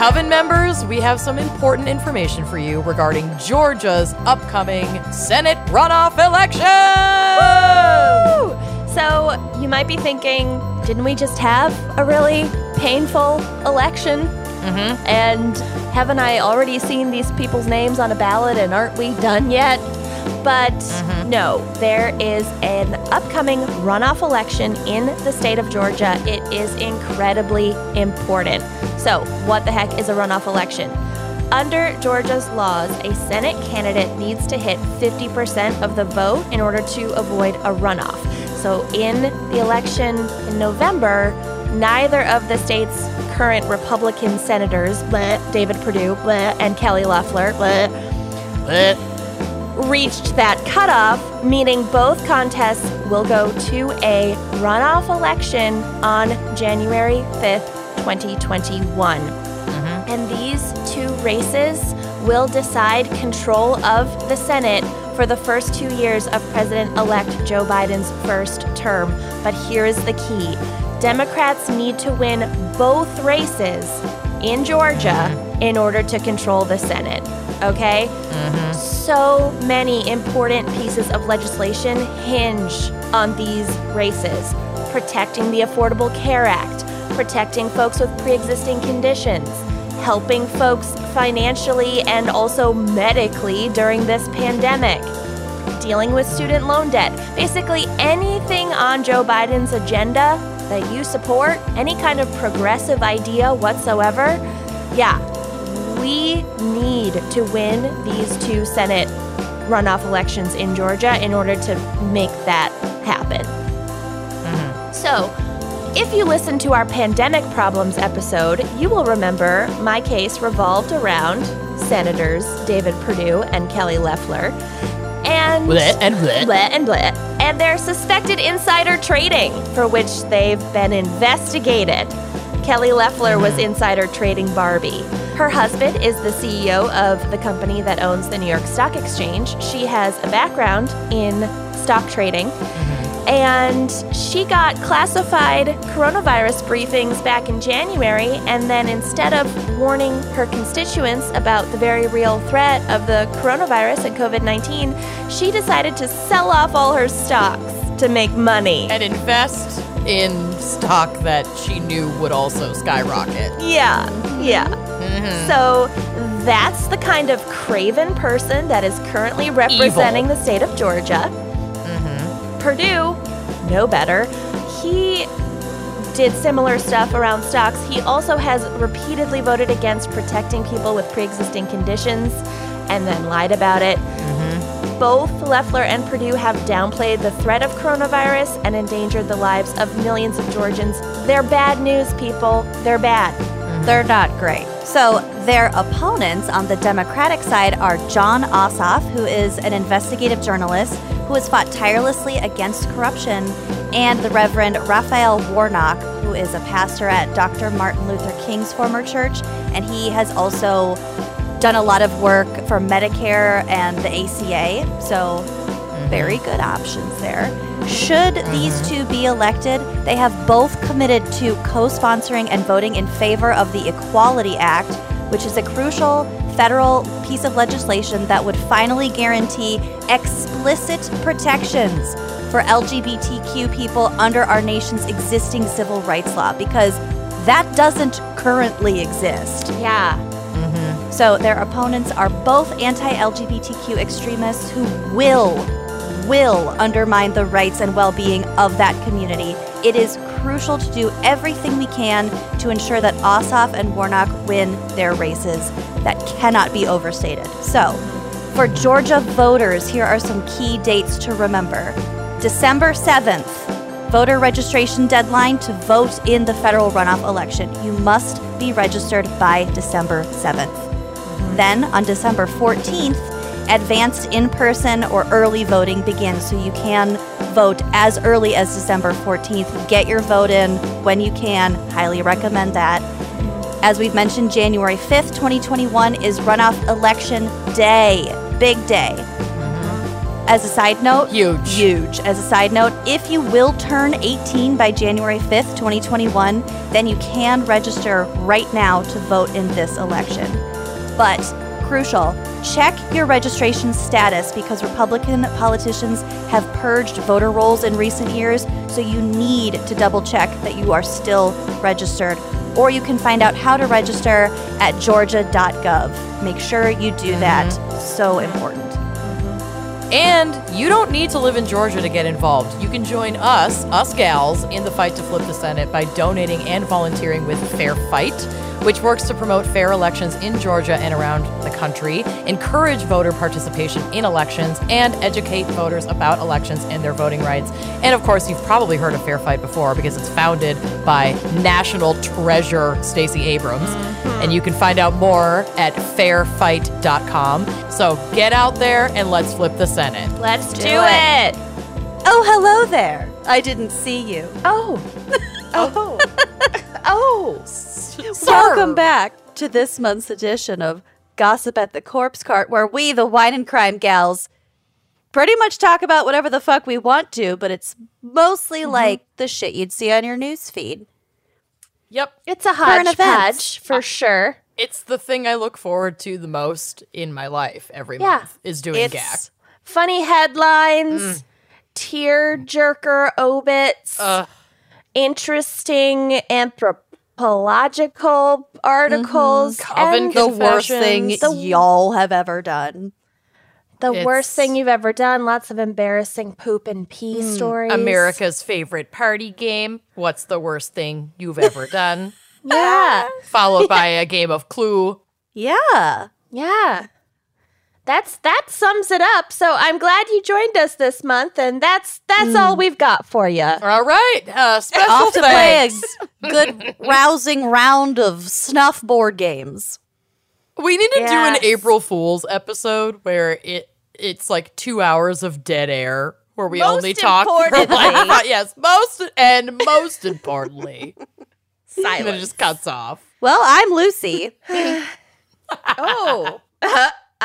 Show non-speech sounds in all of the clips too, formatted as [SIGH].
Coven members, we have some important information for you regarding Georgia's upcoming Senate runoff election. Woo! So you might be thinking, didn't we just have a really painful election? Mm-hmm. And haven't I already seen these people's names on a ballot and aren't we done yet? But mm-hmm. no, there is an upcoming runoff election in the state of Georgia. It is incredibly important. So, what the heck is a runoff election? Under Georgia's laws, a Senate candidate needs to hit 50% of the vote in order to avoid a runoff. So, in the election in November, neither of the state's current Republican senators, bleh, David Perdue bleh, and Kelly Loeffler, bleh, reached that cutoff, meaning both contests will go to a runoff election on January 5th, 2021. Mm-hmm. And these two races will decide control of the Senate for the first two years of President elect Joe Biden's first term. But here is the key Democrats need to win both races in Georgia mm-hmm. in order to control the Senate. Okay? Mm-hmm. So many important pieces of legislation hinge on these races protecting the Affordable Care Act, protecting folks with pre existing conditions, helping folks financially and also medically during this pandemic, dealing with student loan debt. Basically, anything on Joe Biden's agenda that you support, any kind of progressive idea whatsoever, yeah, we need to win these two Senate runoff elections in Georgia in order to make that happen. Mm-hmm. So, if you listened to our pandemic problems episode, you will remember my case revolved around Senators David Perdue and Kelly Loeffler. And Bleh and bleh. bleh and bleh, and their suspected insider trading, for which they've been investigated. Kelly Loeffler was insider trading Barbie. Her husband is the CEO of the company that owns the New York Stock Exchange. She has a background in stock trading. Mm-hmm. And she got classified coronavirus briefings back in January, and then instead of warning her constituents about the very real threat of the coronavirus and COVID 19, she decided to sell off all her stocks to make money. And invest in stock that she knew would also skyrocket. Yeah, yeah. Mm-hmm. So that's the kind of craven person that is currently representing the state of Georgia. Mm-hmm. Perdue, no better. He did similar stuff around stocks. He also has repeatedly voted against protecting people with pre existing conditions and then lied about it. Mm-hmm. Both Loeffler and Perdue have downplayed the threat of coronavirus and endangered the lives of millions of Georgians. They're bad news, people. They're bad. Mm-hmm. They're not great. So their opponents on the Democratic side are Jon Ossoff, who is an investigative journalist who has fought tirelessly against corruption, and the Reverend Raphael Warnock, who is a pastor at Dr. Martin Luther King's former church, and he has also done a lot of work for Medicare and the ACA. So mm-hmm. very good options there. Should mm-hmm. these two be elected, they have both committed to co sponsoring and voting in favor of the Equality Act, which is a crucial federal piece of legislation that would finally guarantee explicit protections for LGBTQ people under our nation's existing civil rights law because that doesn't currently exist. Yeah. Mm-hmm. So their opponents are both anti-LGBTQ extremists who will will undermine the rights and well-being of that community. It is crucial to do everything we can to ensure that Ossoff and Warnock win their races. That cannot be overstated. So, for Georgia voters, here are some key dates to remember. December 7th, voter registration deadline to vote in the federal runoff election. You must be registered by December 7th. Then on December 14th, advanced in person or early voting begins, so you can vote as early as December 14th. Get your vote in when you can. Highly recommend that. As we've mentioned, January 5th, 2021 is runoff election day. Big day. Mm-hmm. As a side note, Huge. Huge. As a side note, if you will turn 18 by January 5th, 2021, then you can register right now to vote in this election. But crucial, check your registration status because Republican politicians have purged voter rolls in recent years, so you need to double check that you are still registered. Or you can find out how to register at georgia.gov. Make sure you do mm-hmm. that. So important. And you don't need to live in Georgia to get involved. You can join us, us gals, in the fight to flip the Senate by donating and volunteering with Fair Fight, which works to promote fair elections in Georgia and around the country, encourage voter participation in elections, and educate voters about elections and their voting rights. And of course, you've probably heard of Fair Fight before because it's founded by national treasure Stacey Abrams. Mm-hmm. And you can find out more at fairfight.com. So get out there and let's flip the Senate. Let's do, it. it. Oh, hello there. I didn't see you. Oh. [LAUGHS] Oh. [LAUGHS] oh. Welcome back to this month's edition of Gossip at the Corpse Cart, where we, the wine and crime gals, pretty much talk about whatever the fuck we want to, but it's mostly like the shit you'd see on your news feed. Yep. It's a Current events. hodgepodge for sure. It's the thing I look forward to the most in my life every Yeah. month is doing It's GAC. Funny headlines, tear jerker obits, Uh, interesting anthropological articles, mm-hmm. Coven and The worst thing Confessions. y'all have ever done. the It's- worst thing you've ever done. Lots of embarrassing poop and pee hmm. stories. America's favorite party game. What's the worst thing you've ever done? [LAUGHS] Yeah. Followed by a game of Clue. Yeah. Yeah. That's that sums it up. So I'm glad you joined us this month, and that's that's all we've got for you. All right. Uh, special Off to play a good, [LAUGHS] rousing round of snuff board games. We need to do an April Fool's episode where it it's like two hours of dead air where we Most only talk for [LAUGHS] like yes, most and most importantly, [LAUGHS] silence. and then it Silence. just cuts off. Well, I'm Lucy.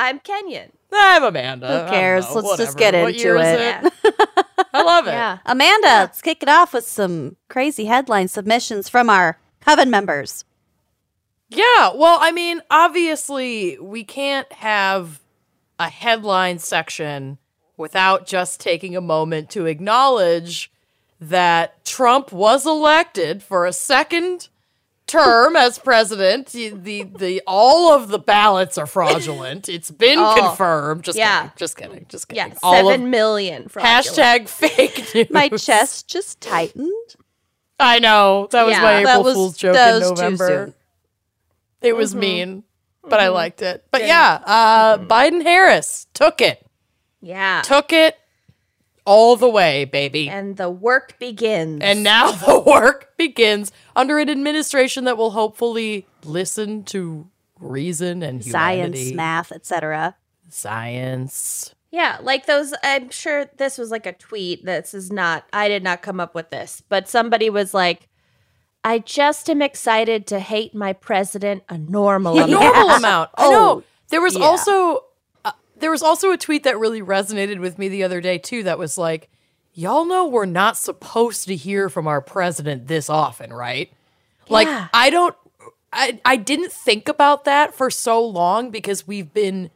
I'm Kenyon. I'm Amanda. Who cares? know, Let's just get What into year is it. [LAUGHS] I love it. Yeah. Amanda, let's kick it off with some crazy headline submissions from our coven members. Yeah, well, I mean, obviously, we can't have a headline section without just taking a moment to acknowledge that Trump was elected for a second term as president. The, the, the all of the ballots are fraudulent. It's been Oh, confirmed. Just yeah. kidding. Just kidding. Just kidding. Yeah, all seven of million. fraudulent. hashtag fake news. My chest just tightened. I know. That was Yeah. my That April was- Fool's joke that in was too November. soon. It was mm-hmm. mean, but I mm-hmm. liked it. But yeah, uh, mm-hmm. Biden Harris took it. Yeah. Took it all the way, baby. and the work begins. And now [LAUGHS] the work begins under an administration that will hopefully listen to reason and humanity. Science, math, etc. Science. Yeah, like those. I'm sure this was like a tweet. This is not. I did not come up with this, but somebody was like, "I just am excited to hate my president a normal A amount." normal amount. I know. Oh, There was yeah. also there was also a tweet that really resonated with me the other day too. That was like, "Y'all know we're not supposed to hear from our president this often, right?" Like I don't I I didn't think about that for so long because we've been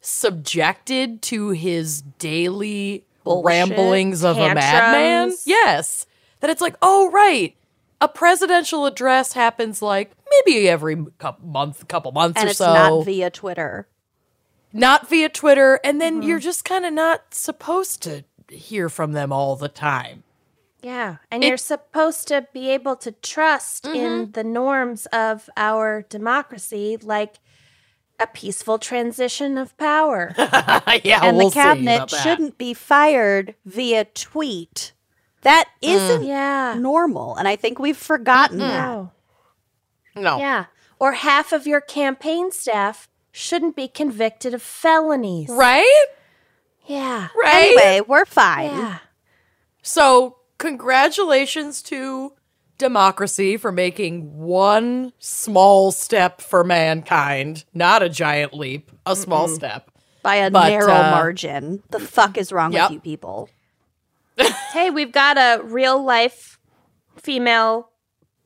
subjected to his daily ramblings of a madman. Yes. That it's like, "Oh, right. A presidential address happens like maybe every couple month, couple months And or it's so not via Twitter. Not via Twitter, and then Mm-hmm. you're just kind of not supposed to hear from them all the time. Yeah, and you're supposed to be able to trust Mm-hmm. in the norms of our democracy, like a peaceful transition of power. [LAUGHS] yeah, and we'll the cabinet shouldn't be fired via tweet. That isn't yeah. normal. And I think we've forgotten that. No. No, Yeah. Or half of your campaign staff shouldn't be convicted of felonies. Right? Yeah. Right? Anyway, we're fine. Yeah. So, congratulations to democracy for making one small step for mankind. Not a giant leap, a small step. By a But, narrow uh, margin. The fuck is wrong Yep. with you people? [LAUGHS] Hey, we've got a real life female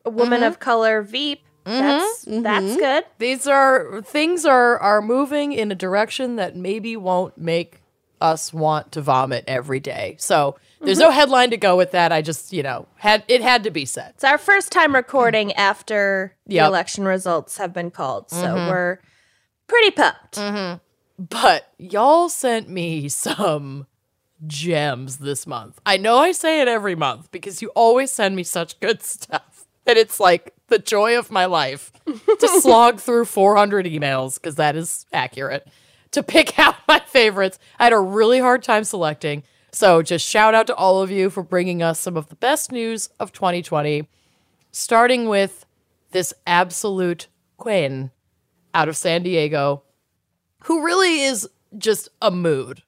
a woman of color Veep. That's mm-hmm, mm-hmm. that's good. These are things are are moving in a direction that maybe won't make us want to vomit every day. So, there's no mm-hmm. headline to go with that. I just, you know, had it had to be said. It's our first time recording after the Yep. election results have been called, so we're pretty pumped. But y'all sent me some gems this month. I know I say it every month because you always send me such good [LAUGHS] stuff. And it's like the joy of my life to [LAUGHS] slog through 400 emails because that is accurate. To pick [LAUGHS] out my favorites. I had a really hard time selecting. So just shout out to all of you for bringing us some of the best news of 2020, starting with this absolute queen out of San Diego who really is just a mood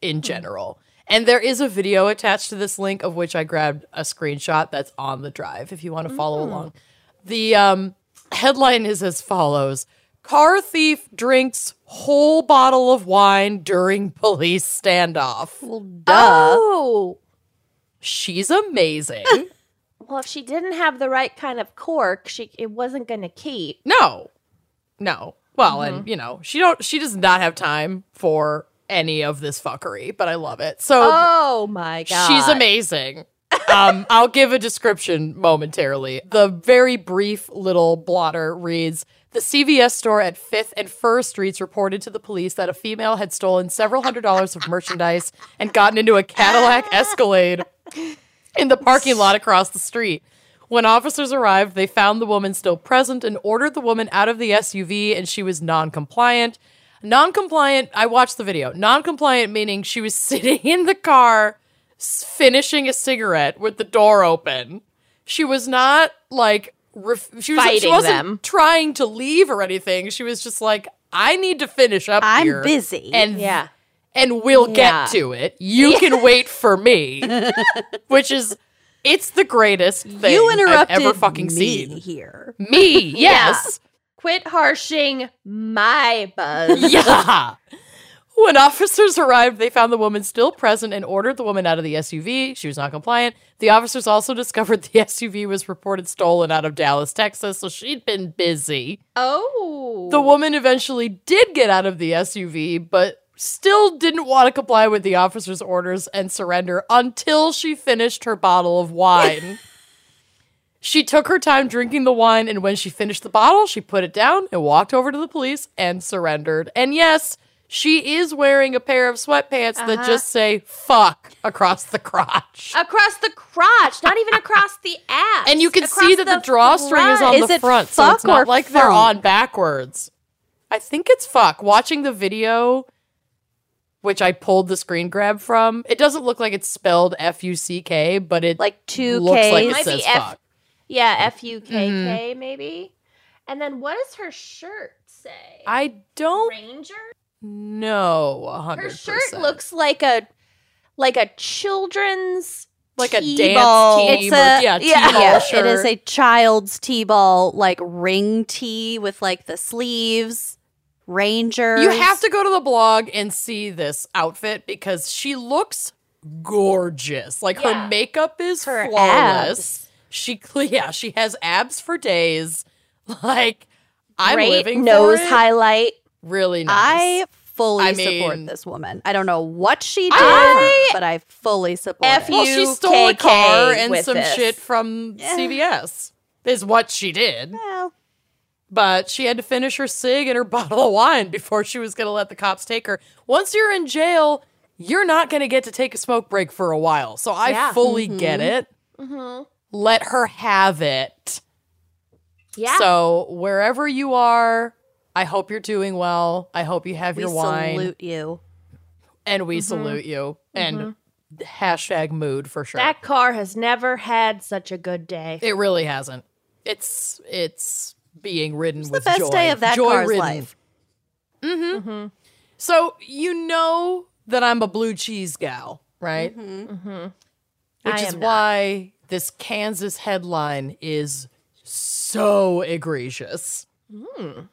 in hmm. general. And there is a video attached to this link of which I grabbed a screenshot that's on the drive if you want to follow hmm. along. The um, headline is as follows Car thief drinks whole bottle of wine during [LAUGHS] police standoff. Oh, She's amazing. [LAUGHS] well, if she didn't have the right kind of cork, she it wasn't going to keep. No. No. Well, and you know, she don't she does not have time for any of this fuckery, but I love it. So Oh my god, She's amazing. Um, I'll give a description momentarily. The very brief little blotter reads The CVS store at 5th and Fir Streets reported to the police that a female had stolen several hundred dollars of merchandise and gotten into a Cadillac Escalade in the parking lot across the street. When officers arrived, they found the woman still present and ordered the woman out of the SUV, and she was non compliant. Non compliant, I watched the video. Non compliant meaning she was [LAUGHS] sitting in the car finishing a cigarette with the door open. She was not like ref- she was she wasn't them. trying to leave or anything. She was just like, I need to finish up I'm here, busy. and Yeah. and we'll Yeah. get to it. You can wait for me, [LAUGHS] which is it's the greatest thing you I've interrupted ever fucking me seen. here. Me, [LAUGHS] yes. Quit harshing my buzz. [LAUGHS] Yeah. When officers arrived, they found the woman still present and ordered the woman out of the SUV. She was not compliant. The officers also [LAUGHS] discovered the SUV was reported stolen out of Dallas, Texas, so she'd been busy. oh, The woman eventually did get out of the SUV, but still didn't want to comply with the officer's orders and surrender until she finished her bottle of wine. [LAUGHS] she took her time drinking the wine, and when she finished the bottle, she put it down and walked over to the police and surrendered. And yes, she is wearing a pair of sweatpants that uh-huh. just say fuck across the crotch. across the crotch, not even across the ass. And you can across see that the, drawstring is on Is the it front, so it's not like they're on backwards. I think it's fuck. Watching the video, which I pulled the screen grab from, it doesn't look like it's spelled F U C K, but it Like two looks like it Ks. Might be says F- fuck. Yeah, mm-hmm. F U K K maybe. And then what does her shirt say? I don't Ranger. Know a Her hundred shirt looks like a like a children's like a dance team. It's a or, yeah, yeah, T-ball yeah, shirt. it is a child's t-ball like ring tee with like the sleeves, Ranger. You have to go to the blog and see this outfit because she looks gorgeous. Like Yeah. her makeup is Her flawless. abs. She yeah, she has abs for days. [LAUGHS] Like I'm Great living nose highlight. Really nice. I fully I support mean- this woman. I don't know what she did, I- but I fully support F it. well, she stole a car and some this. shit from CVS. Is what she did. Well, But she had to finish her cig and her [LAUGHS] bottle of wine before she was going to let the cops take her. Once you're in jail, you're not going to get to take a smoke break for a while. So I Yeah. fully mm-hmm. get it. Mm-hmm. Let her have it. Yeah. So wherever you are, I hope you're doing well. I hope you have we your wine. salute you. and we mm-hmm. salute you. And mm-hmm. hashtag mood for sure. that car has never had such a good day. it really hasn't. It's it's being ridden with the best joy. day of that joy car's ridden. life. Mm-hmm. So you know that I'm a blue cheese gal, right? I Which is am not. why this Kansas headline is so egregious. Mm.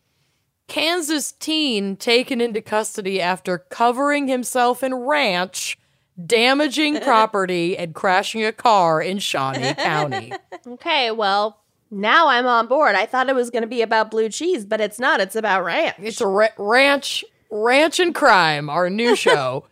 Kansas teen taken into custody after covering himself in ranch, damaging [LAUGHS] property, and crashing a car in Shawnee [LAUGHS] County. Okay, well, now I'm on board. I thought it was going to be about blue cheese, but it's not. It's about ranch. It's a ra- ranch, ranch and crime, our new [LAUGHS] show.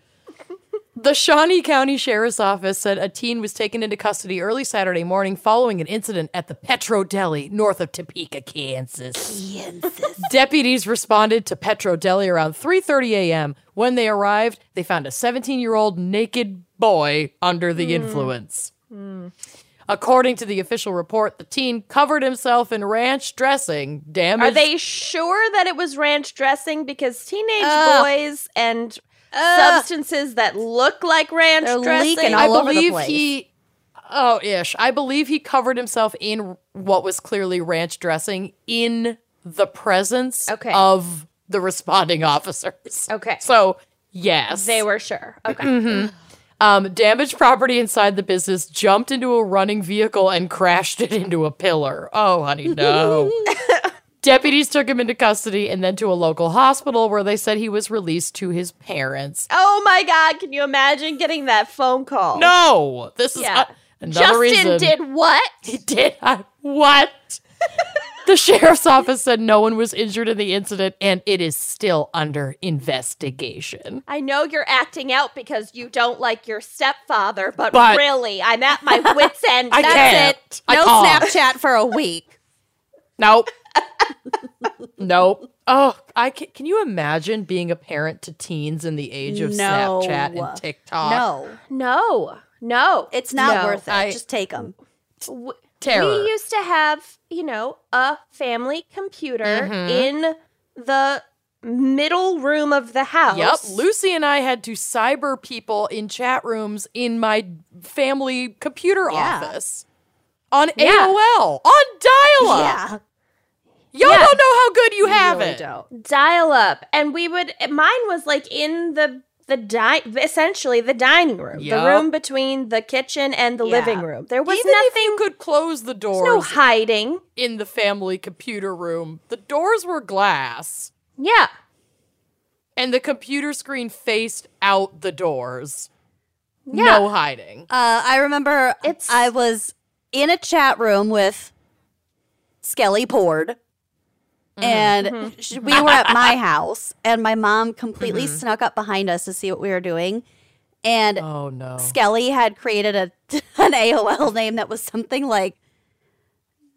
The Shawnee County Sheriff's Office said a teen was taken into custody early Saturday morning following an incident at the Petro Deli north of Topeka, Kansas. Kansas. [LAUGHS] Deputies responded to Petro Deli around 3:30 a.m. When they arrived, they found a 17-year-old naked boy under the hmm. influence. Hmm. According to the official report, the teen covered himself in ranch dressing, damaged Are they sure that it was ranch dressing? Because teenage Ugh. boys and substances that look like ranch They're dressing. leaking I all over the believe place. he oh ish. I believe he covered himself in what was clearly ranch dressing in the presence Okay. of the responding officers. Okay. So yes. They were sure. Okay. um damaged property inside the business, jumped into a running vehicle and crashed it into a pillar. Oh honey, no. [LAUGHS] Deputies took him into custody and then to a local hospital where they said he was released to his parents. Oh my God! Can you imagine getting that phone call? No, this is uh, another Justin reason. did what? He did. I, what? the sheriff's office said no one was injured in the incident and it is still under investigation. I know you're acting out because you don't like your stepfather, but, But- really, I'm at my wits' [LAUGHS] end. I That's can't. it. No. Snapchat for a week. Nope. [LAUGHS] nope. Oh, I can, can you imagine being a parent to teens in the age of No. Snapchat and TikTok? No, No, no, it's not No. worth it. I- Just take them. W- Terror. We used to have, you know, a family computer Mm-hmm. in the middle room of the house. Yep. Lucy and I had to cyber people in chat rooms in my family computer Yeah. office. On Yeah. AOL. On dial up. Yeah, Y'all Yeah. don't know how good you have really it. don't. dial up and we would mine was like in the the di- essentially the dining room Yup. the room between the kitchen and the Yeah. living room there was Even if nothing you could close the no doors hiding in the family computer room, the doors were glass yeah and the computer screen faced out the doors. Yeah. No hiding. Uh, I remember It's- I was in a chat room with Skelly Pord. Mm-hmm. And mm-hmm. sh we were at my [LAUGHS] house, and my mom completely mm-hmm. snuck up behind us to see what we were doing. And Oh no. Skelly had created a [LAUGHS] an AOL name that was something like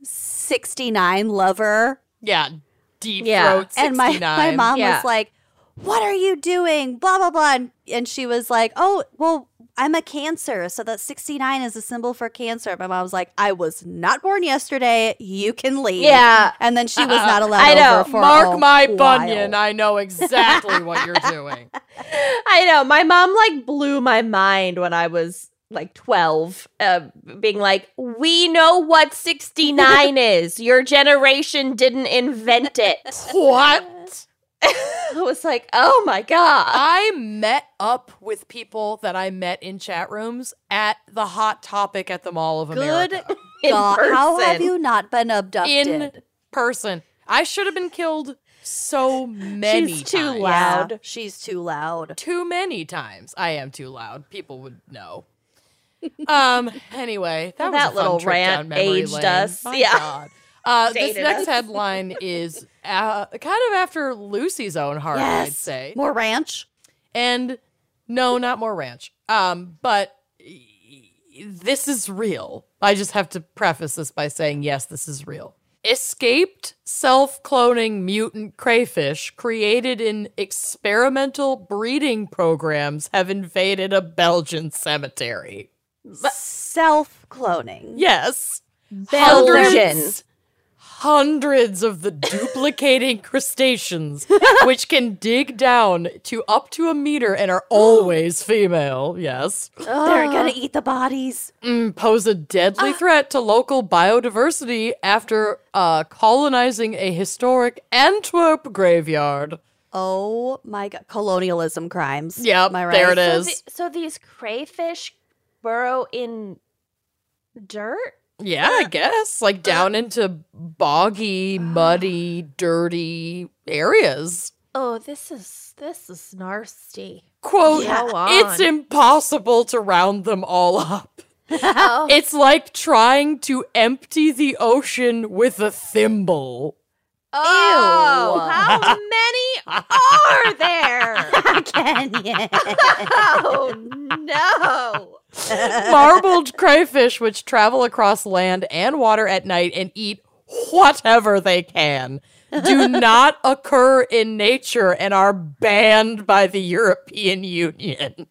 69 lover. Yeah. Deep Yeah. throat 69. And my, my mom Yeah. was like, What are you doing? Blah, blah, blah. And, and she was like, Oh, well, I'm a cancer. So that 69 is a symbol for cancer. My mom was like, I was not born yesterday. You can leave. Yeah. And then she was not allowed I know. over for Mark my while. bunion. I know exactly what you're [LAUGHS] doing. i know my mom like blew my mind when i was like 12 uh, being like we know what 69 [LAUGHS] is your generation didn't invent it What? [LAUGHS] i was like oh my god I met up with people that I met in chat rooms at the Hot Topic at the Mall of Good America. [LAUGHS] Good God. How have you not been abducted? In person. I should have been killed so many times. She's too times. loud. Yeah, she's too loud. Too many times. I am too loud. People would know. [LAUGHS] Um. Anyway, that, was That a fun little trip rant down memory aged lane. us. My Yeah. God. Uh, this next us. [LAUGHS] headline is uh, kind of after Lucy's own heart, I'd say. More ranch. And no, not more ranch. Um, but this is real. I just have to preface this by saying, yes, this is real. Escaped self cloning mutant crayfish created in experimental breeding programs have invaded a Belgian cemetery. Self cloning. Yes. Belgian. Hundreds, hundreds of the duplicating [LAUGHS] crustaceans, which can dig down to up to a meter and are always [GASPS] female. Yes. They're gonna eat the bodies. Mm, pose a deadly threat to local biodiversity after uh, colonizing a historic Antwerp graveyard. Oh my god, colonialism crimes. Yep, Am I right? there it So, is. the- so these crayfish burrow in dirt? Yeah, I guess. Like down into boggy, [SIGHS] muddy, dirty areas. Oh, this is this is nasty. Quote, Yeah. It's impossible to round them all up. [LAUGHS] Oh, It's like trying to empty the ocean with a thimble. Oh how [LAUGHS] many are there? [LAUGHS] Kenyon. [LAUGHS] Oh no! Marbled crayfish, which travel across land and water at night and eat whatever they can, do not occur in nature and are banned by the European Union.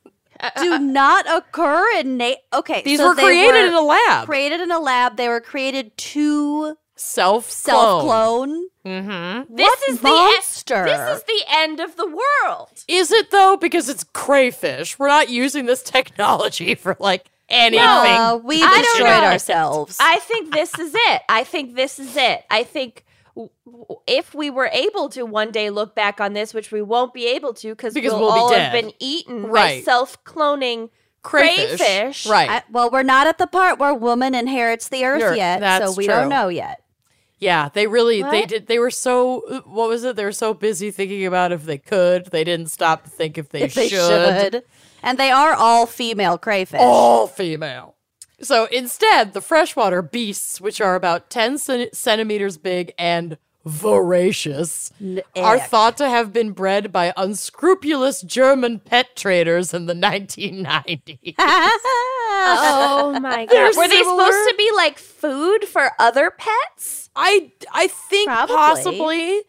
Do not occur in nature. Okay, These so were they created in a lab. created in a lab. They were created to Self self clone. Mm-hmm. This What is monster? the e- this is the end of the world. Is it though? Because it's crayfish. We're not using this technology [LAUGHS] for like anything. Uh, we I don't destroyed ourselves. I think this is it. I think this is it. I think w- w- if we were able to one day look back on this, which we won't be able to because Because we'll, we'll all dead. have been eaten by Right. self-cloning crayfish. crayfish. Right. I- well, we're not at the part where woman inherits the earth You're- yet, so we true. don't know yet. Yeah, they really they did they were so what was it? They were so busy thinking about if they could. They didn't stop to think if they, If they should. should. And they are all female crayfish. All female. So instead, the freshwater beasts, which are about 10 centimeters big and voracious, are thought to have been bred by unscrupulous German pet traders in the 1990s. [LAUGHS] Oh my god! Were they supposed to be like food for other pets? I I think Probably. possibly.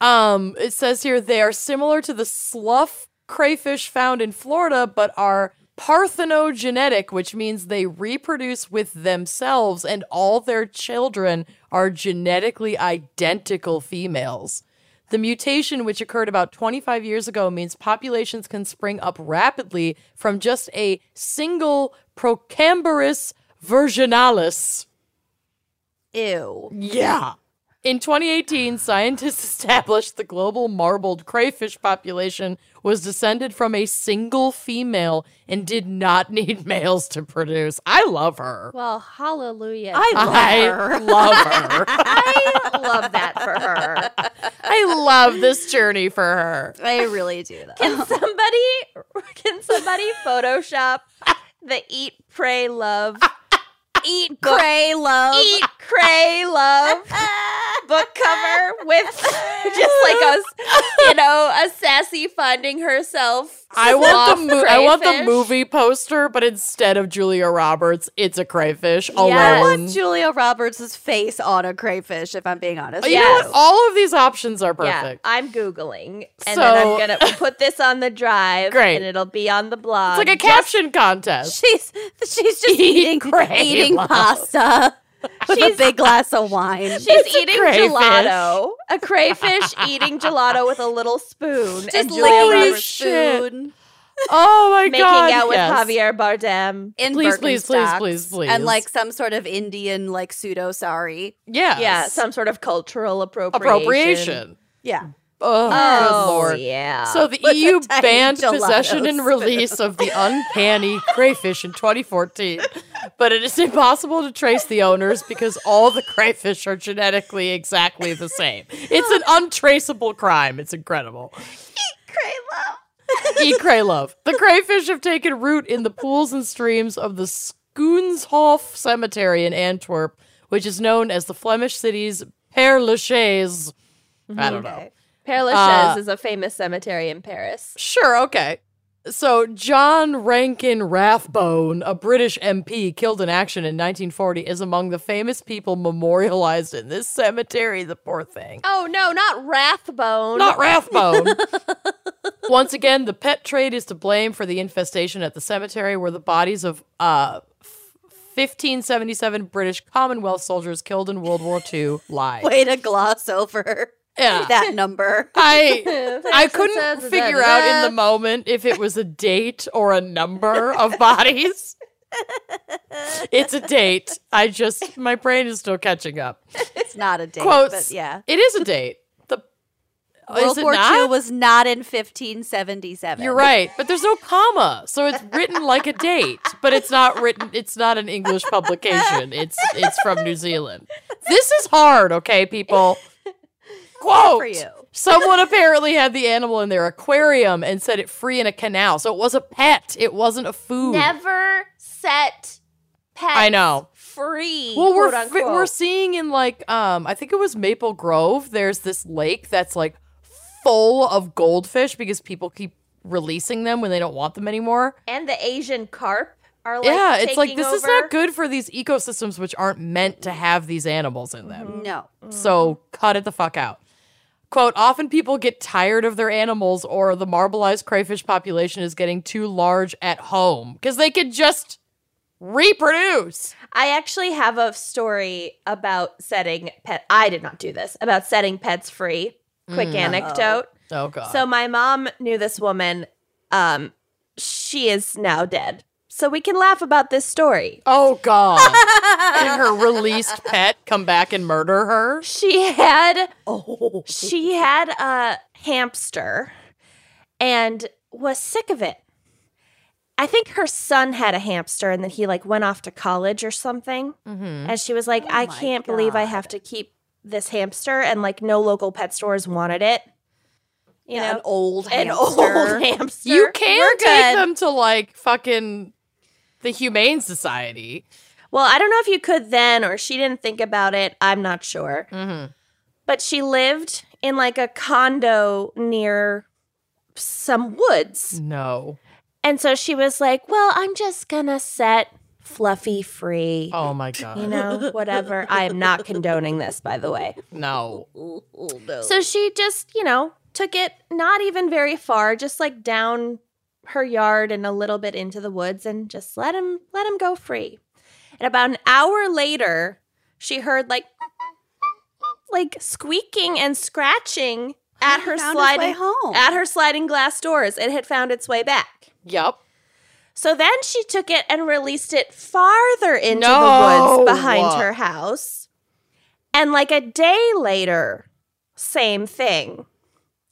Um, it says here they are similar to the slough crayfish found in Florida, but are parthenogenetic, which means they reproduce with themselves, and all their children are genetically identical females. The mutation, which occurred about 25 years ago, means populations can spring up rapidly from just a single Procambarus virginalis. Ew. Yeah. In 2018, scientists [LAUGHS] established the global marbled crayfish population was descended from a single female and did not [LAUGHS] need males to produce. I love her. Well, hallelujah! I love I her. love her. [LAUGHS] I love that for her. I love this journey for her. I really do though. Can somebody can somebody Photoshop the eat, pray, love, Eat, cray love. eat, cray love. book cover with [LAUGHS] just like us, you know, a sassy finding herself. I want the sloth mo- I want the movie poster, but instead of Julia Roberts, it's a crayfish alone. Yes. I want Julia Roberts' face on a crayfish, if I'm being honest. You know Yes. what? All of these options are Yeah, perfect. I'm googling, and So- then I'm gonna put this on the drive, Great. and it'll be on the blog. It's like a Just- caption contest. She's she's just [LAUGHS] Eat eating cray, eating love. pasta [LAUGHS] with a big glass of wine. She's It's eating crayfish. gelato. A crayfish eating gelato with a little spoon. just and Julia licking Holy her Roberts shit. spoon Oh my making god! Making out with yes. Javier Bardem. in Please, please, please, please, please. and like some sort of Indian like pseudo sorry. Yeah, Yeah, some sort of cultural appropriation. appropriation. Yeah. Oh, Oh, lord. yeah. So the With EU tiny banned gelato possession and release of the uncanny [LAUGHS] crayfish in 2014, but it is impossible to trace the owners because all the crayfish are genetically exactly the same. It's an untraceable crime. It's incredible. Eat cray love. The crayfish have taken root in the pools and streams of the Schoonselhof Cemetery in Antwerp, which is known as the Flemish city's Père Lachaise. I don't know. Père Lachaise Uh, is a famous cemetery in Paris. Sure, okay. So, John Rankin Rathbone, a British MP killed in action in 1940, is among the famous people memorialized in this cemetery. The poor thing. Oh no, not Rathbone. Not Rathbone. [LAUGHS] Once again, the pet trade is to blame for the infestation at the cemetery where the bodies of uh, f- 1577 British Commonwealth soldiers killed in World War II lie. Way to gloss over Yeah. that number. I [LAUGHS] I couldn't figure out in the moment if it was a date or a number of bodies. [LAUGHS] it's a date. I just my brain is still catching up. It's not a date, Quotes. but yeah. It is a date. The World War II not? was not in 1577. You're right, but there's no comma, so it's written like a date, but it's not written. It's not an English publication. It's it's from New Zealand. This is hard, okay, people. Quote: for you. Someone apparently had the animal in their aquarium and set it free in a canal, so it was a pet. It wasn't a food. Never set pets I know. free. Well, we're we're seeing in like um I think it was Maple Grove. There's this lake that's like full of goldfish because people keep releasing them when they don't want them anymore. and the Asian carp are like yeah, it's like this is not good for these ecosystems which aren't meant to have these animals in them. No. So cut it the fuck out. Quote, often people get tired of their animals or the marbleized crayfish population is getting too large at home because they could just reproduce. I actually have a story about setting pet. I did not do this about setting pets free. Quick anecdote. Oh god. So my mom knew this woman. Um, she is now dead. So we can laugh about this story. Oh God! [LAUGHS] Did her released pet come back and murder her? She had Oh. she had a hamster and was sick of it. I think her son had a hamster and then he like went off to college or something. Mm-hmm. And she was like, oh I can't believe I have to keep this hamster and like no local pet stores wanted it. You Yeah, know, an old an hamster. old [LAUGHS] hamster. You can We're take them to like fucking the Humane Society. Well, I don't know if you could then, or she didn't think about it. I'm not sure. Mm-hmm. But she lived in like a condo near some woods. No. And so she was like, well, I'm just going to set Fluffy free. Oh my God. You know, whatever. I am not condoning this, by the way. No. So she just, you know, took it not even very far, just like down her yard and a little bit into the woods and just let him let him go free. And about an hour later, she heard like like squeaking and scratching [GASPS] at her found its way sliding home. at her sliding glass doors. It had found its way back. Yep. So then she took it and released it farther into No. the woods behind her house. And like a day later, same thing.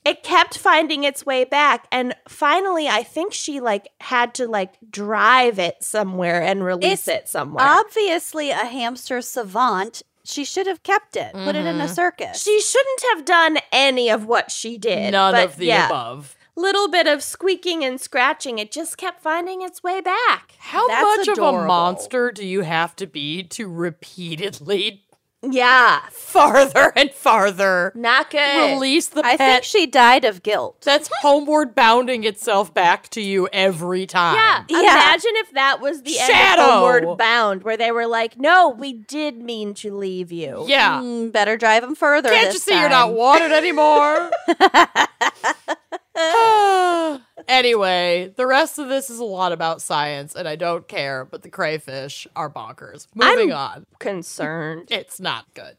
It kept finding its way back and finally I think she like had to like drive it somewhere and release It's it somewhere. Obviously, a hamster savant. She should have kept it, put it in a mm-hmm. circus. she shouldn't have done any of what she did. None but of the yeah, above. Little bit of squeaking and scratching, it just kept finding its way back. How That's much of a monster do you have to be to repeatedly Yeah, farther and farther not good. release the I pet think she died of guilt. that's homeward bounding itself back to you every time? Yeah. Yeah. Imagine if that was the end Shadow. of Homeward Bound, where they were like, "No, we did mean to leave you." Yeah. Mm, better drive him further. Can't this you see you're not wanted anymore? [LAUGHS] [LAUGHS] [SIGHS] anyway, the rest of this is a lot about science, and I don't care, but the crayfish are bonkers. Moving on. Concerned. It's not good.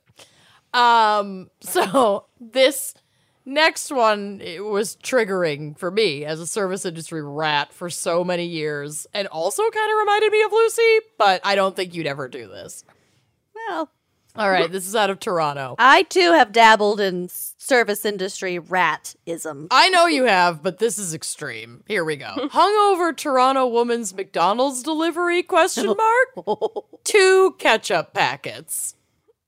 Um, so this next one it was triggering for me as a service industry rat for so many years, and also kind of reminded me of Lucy, but I don't think you'd ever do this. Well, All right, this is out of Toronto. I too have dabbled in service industry ratism. I know you have, but this is extreme. Here we go. [LAUGHS] Hungover Toronto woman's McDonald's delivery question [LAUGHS] mark? Two ketchup packets.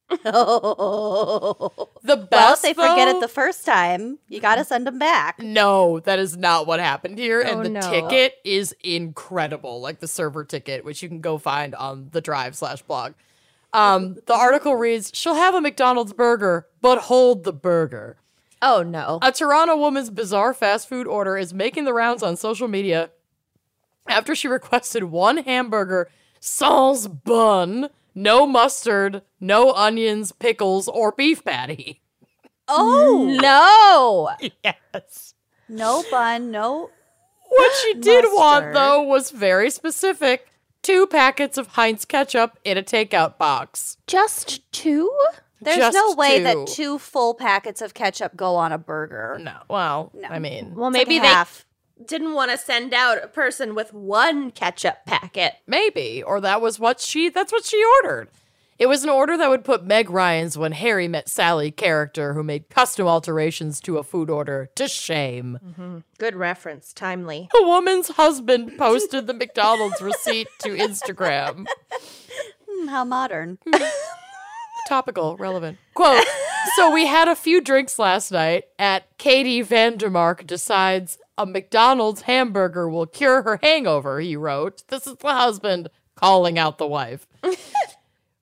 [LAUGHS] well, The if best they forget it the first time, you got to send them back. No, that is not what happened here. Oh, and the no. ticket is incredible, like the server ticket, which you can go find on the drive slash blog. Um, the article reads, She'll have a McDonald's burger, but hold the burger. Oh no. A Toronto woman's bizarre fast food order is making the rounds on social media after she requested one hamburger sans bun, no mustard, no onions, pickles, or beef patty. Oh, no. Yes. no bun, no. What she did want, though, was very specific two packets of Heinz ketchup in a takeout box. Just two? There's Just no way two. that two full packets of ketchup go on a burger. No, well, I mean, Well, It's like maybe they half. didn't want to send out a person with one ketchup packet. maybe, or that was what she, that's what she ordered. It was an order that would put Meg Ryan's When Harry Met Sally character, who made custom alterations to a food order, to shame. Good reference. Timely. [LAUGHS] A woman's husband posted the McDonald's receipt to Instagram. Hmm, How modern. Topical, relevant. Quote So we had a few drinks last night at Katie Vandermark decides a McDonald's hamburger will cure her hangover, he wrote. This is the husband calling out the wife. [LAUGHS]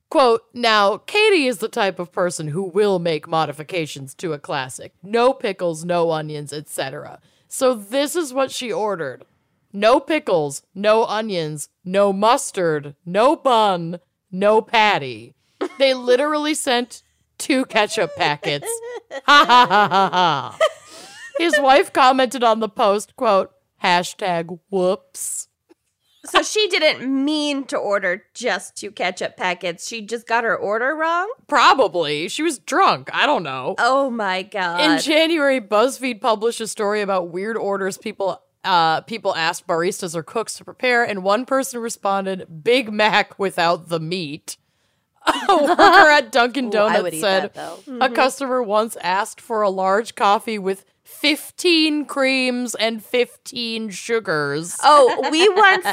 Quote, now, Katie is the type of person who will make modifications to a classic. No pickles, no onions, etc. So this is what she ordered. No pickles, no onions, no mustard, no bun, no patty. They literally sent two ketchup packets. [LAUGHS] Ha ha ha ha ha. His wife commented on the post, quote, hashtag whoops. So she didn't mean to order just two ketchup packets. She just got her order wrong? Probably. She was drunk. I don't know. Oh my god. In January, BuzzFeed published a story about weird orders people uh, people asked baristas or cooks to prepare, and one person responded, "Big Mac without the meat." [LAUGHS] A worker at Dunkin' Donuts eat said that, though. a customer once asked for a large coffee with 15 creams and 15 sugars. Oh, we once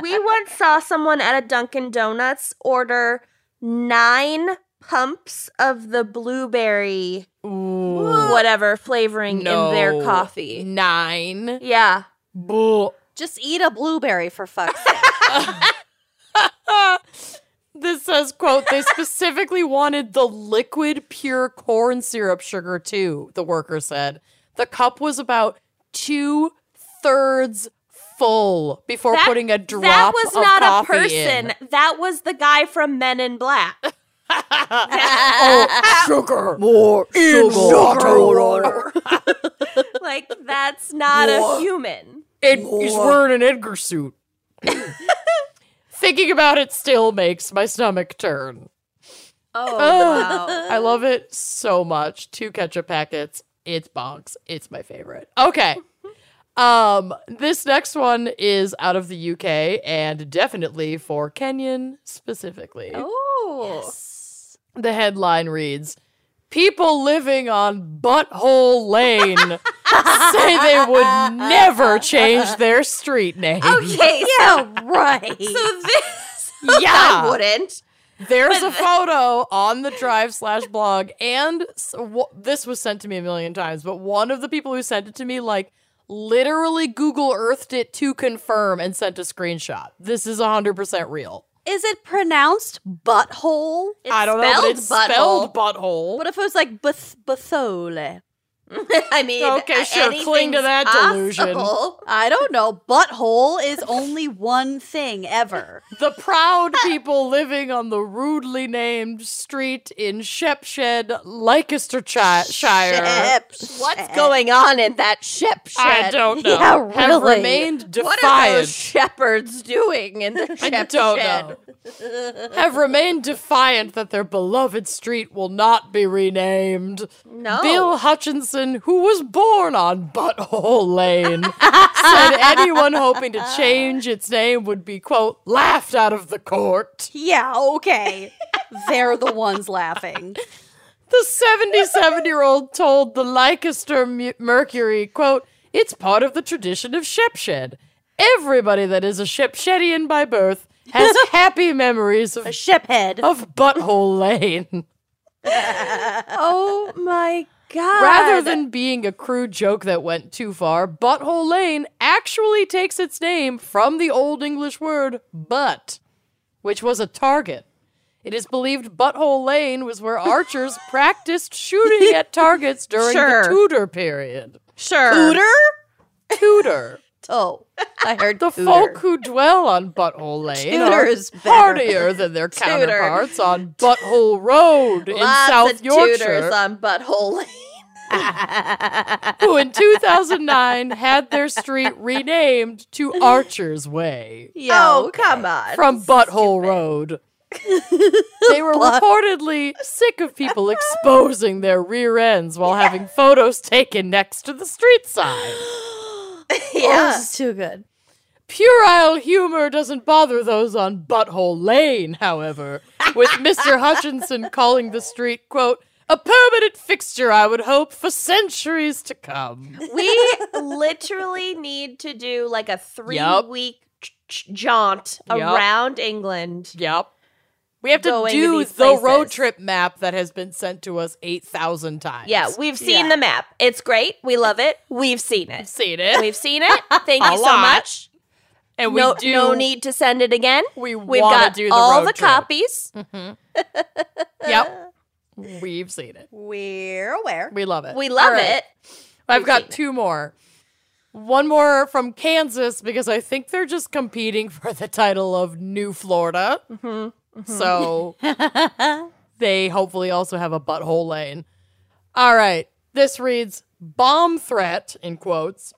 we once saw someone at a Dunkin' Donuts order nine pumps of the blueberry whatever flavoring in their coffee. Nine. Yeah. Bull. Just eat a blueberry for fuck's sake. [LAUGHS] This says, quote, they specifically wanted the liquid pure corn syrup sugar too, the worker said. The cup was about two thirds full before That- putting a drop That was of not a person. in. That was the guy from Men in Black. [LAUGHS] Oh, sugar. More sugar. [LAUGHS] like that's not a human. Ed, he's wearing an Edgar suit. [LAUGHS] Thinking about it still makes my stomach turn. Oh, wow. wow. I love it so much. Two ketchup packets. It's bonks. It's my favorite. Okay. [LAUGHS] Um, this next one is out of the UK and definitely for Kenyon specifically. Oh. The headline reads People living on Butthole Lane [LAUGHS] say they would never change their street name. Okay, [LAUGHS] Yeah, right. so this Yeah. I wouldn't. There's a photo on the drive slash blog, and this was sent to me a million times, but one of the people who sent it to me, like, literally Google Earthed it to confirm and sent a screenshot. This is 100% real. Is it pronounced butthole? It's I don't know, but spelled it's spelled butthole. What if it was like bathole? [LAUGHS] I mean, Okay, sure, cling to that delusion. possible. I don't know. Butthole is only one thing ever. [LAUGHS] the proud people living on the rudely named street in Shepshed, Leicestershire. What's going on in that ship shed? I don't know. Yeah, Have really. remained What are those shepherds doing in the Shepshed? [LAUGHS] I don't know. Have remained defiant that their beloved street will not be renamed. No. Bill Hutchinson, who was born on Butthole Lane, said anyone hoping to change its name would be, quote, laughed out of the court. Yeah, okay. They're the ones laughing. The 77 year old told the Leicester Mu- Mercury, quote, it's part of the tradition of Shepshed. Everybody that is a Shepshedian by birth has [LAUGHS] happy memories of, A shiphead. of Butthole Lane. [LAUGHS] Oh my god! Rather than being a crude joke that went too far, Butthole Lane actually takes its name from the Old English word butt, which was a target. It is believed Butthole Lane was where archers [LAUGHS] practiced shooting at targets during Sure. the Tudor period. sure, Tudor? [LAUGHS] Tudor. Oh, [LAUGHS] I heard The Tudor. folk who dwell on Butthole Lane Tudor are is better. hardier than their [LAUGHS] counterparts on Butthole Road in Lots South of Yorkshire. tutors on Butthole Lane. [LAUGHS] who in 2009 had their street renamed to Archer's Way Yeah, oh, okay. come on. from Butthole Road. they were reportedly sick of people exposing their rear ends while having photos taken next to the street sign. [GASPS] [LAUGHS] Oh, yeah. this is too good. Puerile humor doesn't bother those on Butthole Lane, however. with [LAUGHS] Mr. Hutchinson calling the street, quote, a permanent fixture, I would hope, for centuries to come. We literally need to do like a three Yup. week ch- ch- jaunt Yup. around England. Yep. We have to Going to do these the road trip map that has been sent to us 8,000 times. Yeah, we've seen Yeah. the map. It's great. We love it. We've seen it. seen it. We've seen it. [LAUGHS] Thank you so lot. much. and we no, do. no need to send it again. We We've got to do the all road the trip. copies. Yep. We've seen it. We're aware. We love it. We love All right. it. I've We've got seen it. two more. One more from Kansas because I think they're just competing [LAUGHS] for the title of New Florida. Mm-hmm. So mm-hmm. [LAUGHS] they hopefully also have a butthole lane. All right. This reads Bomb threat, in quotes,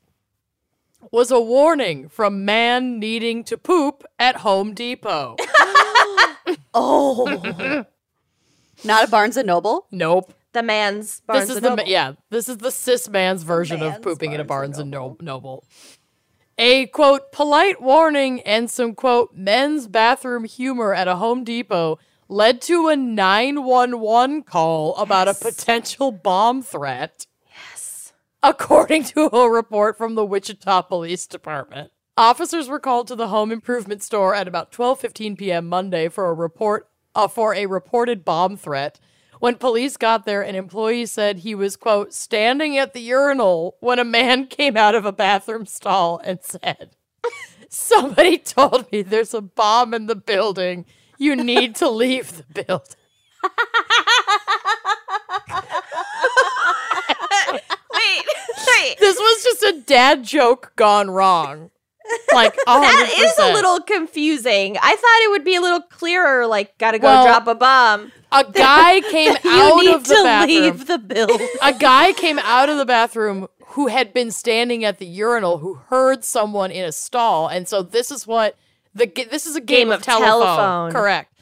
was a warning from man needing to poop at Home Depot. [LAUGHS] Oh. Not a Barnes and Noble. nope. The man's Barnes this is and the Noble. yeah. This is the cis man's version of Man's pooping in a Barnes Barnes and and No- Noble. A quote polite warning and some quote men's bathroom humor at a Home Depot led to a 911 call about a potential bomb threat. Yes. According to a report from the Wichita Police Department. Officers were called to the home improvement store at about 12:15 p.m. Monday for a report uh, for a reported bomb threat. When police got there, an employee said he was, quote, standing at the urinal when a man [LAUGHS] came out of a bathroom stall and said, Somebody told me there's a bomb in the building. You need to leave the building. [LAUGHS] Wait, wait. This was just a dad joke gone wrong. Like, 100%. [LAUGHS] That is a little confusing. I thought it would be a little clearer, like, gotta go Well, drop a bomb. A guy [LAUGHS] came out of the bathroom to bathroom. leave the building. a guy came out of the bathroom who had been standing at the urinal who heard someone in a stall and so this is what the this is a game, Game of, of telephone. telephone. correct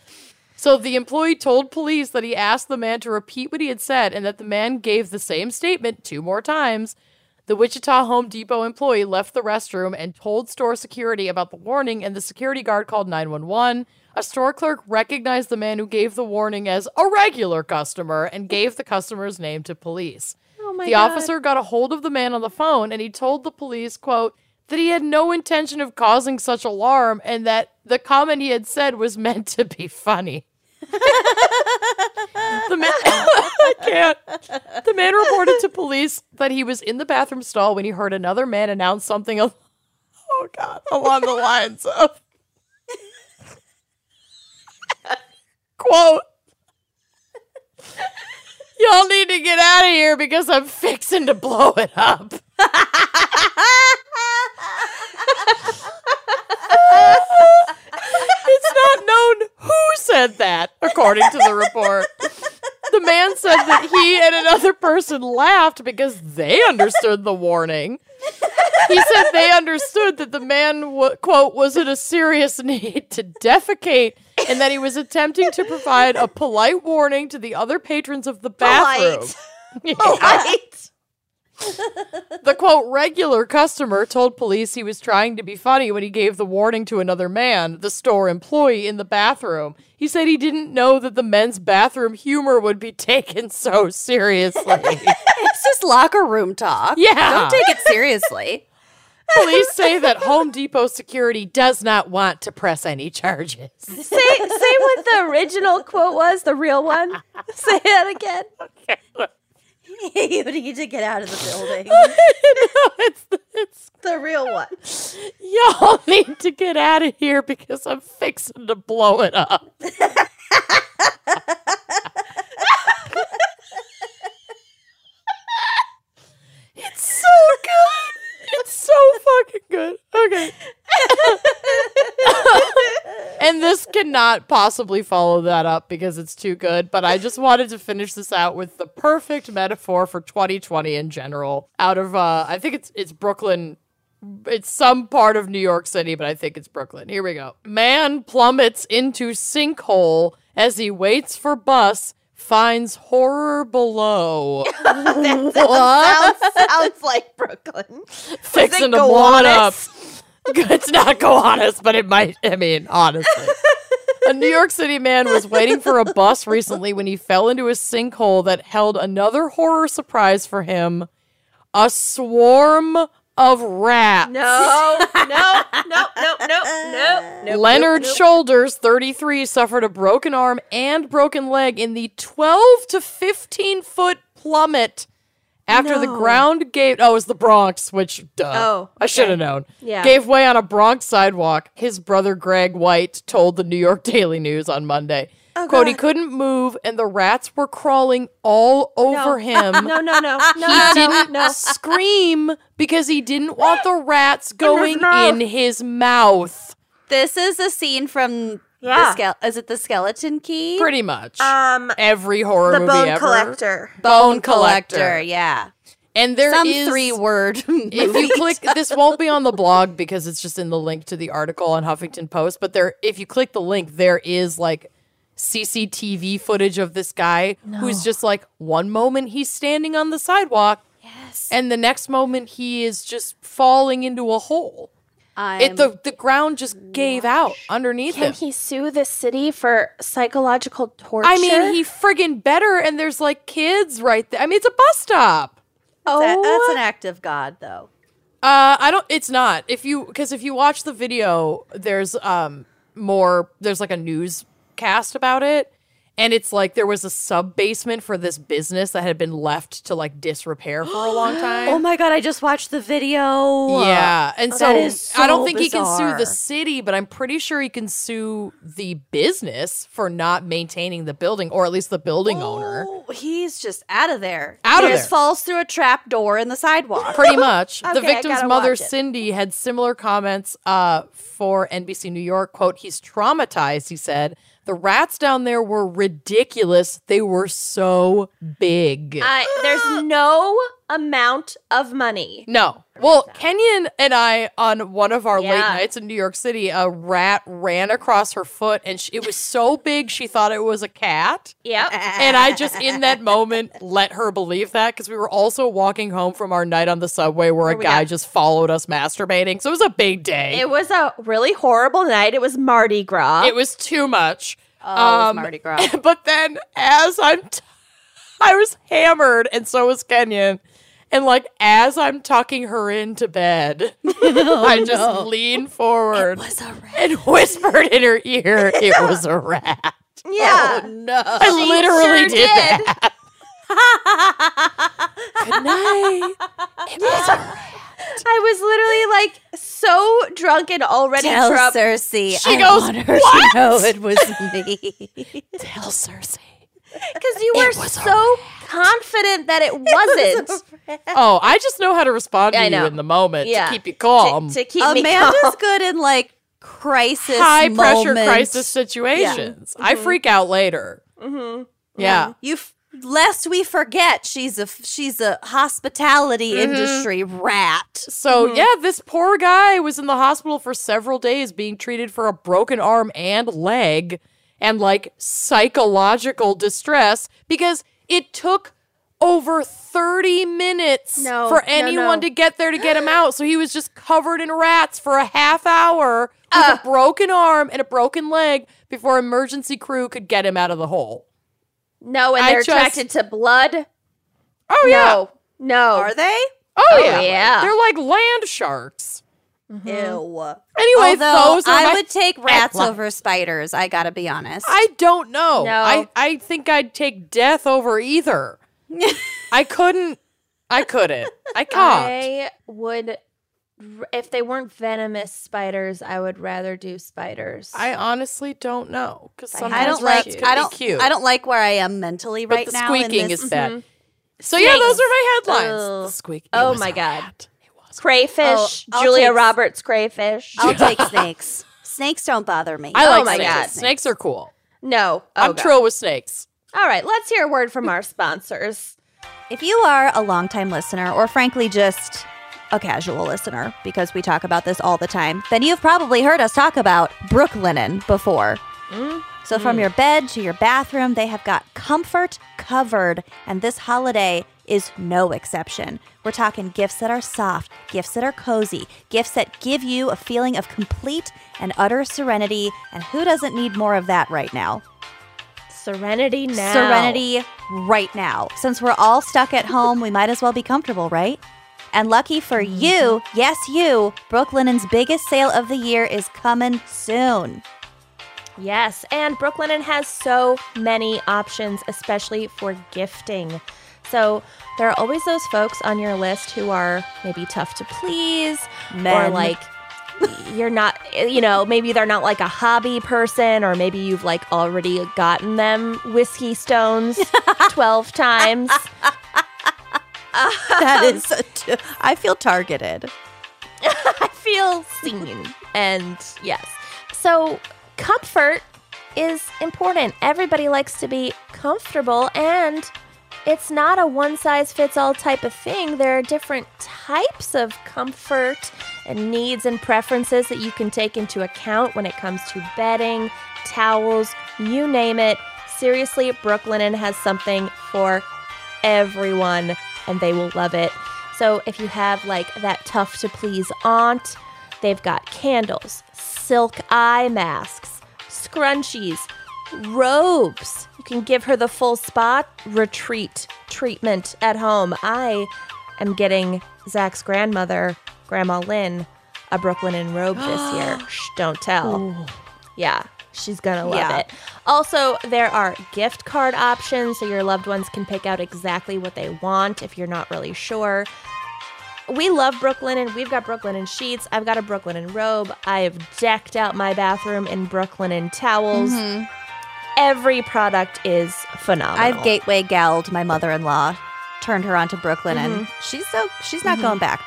so the employee told police that he asked the man to repeat what he had said and that the man gave the same statement two more times the Wichita Home Depot employee left the restroom and told store security about the warning, and the security guard called 911. A store clerk recognized the man who gave the warning as a regular customer and gave the customer's name to police. Oh my the officer got a hold of the man on the phone and he told the police, quote, that he had no intention of causing such alarm and that the comment he had said was meant to be funny. [LAUGHS] the man [COUGHS] I can't. The man reported to police that he was in the bathroom stall when he heard another man announce something [LAUGHS] oh god, along the lines of quote Y'all need to get out of here because I'm fixing to blow it up. it's not known who said that, according to the report. The man said that he and another person laughed because they understood the warning. He said they understood that the man, w- quote, was in a serious need to defecate and that he was attempting to provide a polite warning to the other patrons of the bathroom. [LAUGHS] Yeah. Right. [LAUGHS] The quote regular customer told police he was trying to be funny when he gave the warning to another man, the store employee in the bathroom. He said he didn't know that the men's bathroom humor would be [LAUGHS] taken so seriously. It's just locker room talk. Yeah. Don't take it seriously. Police say that Home Depot security does not want to press any charges. say say what the original quote was, the real one. [LAUGHS] say that again. Okay. [LAUGHS] you need to get out of the building. [LAUGHS] no, it's, it's, The real one. y'all need to get out of here because I'm fixing to blow it up. it's so good. It's so fucking good. Okay. [LAUGHS] and this cannot possibly follow that up because it's too good, but I just wanted to finish this out with the perfect metaphor for 2020 in general. Out of uh I think it's it's Brooklyn it's some part of New York City, but I think it's Brooklyn. Here we go. Man plummets into sinkhole as he waits for bus, finds horror below. [LAUGHS] [LAUGHS] Sounds, sounds like Brooklyn. Fixing to go blow it on up. [LAUGHS] It's not Gowanus, but it might. I mean, honestly. A New York City man was waiting for a bus recently when he fell into a sinkhole that held another horror surprise for him a swarm of rats. No, no, no, no, no, no, no. Leonard Shoulders, 33, suffered a broken arm and broken leg in the 12 to 15 foot plummet after the ground gave. Oh, it was the Bronx, which, duh. Oh, I should have known. Yeah. Gave way on a Bronx sidewalk. His brother Greg White told the New York [LAUGHS] Daily News on Monday. Oh, Quote, he couldn't move and the rats were crawling all over [LAUGHS] him. No, no, no, no, He no, no, didn't no. scream because he didn't want the [LAUGHS] rats going no. in his mouth. This is a scene from Yeah. the ske- Is it the Skeleton Key? Pretty much. Um, Every horror the movie Bone ever. Collector. Bone Collector. Collector. Yeah. And there Some is- three word. [LAUGHS] If you click, this won't be on the blog because it's just in the link to the article on Huffington Post. But there, if you click the link, there is like CCTV footage of this guy who's just like one moment he's standing on the sidewalk, yes. and the next moment he is just falling into a hole. It the the ground just gave out underneath Can him. Can he sue the city for psychological torture? I mean, he friggin' better, and there's like kids right there. I mean, it's a bus stop. Oh, That- that's an act of God, though. Uh, I don't. It's not. If you because if you watch the video, there's um more. There's like a newscast about it, and it's like there was a sub basement for this business that had been left to like disrepair for a long [GASPS] time. Oh my God, I just watched the video. Yeah, and so, is I don't so think he can sue the city, but I'm pretty sure he can sue the business for not maintaining the building, or at least the building owner. Oh, he's just out of there. Out of He just there. falls through a trap door in the sidewalk. Pretty much. [LAUGHS] Okay, the victim's mother. Cindy, had similar comments uh, for NBC New York. Quote, he's traumatized, he said. The rats down there were ridiculous. They were so big. I, there's no amount of money. no. Well, Kenyon and I, on one of our late nights in New York City, a rat ran across her foot and she, it was so big she thought it was a cat. Yep. [LAUGHS] And I just, in that moment, let her believe that because we were also walking home from our night on the subway where a we guy at? just followed us masturbating. So it was a big day. It was a really horrible night. It was Mardi Gras. It was too much. Oh, it was Um, Mardi Gras. [LAUGHS] But then, as I'm, t- I was hammered, and so was Kenyon. And like as I'm tucking her into bed, [LAUGHS] oh, I just forward was a rat. and [LAUGHS] whispered in her ear, [LAUGHS] "It was a rat." yeah. Oh, no. I literally sure did, did. that. Good night. It was a rat. I was literally like so drunk and already Tell drunk. Cersei. She I goes, want her "What?" to know it was me. Tell Cersei. Because you [LAUGHS] were so confident that it [LAUGHS] wasn't. Oh, I just know how to respond to you in the moment Yeah. to keep you calm. to, to keep me Amanda's calm. good in like crisis, high pressure moments. crisis situations. I freak out later. Mm-hmm. Yeah. You, f- lest we forget, she's a she's a hospitality Mm-hmm. industry rat. So yeah, this poor guy was in the hospital for several days being treated for a broken arm and leg and like psychological distress because it took over 30 minutes No, for anyone no. to get there to get him out. So he was just covered in rats for a half hour with a broken arm and a broken leg before emergency crew could get him out of the hole. No, and I they're just- attracted to blood. Oh yeah. No, no. Are they? Oh, Oh, yeah. yeah. They're like land sharks. Mm-hmm. Ew. Anyway, Although those are I my- would take rats Headlines. over spiders. I gotta be honest. I don't know. No. I, I think I'd take death over either. [LAUGHS] I couldn't. I couldn't. I can't. I would, if they weren't venomous spiders, I would rather do spiders. I honestly don't know because I sometimes I don't rats like. can I be don't. cute. I don't like where I am mentally But right the now. in squeaking this- is bad. Mm-hmm. So yeah, those are my headlines. Ugh. The squeak. Oh my God. rat. It was. crayfish. Oh, I'll Julia take- Roberts crayfish. I'll take [LAUGHS] snakes. Snakes don't bother me. I Oh like my snakes. God. Snakes are cool. no, oh I'm God. trill with snakes. All right, let's hear a word from our sponsors. If you are a longtime listener, or frankly just a casual listener, because we talk about this all the time, then you've probably heard us talk about Brooklinen before. Mm-hmm. So, from mm. your bed to your bathroom, they have got comfort covered. And this holiday, is no exception. We're talking gifts that are soft, gifts that are cozy, gifts that give you a feeling of complete and utter serenity. And who doesn't need more of that right now? Serenity now. Serenity right now. Since we're all stuck at home, we might as well be comfortable, right? And lucky for mm-hmm. you, yes, you, Brooklinen's biggest sale of the year is coming soon. Yes, and Brooklinen has so many options, especially for gifting. So there are always those folks on your list who are maybe tough to please, or like you're not, you know, maybe they're not like a hobby person, or maybe you've like already gotten them whiskey stones [LAUGHS] 12 times. That is, I feel targeted. [LAUGHS] I feel seen. And yes. So, comfort is important. Everybody likes to be comfortable, and it's not a one size fits all type of thing. There are different types of comfort and needs and preferences that you can take into account when it comes to bedding, towels, you name it. Seriously, Brooklinen has something for everyone and they will love it. So if you have like that tough to please aunt, they've got candles, silk eye masks, scrunchies, robes. You can give her the full spot retreat treatment at home. I am getting Zach's grandmother, Grandma Lynn, a Brooklinen robe this year. [GASPS] Shh, don't tell. Yeah, she's gonna love Yeah. it. Also, there are gift card options so your loved ones can pick out exactly what they want if you're not really sure. We love Brooklinen We've got Brooklinen sheets. I've got a Brooklinen robe. I have decked out my bathroom in Brooklinen towels. Mm-hmm. Every product is phenomenal. I've gateway galled my mother-in-law, turned her onto Brooklyn, and mm-hmm. she's so she's not mm-hmm. going back.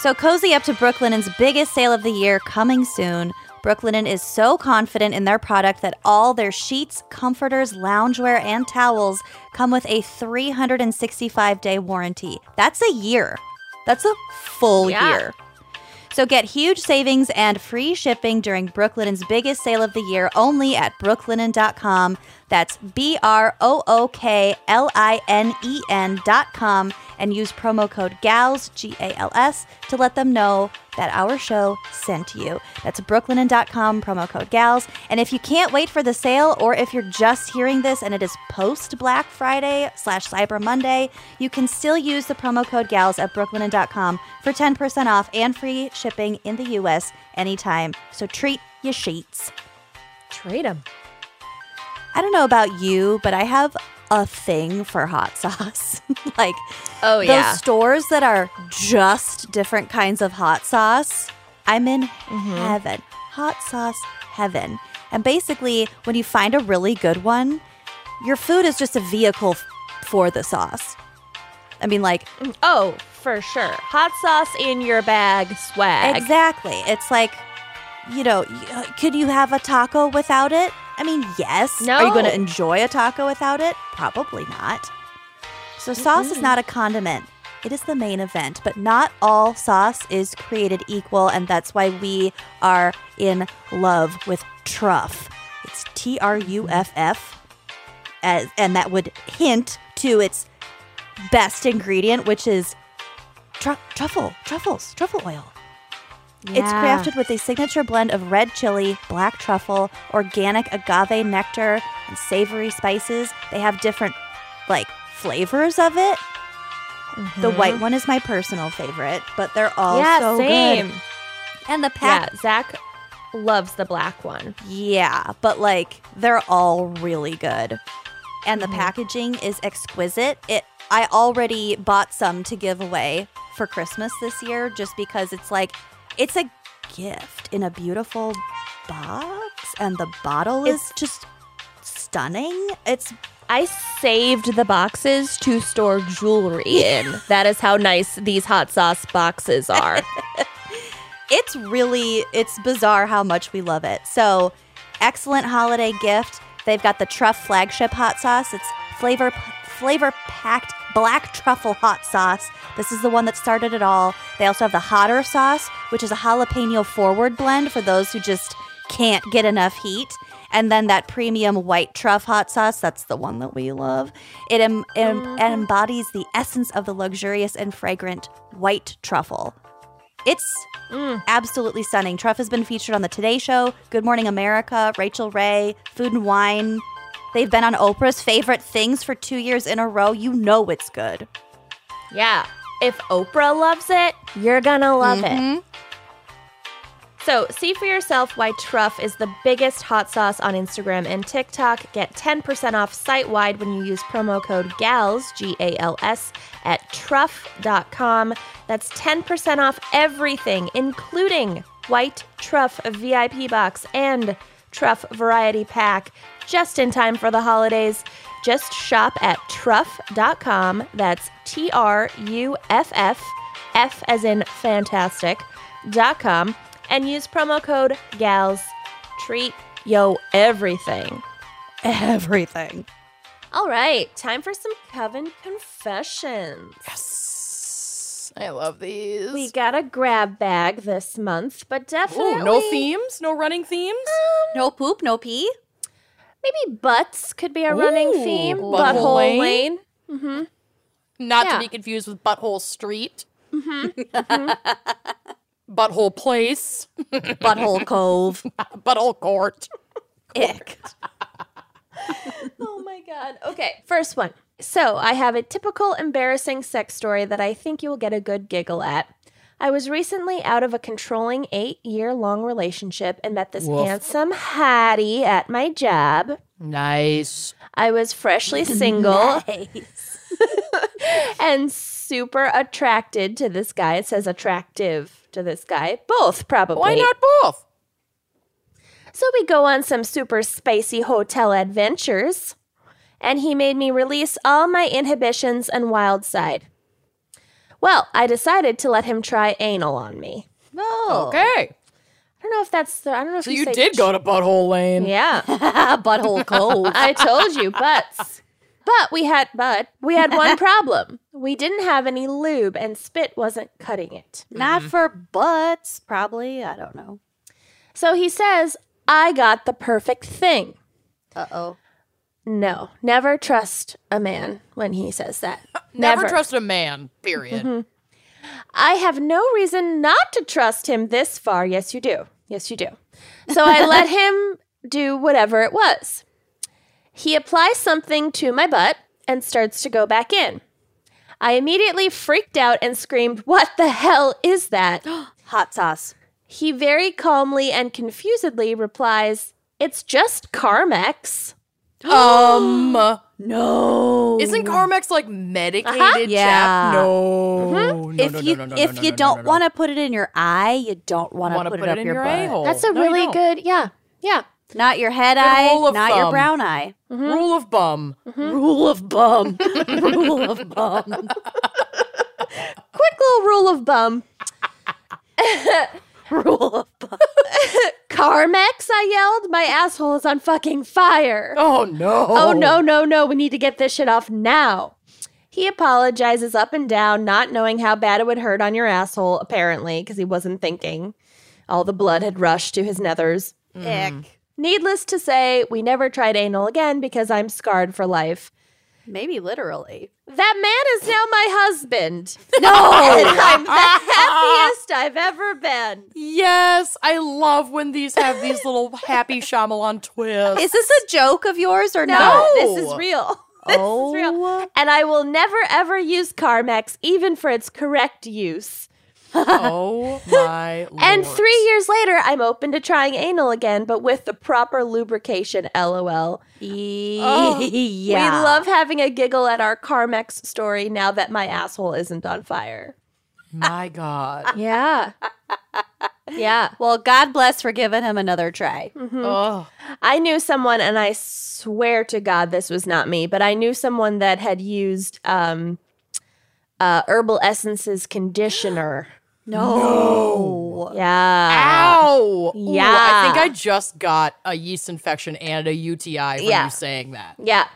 So cozy up to Brooklinen's biggest sale of the year coming soon. Brooklinen is so confident in their product that all their sheets, comforters, loungewear, and towels come with a 365-day warranty. That's a year. That's a full Yeah. year. So get huge savings and free shipping during Brooklinen's biggest sale of the year only at brooklinen.com. That's B R O O K L I N E N.com and use promo code GALS, G A L S, to let them know that our show sent you. That's brooklinen.com, promo code GALS. And if you can't wait for the sale, or if you're just hearing this and it is post Black Friday slash Cyber Monday, you can still use the promo code GALS at brooklinen.com for 10% off and free shipping in the US anytime. So treat your sheets. trade them. I don't know about you, but I have a thing for hot [LAUGHS] sauce. [LAUGHS] like Oh, those yeah. stores that are just different kinds of hot sauce. I'm in mm-hmm. heaven. Hot sauce heaven. And basically, when you find a really good one, your food is just a vehicle f- for the sauce. I mean, like, mm, Oh, for sure. Hot sauce in your bag swag. exactly. It's like, you know, uh, could you have a taco without it? I mean, yes. No. Are you going to enjoy a taco without it? Probably not. So, sauce is not a condiment. It is the main event, but not all sauce is created equal, and that's why we are in love with truff. It's T R U F F, and that would hint to its best ingredient, which is tru- truffle, truffles, truffle oil. It's crafted with a signature blend of red chili, black truffle, organic agave nectar, and savory spices. They have different, like, flavors of it. The mm-hmm. white one is my personal favorite, but they're all yeah, so same. good. And the Yeah, pack, Zach loves the black one. yeah, but like they're all really good. And the mm-hmm. packaging is exquisite. It I already bought some to give away for Christmas this year just because it's like it's a gift in a beautiful box and the bottle is just stunning. It's I saved the boxes to store jewelry in. [LAUGHS] that is how nice these hot sauce boxes are. [LAUGHS] it's really it's bizarre how much we love it. So, excellent holiday gift. They've got the Truff flagship hot sauce. It's flavor flavor packed black truffle hot sauce. This is the one that started it all. They also have the hotter sauce, which is a jalapeno forward blend for those who just can't get enough heat. And then that premium white truff hot sauce, that's the one that we love. It, em- em- it embodies the essence of the luxurious and fragrant white truffle. It's mm. absolutely stunning. Truff has been featured on The Today Show, Good Morning America, Rachael Ray, Food and Wine. They've been on Oprah's favorite things for two years in a row. You know it's good. Yeah. If Oprah loves it, you're gonna love Mhm. it. So, see for yourself why Truff is the biggest hot sauce on Instagram and TikTok. Get 10% off site wide when you use promo code GALS, G A L S, at truff.com. That's 10% off everything, including White Truff VIP box and Truff Variety Pack, just in time for the holidays. Just shop at truff.com. That's T R U F F, F as in fantastic, dot com, and use promo code GALS. Treat yo everything. Everything. All right, time for some Coven confessions. Yes. I love these. We got a grab bag this month, but definitely Ooh, no themes? No running themes? Um, no poop, no pee. Maybe butts could be a running theme. Butthole Butthole Lane? lane. Mm-hmm. Not Yeah. to be confused with Butthole Street. Mm-hmm. [LAUGHS] Mm-hmm. Butthole Place. Butthole Cove. [LAUGHS] Butthole Court. Ick. Oh my god. Okay, first one. So, I have a typical embarrassing sex story that I think you will get a good giggle at. I was recently out of a controlling eight year long relationship and met this Woof. handsome Hattie at my job. Nice. I was freshly single [LAUGHS] Nice. [LAUGHS] and super attracted to this guy. It says attractive to this guy. Both, probably. Why not both? So we go on some super spicy hotel adventures, and he made me release all my inhibitions and wild side. Well, I decided to let him try anal on me. No. Okay. I don't know if that's the. I don't know if So you, you say did go to Butthole Lane. Yeah, [LAUGHS] [LAUGHS] Butthole Cove. I told you, butts. But we had, but we had one [LAUGHS] problem. We didn't have any lube, and spit wasn't cutting it. Not mm-hmm. for butts, probably. I don't know. So he says, "I got the perfect thing." Uh oh. No, never trust a man when he says that. [LAUGHS] Never, trust a man, period. Mm-hmm. I have no reason not to trust him this far. Yes, you do. Yes, you do. So I [LAUGHS] let him do whatever it was. He applies something to my butt and starts to go back in. I immediately freaked out and screamed, What the hell is that? [GASPS] Hot sauce. He very calmly and confusedly replies, It's just Carmex. Um, [GASPS] No. isn't Carmex like medicated? Uh-huh. Chap? Yeah. No. no. if no, you no, no, no, if no, you no, don't no, no. want to put it in your eye, you don't want Wanna to put, it up your, butt. a-hole. That's a No, really good, yeah, yeah. Not your head eye, rule of not your brown eye. rule of bum. Rule of bum. [LAUGHS] Rule of bum. [LAUGHS] Quick little rule of bum. [LAUGHS] [LAUGHS] Rule of bum. [LAUGHS] Carmex, I yelled. My asshole is on fucking fire. Oh no. Oh, no, no, no. We need to get this shit off now. He apologizes up and down, not knowing how bad it would hurt on your asshole, apparently, because he wasn't thinking. All the blood had rushed to his nethers. Mm-hmm. Ick. Needless to say, we never tried anal again because I'm scarred for life. Maybe literally. That man is now my husband. [LAUGHS] No. [LAUGHS] I'm the happiest I've ever been. Yes, I love when these have these [LAUGHS] little happy Shyamalan twists. Is this a joke of yours or No, not? this is real. This Oh. is real. Oh. And I will never ever use Carmex, even for its correct use. Oh my And three years later, I'm open to trying anal again, but with the proper lubrication, lol. [LAUGHS] yeah. We love having a giggle at our Carmex story now that my asshole isn't on fire. My God. [LAUGHS] Yeah. yeah. Well, God bless for giving him another try. Ugh. I knew someone, and I swear to God this was not me, but I knew someone that had used um, uh, Herbal Essences conditioner. No. Yeah. Ow! Ooh, I think I just got a yeast infection and a UTI from Yeah. you saying that. Yeah.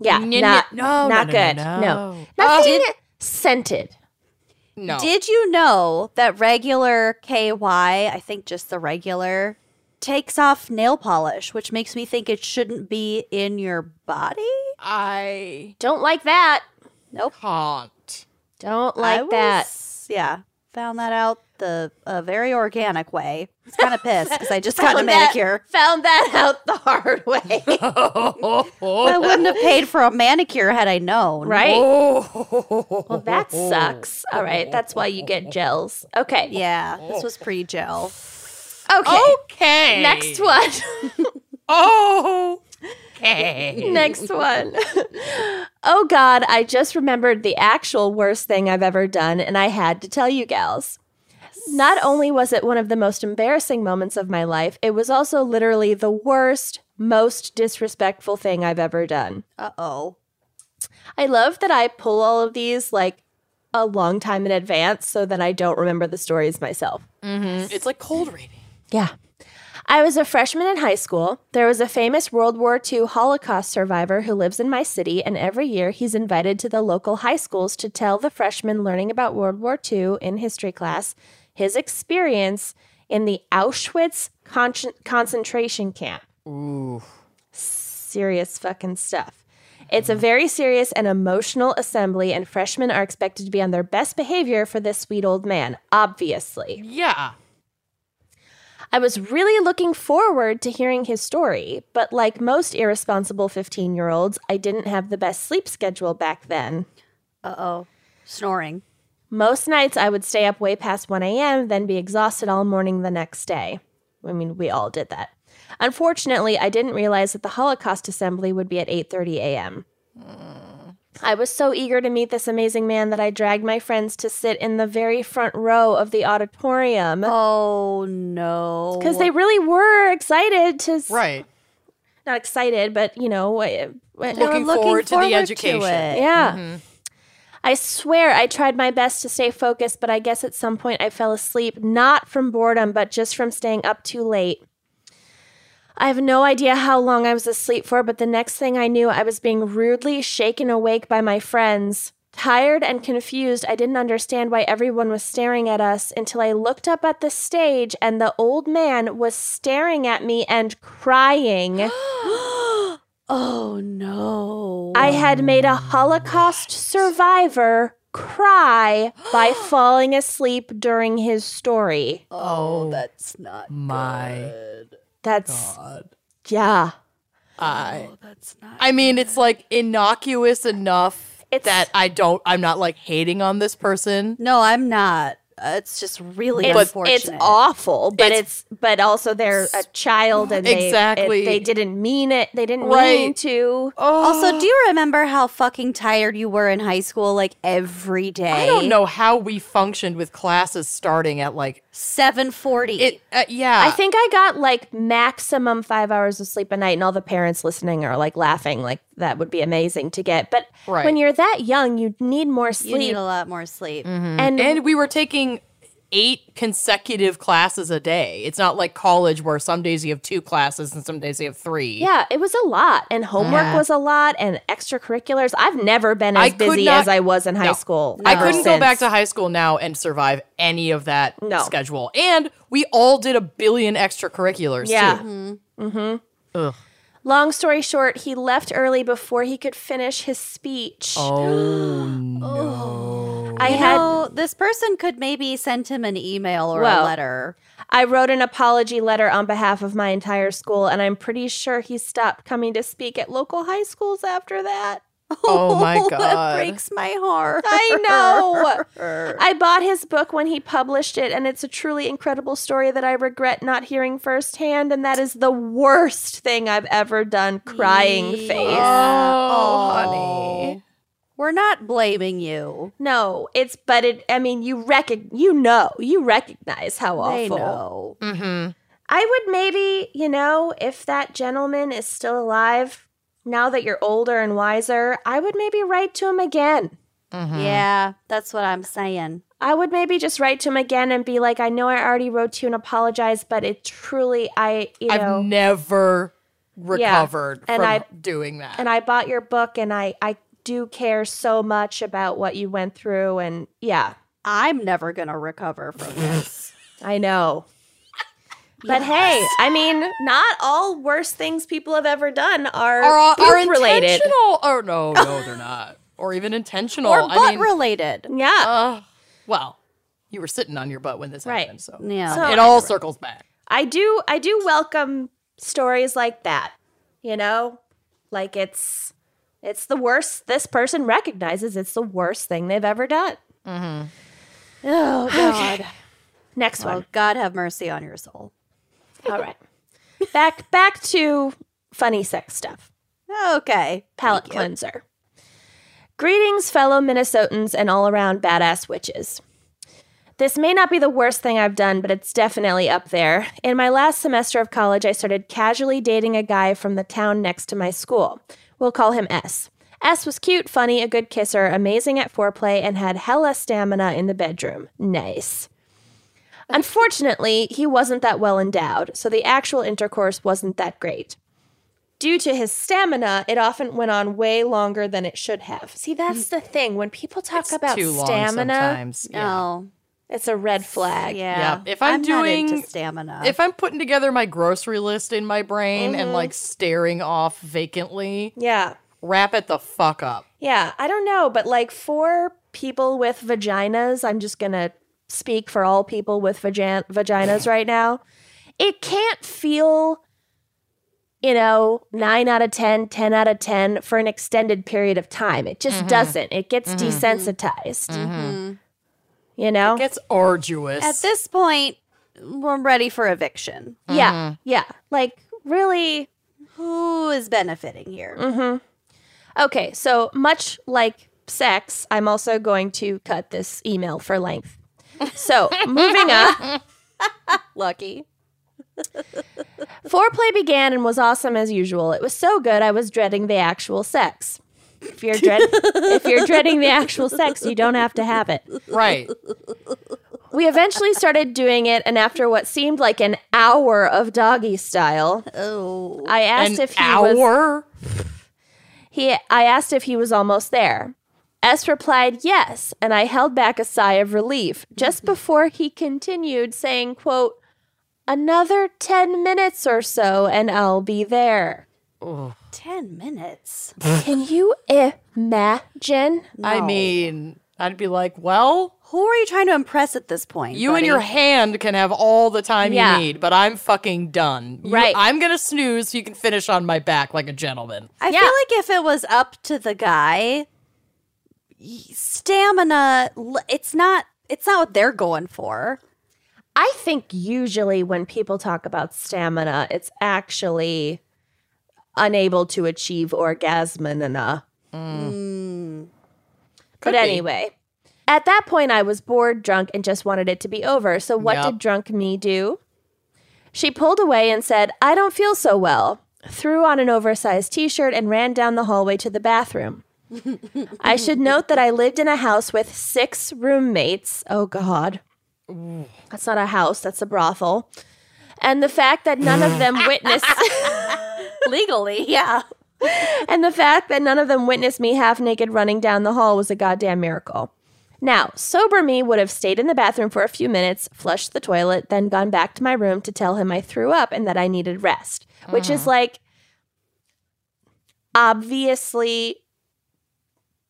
Yeah. N- n- not, no, not no, no, good. no, No. no. Nothing oh. Did- scented. No. Did you know that regular KY, I think just the regular, takes off nail polish, which makes me think it shouldn't be in your body. I Don't like that. Nope. can't. Don't I like that. was- Yeah, found that out the a very organic way. I was kind of [LAUGHS] pissed because I just got a Found that- manicure. found that out the hard way. [LAUGHS] I wouldn't have paid for a manicure had I known. right? [LAUGHS] Well, that sucks. All right. That's why you get gels. Okay. Yeah, this was pre-gel. Okay. Okay. Next one. Oh. Okay. Next one. oh God, I just remembered the actual worst thing I've ever done, and I had to tell you gals. Not only was it one of the most embarrassing moments of my life, it was also literally the worst, most disrespectful thing I've ever done. Uh oh. I love that I pull all of these like a long time in advance so that I don't remember the stories myself. It's like cold reading. Yeah. I was a freshman in high school. There was a famous World War II Holocaust survivor who lives in my city, and every year he's invited to the local high schools to tell the freshmen learning about World War II in history class his experience in the Auschwitz con- concentration camp. Ooh. Serious fucking stuff. It's a very serious and emotional assembly, and freshmen are expected to be on their best behavior for this sweet old man, obviously. Yeah. I was really looking forward to hearing his story, but like most irresponsible 15 year olds, I didn't have the best sleep schedule back then. Uh oh. Snoring. Most nights I would stay up way past 1 a.m., then be exhausted all morning the next day. I mean, we all did that. Unfortunately, I didn't realize that the Holocaust assembly would be at 8:30 a.m. I was so eager to meet this amazing man that I dragged my friends to sit in the very front row of the auditorium Oh no. because they really were excited to s- Right. not excited, but you know, uh, Looking forward to the education. it. yeah. I swear I tried my best to stay focused, but I guess at some point I fell asleep, not from boredom, but just from staying up too late. I have no idea how long I was asleep for, but the next thing I knew, I was being rudely shaken awake by my friends. Tired and confused, I didn't understand why everyone was staring at us until I looked up at the stage and the old man was staring at me and crying. [GASPS] Oh no. I had made a Holocaust survivor cry by [GASPS] falling asleep during his story. Oh, that's not My That's, God. yeah. I. that's not I mean, it's like innocuous enough It's- that I don't. I'm not like hating on this person. No, I'm not. Uh, it's just really It's, unfortunate. it's awful, but It's- it's, but also they're a child and they, Exactly. it- they didn't mean it. They didn't mean Right. to. Also, do you remember how fucking tired you were in high school like every day? I don't know how we functioned with classes starting at like 740. it. Uh, yeah, I think I got like maximum five hours of sleep a night, and all the parents listening are like laughing, like that would be amazing to get. But Right. when you're that young, you need more sleep. you need a lot more sleep. and and we were taking eight consecutive classes a day. It's not like college where some days you have two classes and some days you have three. Yeah, it was a lot, and homework Yeah. was a lot, and extracurriculars. I've never been as could busy not- as I was in high No. school. I couldn't go back to high school now and survive any of that No. schedule. And we all did a billion extracurriculars Yeah. too. Mm-hmm. Long story short, he left early before he could finish his speech. [GASPS] Oh, [GASPS] oh no. I You had know, this person could maybe send him an email or Well, a letter. I wrote an apology letter on behalf of my entire school, and I'm pretty sure he stopped coming to speak at local high schools after that. Oh my [LAUGHS] that God. breaks my heart. I know. [LAUGHS] I bought his book when he published it, and it's a truly incredible story that I regret not hearing firsthand, and that is the worst thing I've ever done. Crying face. Oh, honey. We're not blaming you. No, it's but it. I mean, you recog- you know, you recognize how awful. They know. Mm-hmm. I would maybe, you know, if that gentleman is still alive, now that you're older and wiser, I would maybe write to him again. Mm-hmm. Yeah, that's what I'm saying. I would maybe just write to him again and be like, I know I already wrote to you and apologized, but it truly, I, you I've know, never recovered and from I- doing that. and I bought your book and I, I do care so much about what you went through. And yeah, I'm never going to recover from this. [LAUGHS] I know. But hey, I mean, not all worst things people have ever done are, Are, are poop related. intentional? Or no, [LAUGHS] no, they're not. Or even intentional. or I butt mean, related. Yeah. uh, well, you were sitting on your butt when this Right. happened, so Yeah. So- it all circles back. I do I do welcome stories like that. You know? Like it's it's the worst this person recognizes it's the worst thing they've ever done. Mm-hmm. Oh god. Next well, one. God have mercy on your soul. All right. Back back to funny sex stuff. Okay. You. cleanser. Greetings, fellow Minnesotans and all around badass witches. This may not be the worst thing I've done, but it's definitely up there. In my last semester of college, I started casually dating a guy from the town next to my school. We'll call him S. S was cute, funny, a good kisser, amazing at foreplay, and had hella stamina in the bedroom. Nice. Unfortunately, he wasn't that well endowed, so the actual intercourse wasn't that great. Due to his stamina, it often went on way longer than it should have. See, that's the thing. When people talk It's about too long stamina, sometimes. Yeah. No. it's a red flag. Yeah. Yeah, if I'm not doing- into stamina. If I'm putting together my grocery list in my brain Mm-hmm. and like staring off vacantly, Yeah. wrap it the fuck up. Yeah. I don't know, but like for people with vaginas, I'm just going to speak for all people with vagin- vaginas right now. It can't feel, you know, 9 out of 10, 10 out of 10 for an extended period of time. It just mm-hmm. doesn't. It gets mm-hmm. desensitized. Mm-hmm. You know? It gets arduous. At this point, we're ready for eviction. Yeah. Yeah. Like, really. Who is benefiting here? Mm. Okay. So, much like sex, I'm also going to cut this email for length. So, moving on. [LAUGHS] Lucky. Foreplay began and was awesome as usual. It was so good, I was dreading the actual sex. If you're, dread- if you're dreading the actual sex, you don't have to have it. right. We eventually started doing it, and after what seemed like an hour of doggy style, Oh. I asked An if he was. He I asked if he was almost there. S replied yes, and I held back a sigh of relief just mm-hmm. before he continued saying, quote, another 10 minutes or so and I'll be there. 10 minutes. [LAUGHS] Can you imagine? I mean, I'd be like, well, Who are you trying to impress at this point? you and your hand can have all the time Yeah. you need, but I'm fucking done. You- Right. I'm gonna snooze so you can finish on my back like a gentleman. I Yeah. feel like if it was up to the guy, y- stamina, l- it's not. It's not what they're going for. I think usually when people talk about stamina, it's actually unable to achieve orgasmina. Mm. Could But be. anyway, at that point, I was bored, drunk, and just wanted it to be over. So, what Yep. did drunk me do? She pulled away and said, I don't feel so well, threw on an oversized t shirt, and ran down the hallway to the bathroom. I should note that I lived in a house with six roommates. Oh, God. That's not a house, that's a brothel. And the fact that none of them witnessed. [LAUGHS] Legally, yeah. And the fact that none of them witnessed me half naked running down the hall was a goddamn miracle. Now, sober me would have stayed in the bathroom for a few minutes, flushed the toilet, then gone back to my room to tell him I threw up and that I needed rest, which is mm. like obviously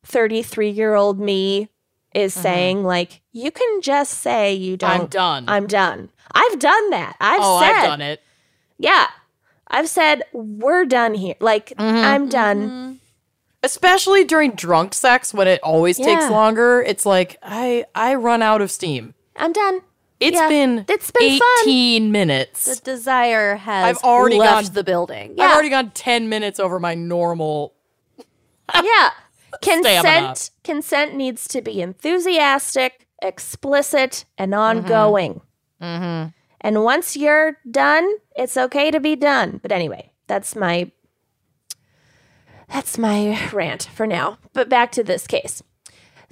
33 year old me is saying, like, you can just say you don't. I'm done. I'm done. I've done that. I've oh, said I've done it. yeah. I've said, we're done here. Like, Mm-hmm. I'm done. Especially during drunk sex when it always takes longer. It's like I I run out of steam. I'm done. It's Yeah. been It's been fun. 18 minutes. The desire has I've already left gone- the building. Yeah. I've already gone 10 minutes over my normal. Yeah. Consent Stamina. consent needs to be enthusiastic, explicit, and ongoing. Mm-hmm. And once you're done, it's okay to be done. But anyway, that's my that's my rant for now. But back to this case.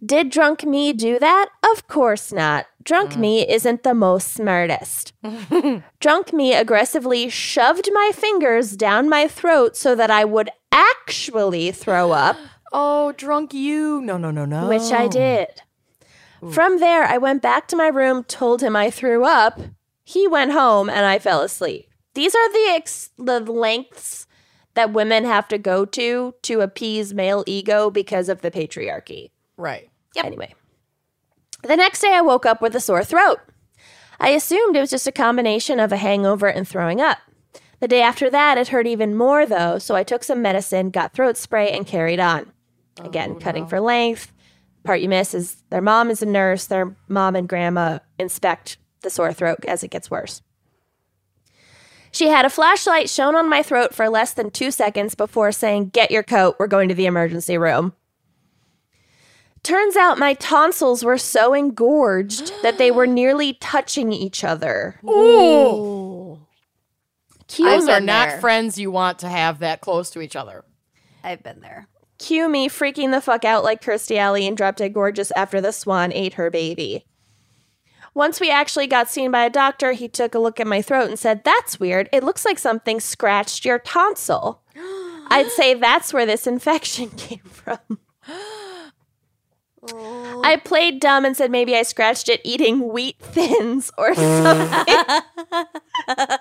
Did drunk me do that? Of course not. Drunk me isn't the most smartest. [LAUGHS] drunk me aggressively shoved my fingers down my throat so that I would actually throw up Oh, drunk you. No, no, no, no. which I did. From there, I went back to my room, told him I threw up, He went home and I fell asleep. These are the ex- the lengths that women have to go to to appease male ego because of the patriarchy. Right. Anyway, the next day I woke up with a sore throat. I assumed it was just a combination of a hangover and throwing up. The day after that, it hurt even more though, so I took some medicine, got throat spray, and carried on. Oh, Again, cutting for length. Part you miss is their mom is a nurse. Their mom and grandma inspect the sore throat as it gets worse. She had a flashlight shown on my throat for less than two seconds before saying, Get your coat, we're going to the emergency room. Turns out my tonsils were so engorged that they were [GASPS] nearly touching each other. Ooh. Cue, Those are not there. friends you want to have that close to each other. I've been there. Cue me freaking the fuck out like Kirstie Alley and Drop Dead Gorgeous after the swan ate her baby. Once we actually got seen by a doctor, he took a look at my throat and said, That's weird. It looks like something scratched your tonsil. [GASPS] I'd say that's where this infection [LAUGHS] came from. Oh. I played dumb and said maybe I scratched it eating wheat thins or something. [LAUGHS]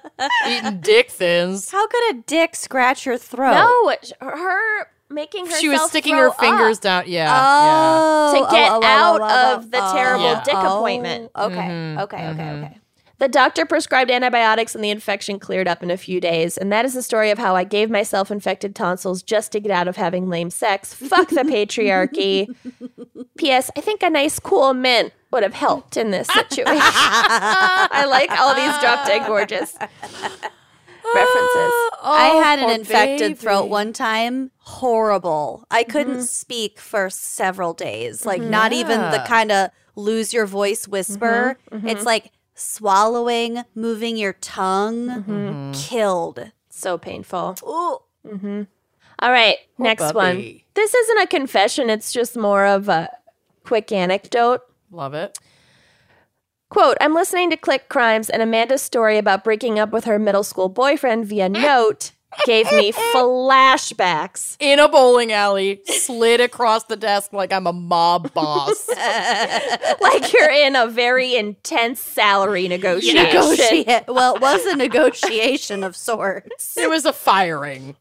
Eating dick thins. How could a dick scratch your throat? no, her making herself She was sticking throw her fingers up. down. Yeah. Oh, To get oh, oh, oh, out oh, oh, of the oh, terrible Yeah. dick oh, appointment. Okay, Mhm, okay, okay, mhm. okay. The doctor prescribed antibiotics and the infection cleared up in a few days. And that is the story of how I gave myself infected tonsils just to get out of having lame sex. Fuck the patriarchy. [LAUGHS] P.S. I think a nice cool mint would have helped in this [LAUGHS] situation. [LAUGHS] I like all these drop dead gorgeous references. [GASPS] I Oh, had an infected baby. throat one time. Horrible. I couldn't Mm-hmm. speak for several days. Like not even the kind of lose your voice whisper. Mm-hmm, It's like swallowing, moving your tongue. Mm-hmm. Killed. So painful. Ooh. All right, next one. This isn't a confession, it's just more of a quick anecdote. Love it. Quote, I'm listening to Click Crimes, and Amanda's story about breaking up with her middle school boyfriend via note gave me flashbacks. In a bowling alley, slid across the desk like I'm a mob boss. [LAUGHS] Like you're in a very intense salary negotiation. Negotiate. Well, it was a negotiation of sorts. it was a firing.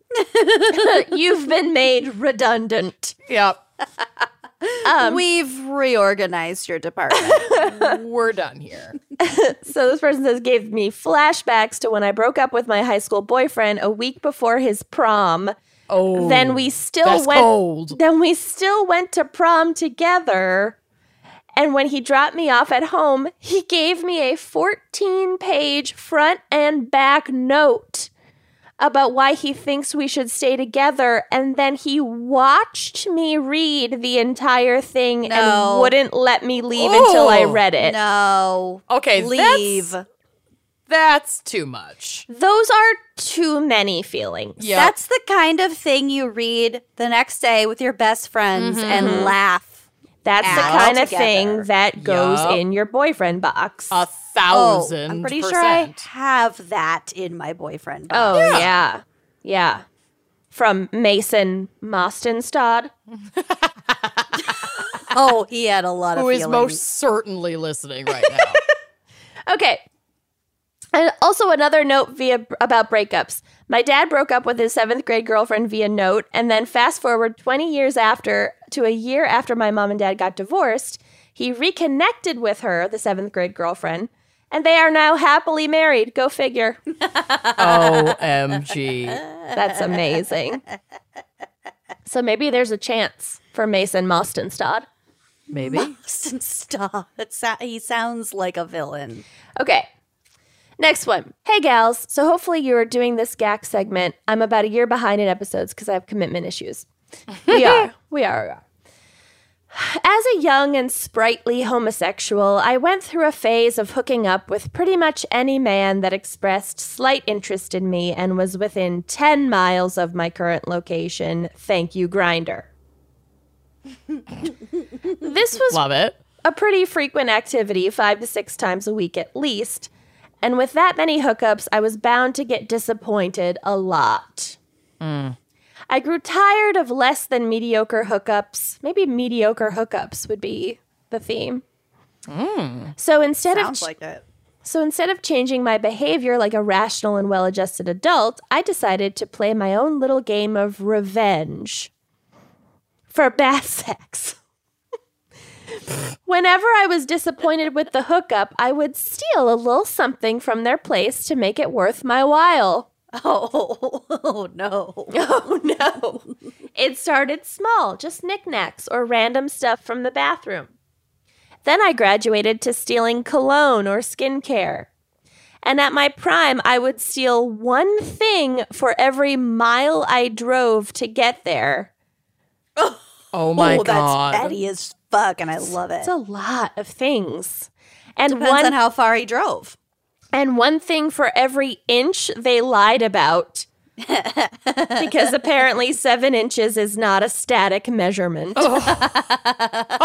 [LAUGHS] You've been made redundant. Yep. Um, We've reorganized your department. [LAUGHS] We're done here. [LAUGHS] So this person says gave me flashbacks to when I broke up with my high school boyfriend a week before his prom. Oh. then we still that's went cold. then we still went to prom together. And when he dropped me off at home, he gave me a 14 page front and back note about why he thinks we should stay together. And then he watched me read the entire thing No. and wouldn't let me leave until I read it. no. Okay, Leave. That's, that's too much. Those are too many feelings. Yeah. That's the kind of thing you read the next day with your best friends and mm-hmm. laugh. That's the kind of together. thing that goes Yup. in your boyfriend box. A Oh, thousand. I'm pretty percent. sure I have that in my boyfriend. box. Oh yeah. yeah, From Mason Mostenstad. [LAUGHS] Oh, he had a lot of Who is most certainly listening right now. [LAUGHS] Okay. And also another note via about breakups. My dad broke up with his seventh grade girlfriend via note, and then fast forward 20 years after to a year after my mom and dad got divorced, he reconnected with her, the seventh grade girlfriend, and they are now happily married. Go figure. OMG. [LAUGHS] That's amazing. So maybe there's a chance for Mason Mostenstad. Maybe. Stop. It sa- he sounds like a villain. Okay. Next one. Hey, gals. So hopefully you're doing this GAC segment. I'm about a year behind in episodes because I have commitment issues. We [LAUGHS] are. We are. We are. As a young and sprightly homosexual, I went through a phase of hooking up with pretty much any man that expressed slight interest in me and was within 10 miles of my current location. Thank you, Grindr. [LAUGHS] this was Love it. a pretty frequent activity, five to six times a week at least. And with that many hookups, I was bound to get disappointed a lot. I grew tired of less than mediocre hookups. Maybe mediocre hookups would be the theme. So instead Sounds of like it. So instead of changing my behavior like a rational and well adjusted adult, I decided to play my own little game of revenge for bad [LAUGHS] sex. Whenever I was disappointed with the hookup, I would steal a little something from their place to make it worth my while. Oh, [LAUGHS] oh no. [LAUGHS] Oh no. it started small, just knickknacks or random stuff from the bathroom. Then I graduated to stealing cologne or skincare. And at my prime, I would steal one thing for every mile I drove to get there. [LAUGHS] Oh my oh, god. that's petty as fuck, and I love it. It's a lot of things. And Depends one on how far he drove. and one thing for every inch they lied about. [LAUGHS] because apparently seven inches is not a static measurement. [LAUGHS]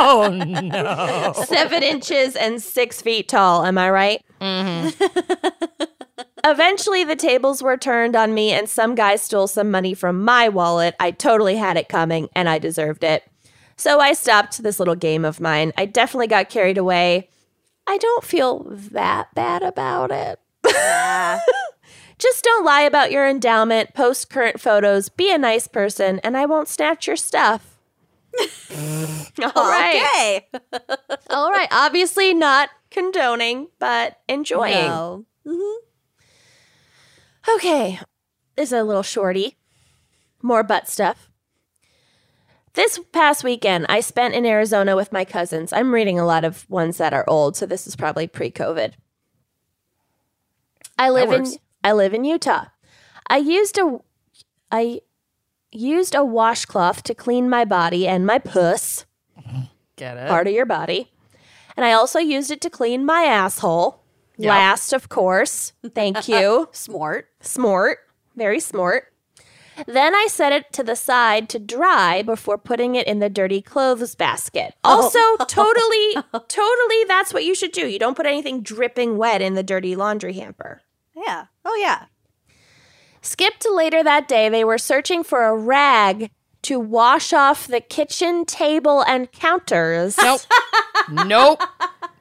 Oh no. seven inches and six feet tall. Am I right? Mm-hmm. [LAUGHS] Eventually, the tables were turned on me, and some guy stole some money from my wallet. I totally had it coming, and I deserved it. So I stopped this little game of mine. I definitely got carried away. I don't feel that bad about it. [LAUGHS] Just don't lie about your endowment, post current photos, be a nice person, and I won't snatch your stuff. [LAUGHS] All right. Okay. [LAUGHS] All right. Obviously not condoning, but enjoying. No. Mm-hmm. Okay. This is a little shorty. More butt stuff. This past weekend, I spent in Arizona with my cousins. I'm reading a lot of ones that are old, so this is probably pre-COVID. I live in. I live in Utah. I used a I used a washcloth to clean my body and my puss. Get it? part of your body. And I also used it to clean my asshole. Yep. Last, of course. Thank you. [LAUGHS] Smart. smart. Very smart. Then I set it to the side to dry before putting it in the dirty clothes basket. Also, [LAUGHS] totally, totally, that's what you should do. You don't put anything dripping wet in the dirty laundry hamper. Yeah. Oh, yeah. Skip to later that day, they were searching for a rag to wash off the kitchen table and counters. Nope. [LAUGHS] nope.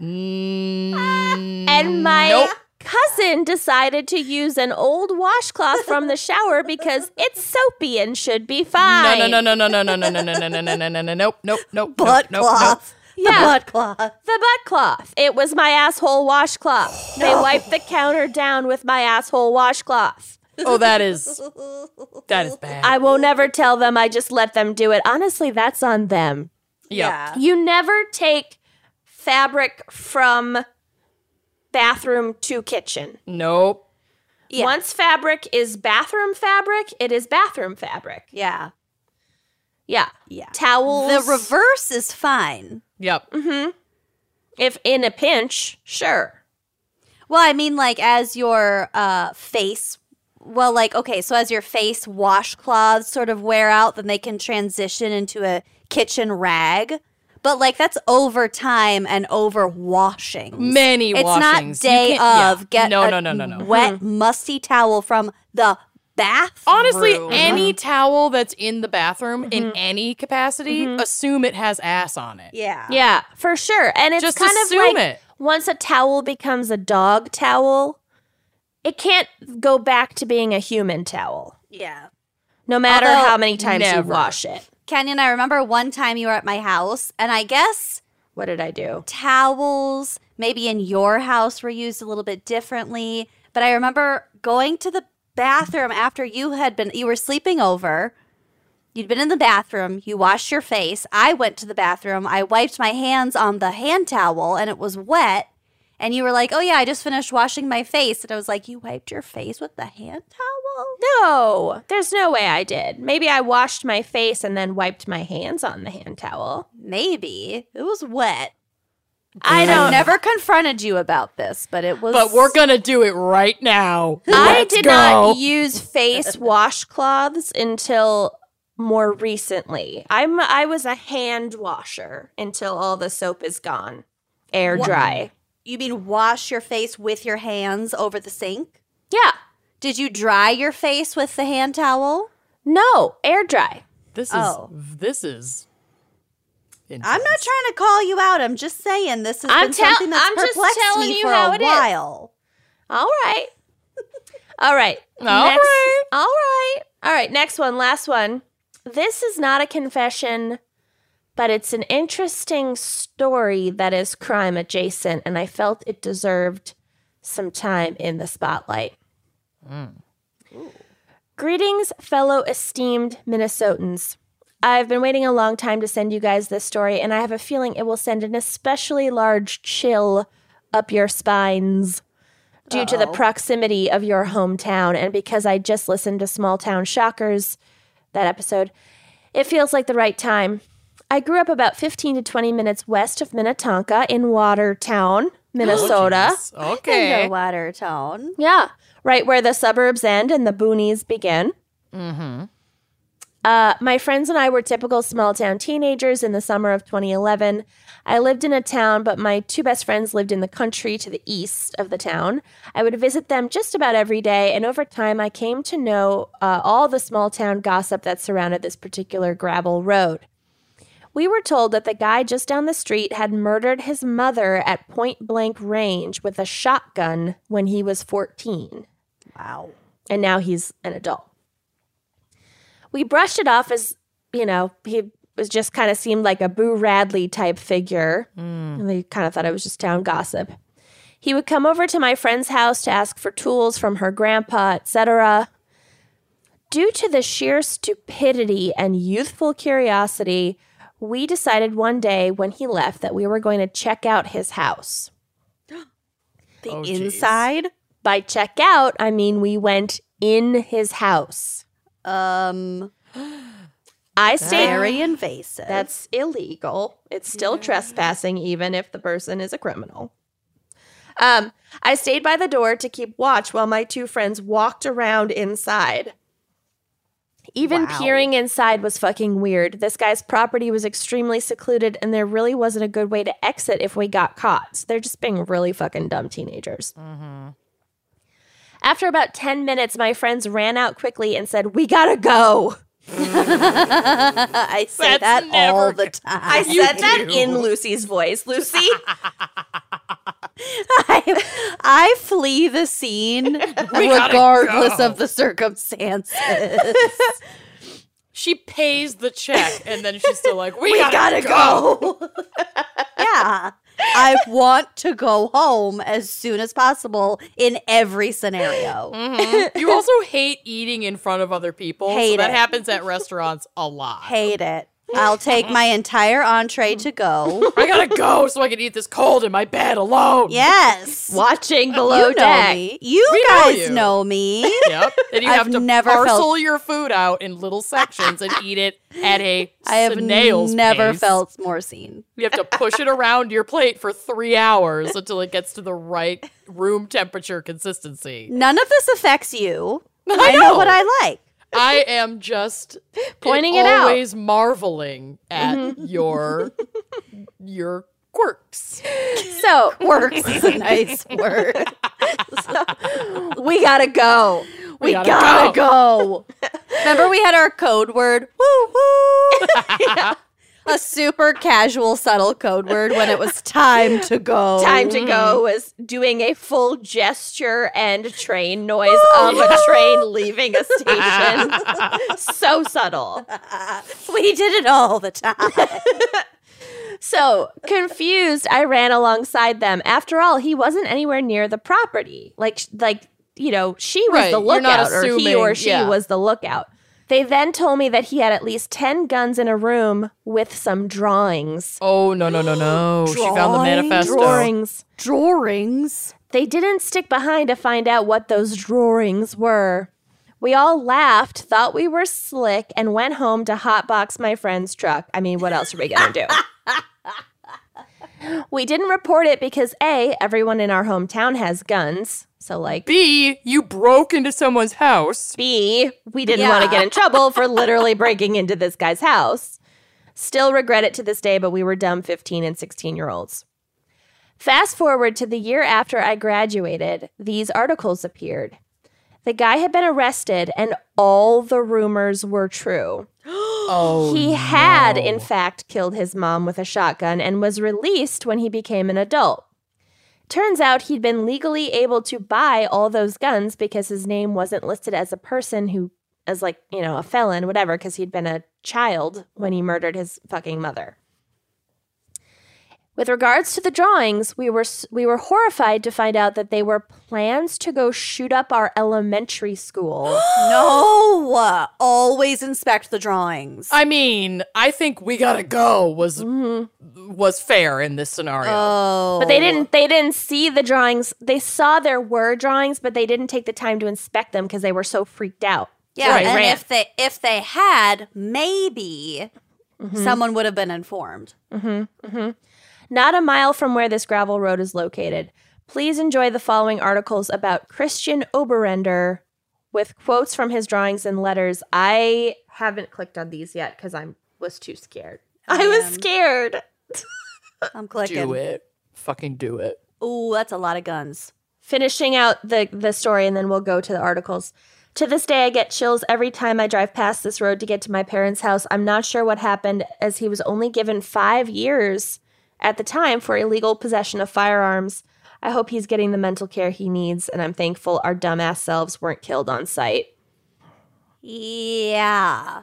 Mm, And my Nope. Cousin decided to use an old washcloth from the shower because it's soapy and should be fine. no, no, no, no, no, no, no, no, no, no, no, no, no, no, no, nope, nope, nope, Butt nope, nope, cloth. Yeah. The butt cloth. The butt cloth. It was my asshole washcloth. They wiped the counter down with my asshole washcloth. nope. Oh, that is that is bad. I will never tell them. I just let them do it. Honestly, that's on them. yeah. You never take fabric from bathroom to kitchen. Nope. Yeah. Once fabric is bathroom fabric, it is bathroom fabric. Yeah. Yeah. Yeah. Towels. The reverse is fine. Yep. Mm-hmm. If in a pinch, sure. Well, I mean, like as your uh, face, well, like okay, so as your face washcloths sort of wear out, then they can transition into a kitchen rag. But like that's over time and over washing. Many It's washings. not day of can't- yeah. get no, a no, no, no, no. wet mm-hmm. musty towel from the bath. Honestly, any mm-hmm. towel that's in the bathroom in mm-hmm. any capacity, Mm-hmm. assume it has ass on it. yeah, Yeah, for sure. And it's Just kind of like it. once a towel becomes a dog towel, it can't go back to being a human towel. yeah. No matter Although- how many times you Never. wash it. Kenyon, I remember one time you were at my house, and I guess What did I do? towels maybe in your house were used a little bit differently. But i remember going to the bathroom after you had been you were sleeping over. You'd been in the bathroom. You washed your face. I went to the bathroom. I wiped my hands on the hand towel and it was wet and you were like oh yeah i just finished washing my face and i was like you wiped your face with the hand towel No, there's no way I did. Maybe I washed my face and then wiped my hands on the hand towel. maybe it was wet I i don't never confronted you about this but it was But we're gonna do it right now. I Let's did go. not use face [LAUGHS] washcloths until more recently. I'm I was a hand washer until all the soap is gone. Air dry. You mean wash your face with your hands over the sink Yeah. Did you dry your face with the hand towel? No, air dry. This is Oh. this is I'm not trying to call you out. I'm just saying this has I'm been tell- something that's I'm just perplexed telling me you for how a it is. while. All right. [LAUGHS] All right. All Next- right. All right. All right. Next one. Last one. This is not a confession, but it's an interesting story that is crime adjacent, and I felt it deserved some time in the spotlight. Greetings, fellow esteemed Minnesotans. I've been waiting a long time to send you guys this story, and I have a feeling it will send an especially large chill up your spines due to the proximity of your hometown and because I just listened to Small Town Shockers, that episode. It feels like the right time. I grew up about 15 to 20 minutes west of Minnetonka in Watertown, Minnesota. Oh, okay. In Watertown. Yeah, right where the suburbs end and the boonies begin. Mm-hmm. Uh, my friends and I were typical small town teenagers in the summer of 2011. I lived in a town, but my two best friends lived in the country to the east of the town. I would visit them just about every day, and over time, I came to know uh, all the small town gossip that surrounded this particular gravel road. We were told that the guy just down the street had murdered his mother at point blank range with a shotgun when he was 14, Wow. and now he's an adult. We brushed it off as, you know, he was just kind of seemed like a Boo Radley type figure. And they kind of thought it was just town gossip. He would come over to my friend's house to ask for tools from her grandpa, etc. Due to the sheer stupidity and youthful curiosity, we decided one day when he left that we were going to check out his house. [GASPS] The Oh, geez. inside. By check out, I mean we went in his house. Um, [GASPS] I stayed. very invasive. That's illegal. It's still trespassing, even if the person is a criminal. Um, I stayed by the door to keep watch while my two friends walked around inside. Even Wow. peering inside was fucking weird. This guy's property was extremely secluded, and there really wasn't a good way to exit if we got caught. So they're just being really fucking dumb teenagers. After about 10 minutes, my friends ran out quickly and said, We gotta go. [LAUGHS] I say That's that all the time. I said that in Lucy's voice. Lucy, [LAUGHS] I, I flee the scene [LAUGHS] regardless go. of the circumstances. [LAUGHS] She pays the check, and then she's still like, "We, we gotta, gotta go." go. [LAUGHS] yeah. I want to go home as soon as possible in every scenario. Mhm. You also hate eating in front of other people. so Hate that it. happens at restaurants a lot. Hate it. I'll take my entire entree to go. I gotta go so I can eat this cold in my bed alone. Yes. watching below you know deck. me. You We know guys you. know me. [LAUGHS] Yep. Then you I've have to never parcel felt- your food out in little sections and eat it at a [LAUGHS] I have snail's never pace. felt more seen. You have to push it around your plate for three hours until it gets to the right room temperature consistency. None of this affects you. [LAUGHS] I know know. what I like. I am just [LAUGHS] Pointing it out. always marveling at mm-hmm. your your quirks. So Works is a nice word. we gotta go. We gotta gotta, go. [LAUGHS] Remember we had our code word? Woo woo. [LAUGHS] A super casual, subtle code word when it was time to go. Time to go was doing a full gesture and train noise oh, of a train leaving a station. [LAUGHS] so subtle. We did it all the time. [LAUGHS] So confused, I ran alongside them. After all, he wasn't anywhere near the property. Like, like you know, she was Right, the lookout, or he or she yeah. was the lookout. They then told me that he had at least ten guns in a room with some drawings. Oh no no no no! she found the manifesto. Drawings. Drawings. They didn't stick behind to find out what those drawings were. We all laughed, thought we were slick, and went home to hotbox my friend's truck. I mean, what else are we going to do? [LAUGHS] we didn't report it because A, everyone in our hometown has guns. So, like, B, you broke into someone's house. B, we didn't want to get in trouble for literally breaking into this guy's house. Still regret it to this day, but we were dumb 15 and 16 year olds. Fast forward to the year after I graduated, these articles appeared. The guy had been arrested, and all the rumors were true. [GASPS] Oh, he had, no. in fact, killed his mom with a shotgun and was released when he became an adult. Turns out he'd been legally able to buy all those guns because his name wasn't listed as a person who, as like, you know, a felon, whatever, because he'd been a child when he murdered his fucking mother. With regards to the drawings, we were we were horrified to find out that they were plans to go shoot up our elementary school. [GASPS] No, always inspect the drawings. I mean, I think we gotta go was Mm-hmm. was fair in this scenario. oh, But they didn't they didn't see the drawings. They saw there were drawings, but they didn't take the time to inspect them because they were so freaked out. Yeah, Right, and ran. if they if they had, maybe mm-hmm. someone would have been informed. Mm-hmm. Mm-hmm. Not a mile from where this gravel road is located. Please enjoy the following articles about Christian Oberender with quotes from his drawings and letters. I haven't clicked on these yet because I was too scared. I was scared. [LAUGHS] I'm clicking. do it. Fucking do it. Ooh, that's a lot of guns. finishing out the the story and then we'll go to the articles. To this day I get chills every time I drive past this road to get to my parents' house. I'm not sure what happened as he was only given 5 years at the time for illegal possession of firearms. I hope he's getting the mental care he needs and I'm thankful our dumbass selves weren't killed on site. Yeah.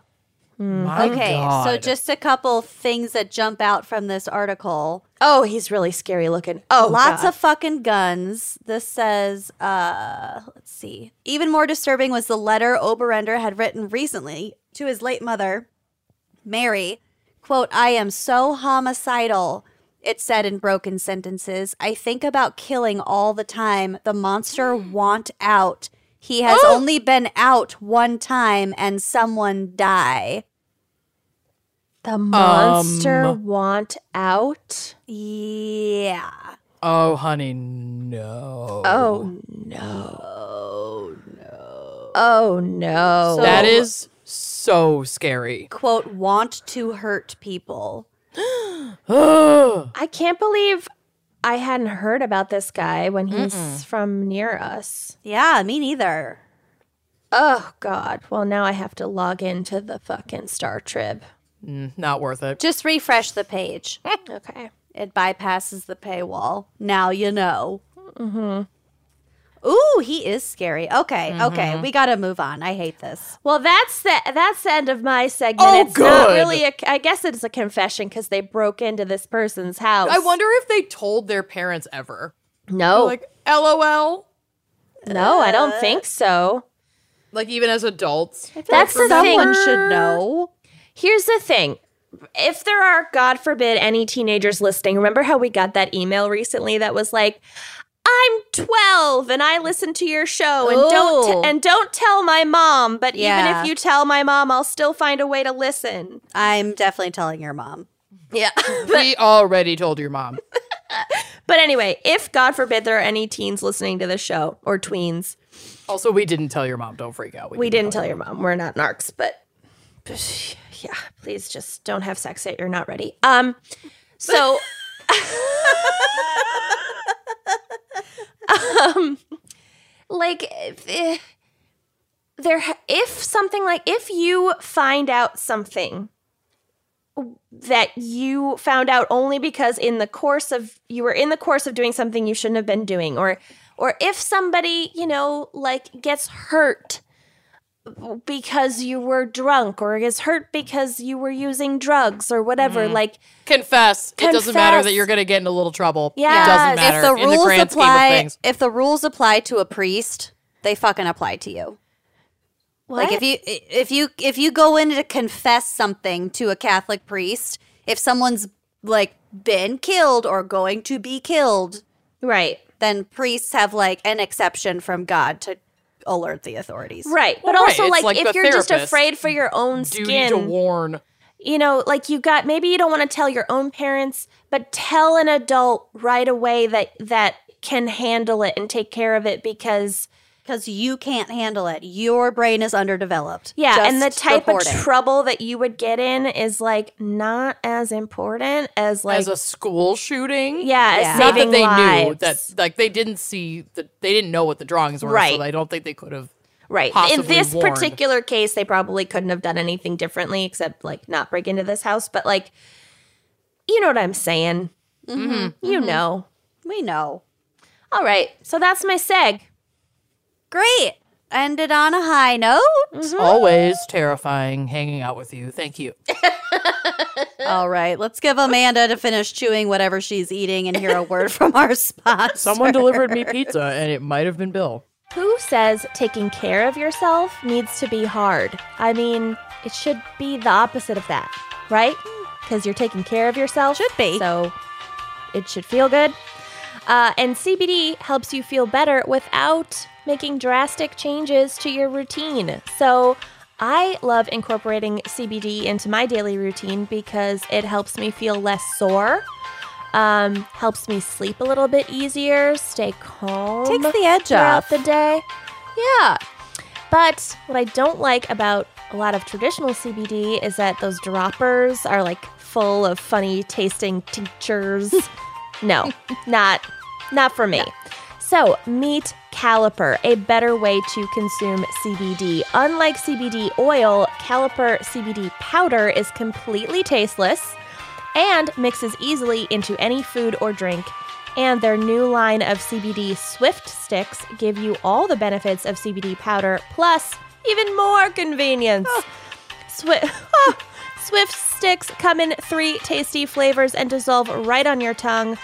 My Okay, so just a couple things that jump out from this article. Oh, he's really scary looking. Oh, Lots God. of fucking guns. This says, uh, let's see. Even more disturbing was the letter Oberender had written recently to his late mother, Mary. Quote, I am so homicidal. It said in broken sentences. I think about killing all the time. The monster want out. He has only been out one time and someone die. the monster Um, want out. Yeah. oh, honey, no. Oh no. Oh no. Oh no. that is so scary. Quote, want to hurt people. [GASPS] I can't believe I hadn't heard about this guy when he's from near us. Yeah, me neither. Oh God. Well, now I have to log into the fucking Star Trib. Mm, not worth it. Just refresh the page. [LAUGHS] Okay. it bypasses the paywall. Now you know. Mm-hmm. Ooh, he is scary. Okay, okay, mm-hmm. we gotta move on. I hate this. Well, that's the that's the end of my segment. Oh, it's not good. really a. I guess it's a confession because they broke into this person's house. I wonder if they told their parents ever. No, Like, LOL. no, I don't uh. think so. Like, even as adults. That's the Someone thing. should know. Here's the thing. If there are, God forbid, any teenagers listening, remember how we got that email recently that was like, "I'm 12 and I listen to your show and Ooh. don't t- and don't tell my mom, but even if you tell my mom, I'll still find a way to listen." I'm definitely telling your mom. Yeah. [LAUGHS] we already told your mom. [LAUGHS] but anyway, if God forbid there are any teens listening to the show or tweens, Also, we didn't tell your mom. Don't freak out. we didn't tell your mom. We're not narcs, but yeah, please just don't have sex yet. You're not ready. Um, so, [LAUGHS] um, like if, eh, there, if something like if you find out something that you found out only because in the course of you were in the course of doing something you shouldn't have been doing or or if somebody you know like gets hurt because you were drunk or gets hurt because you were using drugs or whatever mm-hmm. like Confess. It doesn't matter that you're going to get in a little trouble. It doesn't matter If the in the rules grand scheme of apply, if the rules apply to a priest, they fucking apply to you. Like if you if you if you go in to confess something to a Catholic priest, if someone's like been killed or going to be killed, right then priests have like an exception from God to alert the authorities. right but right, also it's like, like if you're just afraid for your own Duty skin to warn. you know, like you got maybe you don't want to tell your own parents, but tell an adult right away that that can handle it and take care of it because Because you can't handle it. Your brain is underdeveloped. yeah, and the type report of trouble that you would get in is like not as important as like as a school shooting. yeah, Yeah. as Not saving that they lives. knew that, like they didn't see that they didn't know what the drawings were, Right. so I don't think they could have. Right. In this warned. particular case, they probably couldn't have done anything differently except like not break into this house. But like, you know what I'm saying? Mm-hmm. You know. We know. All right. So that's my seg. Great. Ended on a high note. It's always terrifying hanging out with you. Thank you. [LAUGHS] All right, let's give Amanda to finish chewing whatever she's eating and hear a word from our sponsor. Someone delivered me [LAUGHS] pizza, and it might have been Bill. Who says taking care of yourself needs to be hard? I mean, it should be the opposite of that, right? Because you're taking care of yourself. Should be. So it should feel good. Uh, and CBD helps you feel better without making drastic changes to your routine. So I love incorporating CBD into my daily routine because it helps me feel less sore. Um, helps me sleep a little bit easier, stay calm Takes the edge throughout off. the day. Yeah. But what I don't like about a lot of traditional CBD is that those droppers are like full of funny tasting tinctures. [LAUGHS] no, not not for me. So, meet Caliper, a better way to consume CBD. Unlike CBD oil, Caliper CBD powder is completely tasteless and mixes easily into any food or drink. And their new line of CBD Swift sticks give you all the benefits of CBD powder, plus even more convenience. Ah. Swift, [LAUGHS] ah, Swift sticks come in three tasty flavors and dissolve right on your tongue.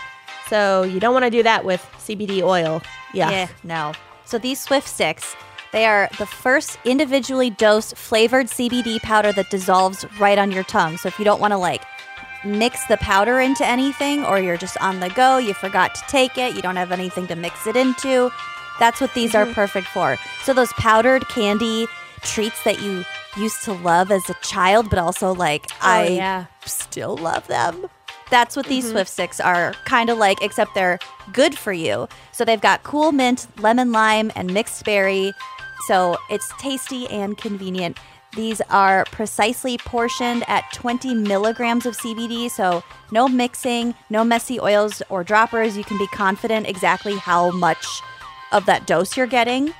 So you don't want to do that with CBD oil. Yeah. Yeah, no. So these Swift sticks, they are the first individually dosed flavored CBD powder that dissolves right on your tongue. So if you don't want to like mix the powder into anything or you're just on the go, you forgot to take it, you don't have anything to mix it into, that's what these are mm-hmm. perfect for. So those powdered candy treats that you used to love as a child, but also like oh, I yeah. still love them. That's what these mm-hmm. Swift sticks are kind of like, except they're good for you. So they've got cool mint, lemon lime, and mixed berry. So it's tasty and convenient. These are precisely portioned at 20 milligrams of CBD. So no mixing, no messy oils or droppers. You can be confident exactly how much of that dose you're getting.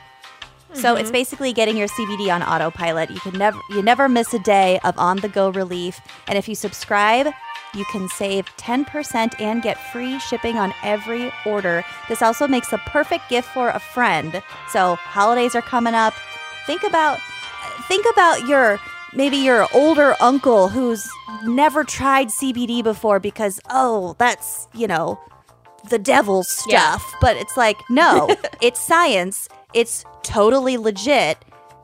So it's mm-hmm. basically getting your CBD on autopilot. You can never you never miss a day of on the go relief. And if you subscribe, you can save 10% and get free shipping on every order. This also makes a perfect gift for a friend. So holidays are coming up. Think about think about your maybe your older uncle who's never tried CBD before because oh, that's, you know, the devil's stuff. Yeah. But it's like, no, [LAUGHS] it's science. It's totally legit.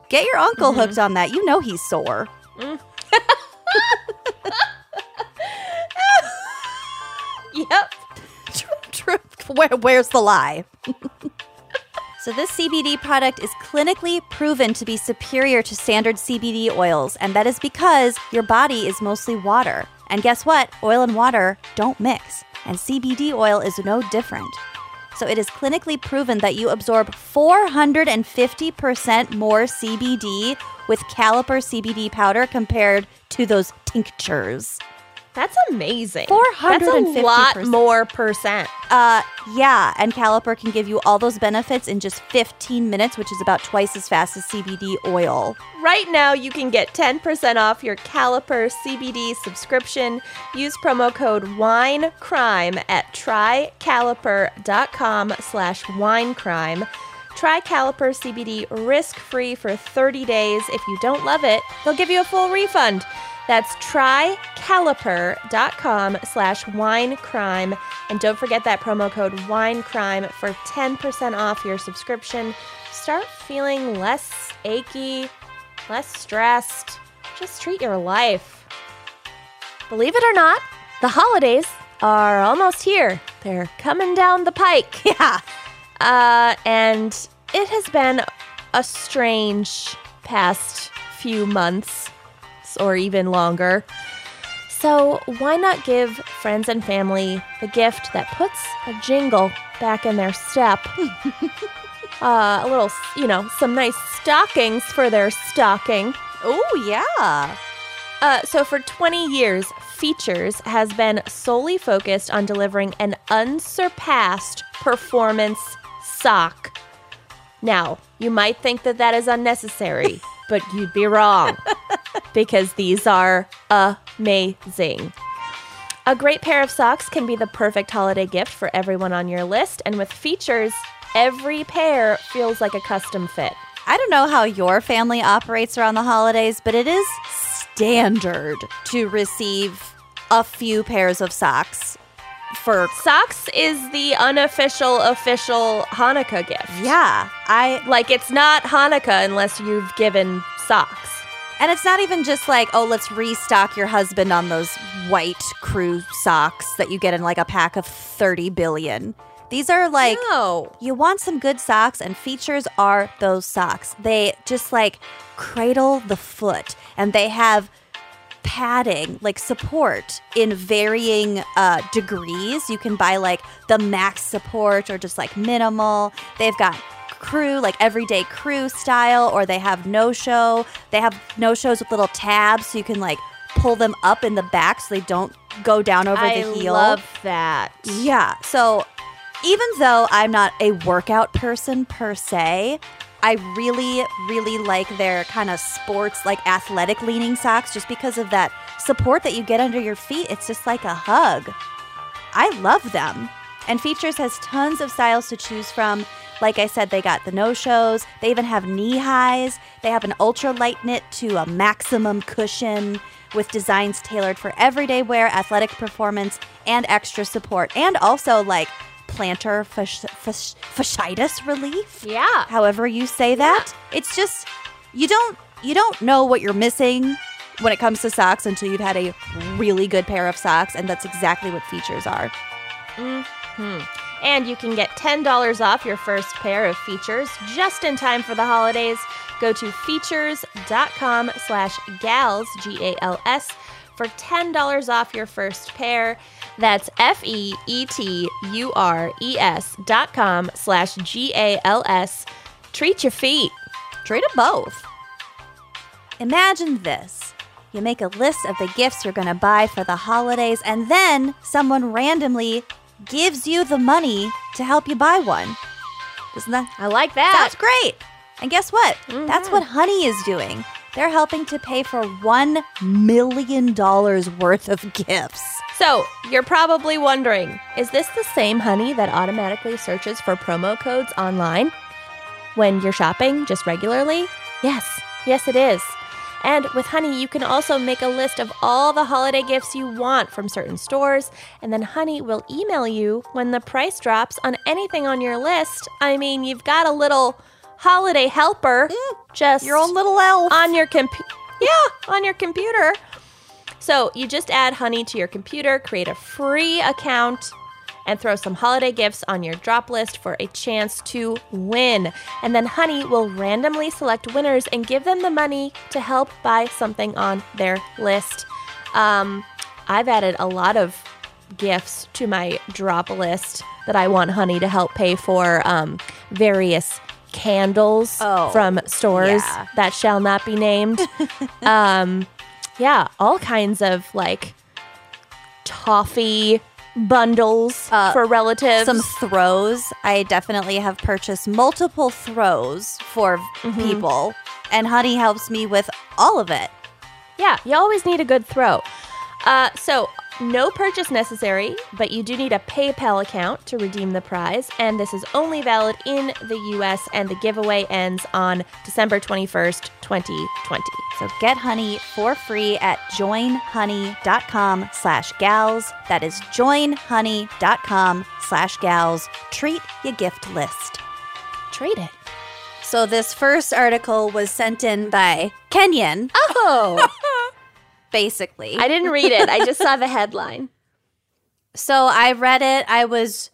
Get your uncle mm-hmm. hooked on that. You know he's sore. Mm. [LAUGHS] Yep. True. Where, where's the lie? [LAUGHS] so, this CBD product is clinically proven to be superior to standard CBD oils, and that is because your body is mostly water. And guess what? Oil and water don't mix, and CBD oil is no different. So, it is clinically proven that you absorb 450% more CBD with Caliper CBD powder compared to those tinctures. That's amazing. 450%. That's a lot more percent. Uh, yeah, and Caliper can give you all those benefits in just 15 minutes, which is about twice as fast as CBD oil. Right now, you can get 10% off your Caliper CBD subscription. Use promo code WINECRIME at trycaliper.com slash winecrime. Try Caliper CBD risk-free for 30 days. If you don't love it, they'll give you a full refund. That's trycaliper.com slash winecrime. And don't forget that promo code winecrime for 10% off your subscription. Start feeling less achy, less stressed. Just treat your life. Believe it or not, the holidays are almost here. They're coming down the pike. [LAUGHS] Yeah. Uh, and it has been a strange past few months or even longer. So, why not give friends and family the gift that puts a jingle back in their step? [LAUGHS] uh, a little, you know, some nice stockings for their stocking. Oh, yeah. Uh, so, for 20 years, Feetures has been solely focused on delivering an unsurpassed performance sock. Now, You might think that that is unnecessary, [LAUGHS] but you'd be wrong because these are amazing. A great pair of socks can be the perfect holiday gift for everyone on your list, and with Feetures, every pair feels like a custom fit. I don't know how your family operates around the holidays, but it is standard to receive a few pairs of socks for Socks is the unofficial official Hanukkah gift. yeah, I Like it's not Hanukkah unless you've given socks. and it's not even just like, oh, let's restock your husband on those white crew socks that you get in like a pack of 30 billion. These are like no. You want some good socks, and Feetures are those socks. They just like cradle the foot, and they have padding, like support in varying uh, degrees. You can buy like the max support or just like minimal. They've got crew, like everyday crew style, or they have no show. They have no shows with little tabs, so you can like pull them up in the back so they don't go down over I the heel. I love that. Yeah. So even though I'm not a workout person per se, I really, really like their kind of sports, like athletic leaning socks just because of that support that you get under your feet. It's just like a hug. I love them. And Feetures has tons of styles to choose from. Like I said, they got the no shows. They even have knee highs. They have an ultra light knit to a maximum cushion with designs tailored for everyday wear, athletic performance, and extra support. And also like plantar fasci- fasci- fasciitis relief Yeah. however you say that. It's just you don't you don't know what you're missing when it comes to socks until you've had a really good pair of socks, and that's exactly what Feetures are. Mhm. And you can get $10 off your first pair of Feetures just in time for the holidays. Go to feetures.com slash gals, G-A-L-S, for $10 off your first pair. That's E F-E-E-T-U-R-E-S dot com slash G-A-L-S. Treat your feet. Treat them both. Imagine this. You make a list of the gifts you're going to buy for the holidays, and then someone randomly gives you the money to help you buy one. Doesn't that I like that. That's great. And guess what? That's mm-hmm. what Honey is doing. They're helping to pay for $1 million worth of gifts. So, you're probably wondering is this the same honey that automatically searches for promo codes online when you're shopping just regularly? Yes, yes, it is. And with Honey, you can also make a list of all the holiday gifts you want from certain stores, and then Honey will email you when the price drops on anything on your list. I mean, you've got a little holiday helper just Your own little elf. on your computer. Yeah, on your computer. So you just add Honey to your computer, create a free account, and throw some holiday gifts on your drop list for a chance to win. And then Honey will randomly select winners and give them the money to help buy something on their list. Um, I've added a lot of gifts to my drop list that I want Honey to help pay for um, various candles Oh, from stores yeah. that shall not be named. [LAUGHS] um, yeah, all kinds of like toffee bundles Uh, for relatives. Some throws. I definitely have purchased multiple throws for people, and Honey helps me with all of it. Yeah, you always need a good throw. Uh, so, no purchase necessary, but you do need a PayPal account to redeem the prize, and this is only valid in the US, and the giveaway ends on December 21st, 2020. So get Honey for free at joinhoney.com slash gals. That is joinhoney.com slash gals. Treat your gift list. Trade it. So this first article was sent in by Kenyon, Oh, [LAUGHS] basically. I didn't read it. I just saw the [LAUGHS] headline. So I read it. I was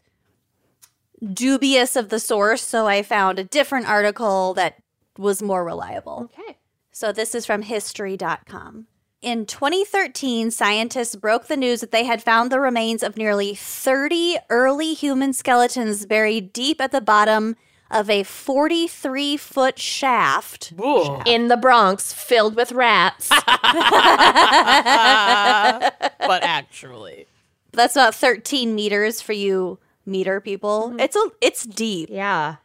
dubious of the source, so I found a different article that was more reliable. Okay. So this is from history.com. In 2013, scientists broke the news that they had found the remains of nearly 30 early human skeletons buried deep at the bottom of a 43 foot shaft. In the Bronx, filled with rats. [LAUGHS] [LAUGHS] but actually. That's about 13 meters for you meter people. Mm-hmm. It's a it's deep. yeah.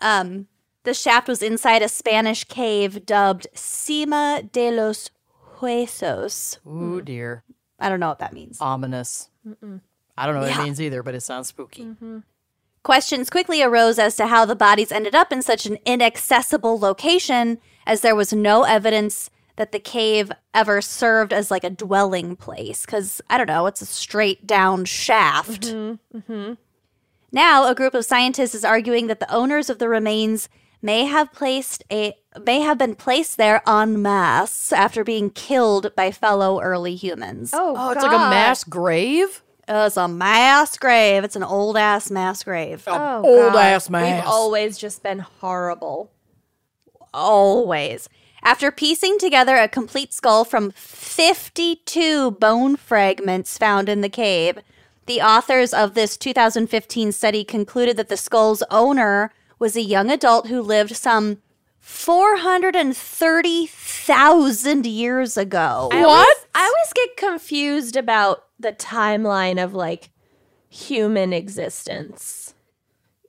Um The shaft was inside a Spanish cave dubbed Sima de los Huesos. Ooh, mm-hmm. dear. I don't know what that means. Ominous. I don't know what Yeah. it means either, but it sounds spooky. Mm-hmm. Questions quickly arose as to how the bodies ended up in such an inaccessible location, as there was no evidence that the cave ever served as like a dwelling place. Because, I don't know, it's a straight down shaft. Mm-hmm, mm-hmm. Now, a group of scientists is arguing that the owners of the remains may have placed a may have been placed there en masse after being killed by fellow early humans. Oh, Oh, it's like a mass grave? It's a mass grave. It's an old ass mass grave. Oh, Old God. ass mass. We've always just been horrible. Always. After piecing together a complete skull from 52 bone fragments found in the cave, the authors of this 2015 study concluded that the skull's owner was a young adult who lived some 430,000 years ago. I What? always, I always get confused about the timeline of like human existence.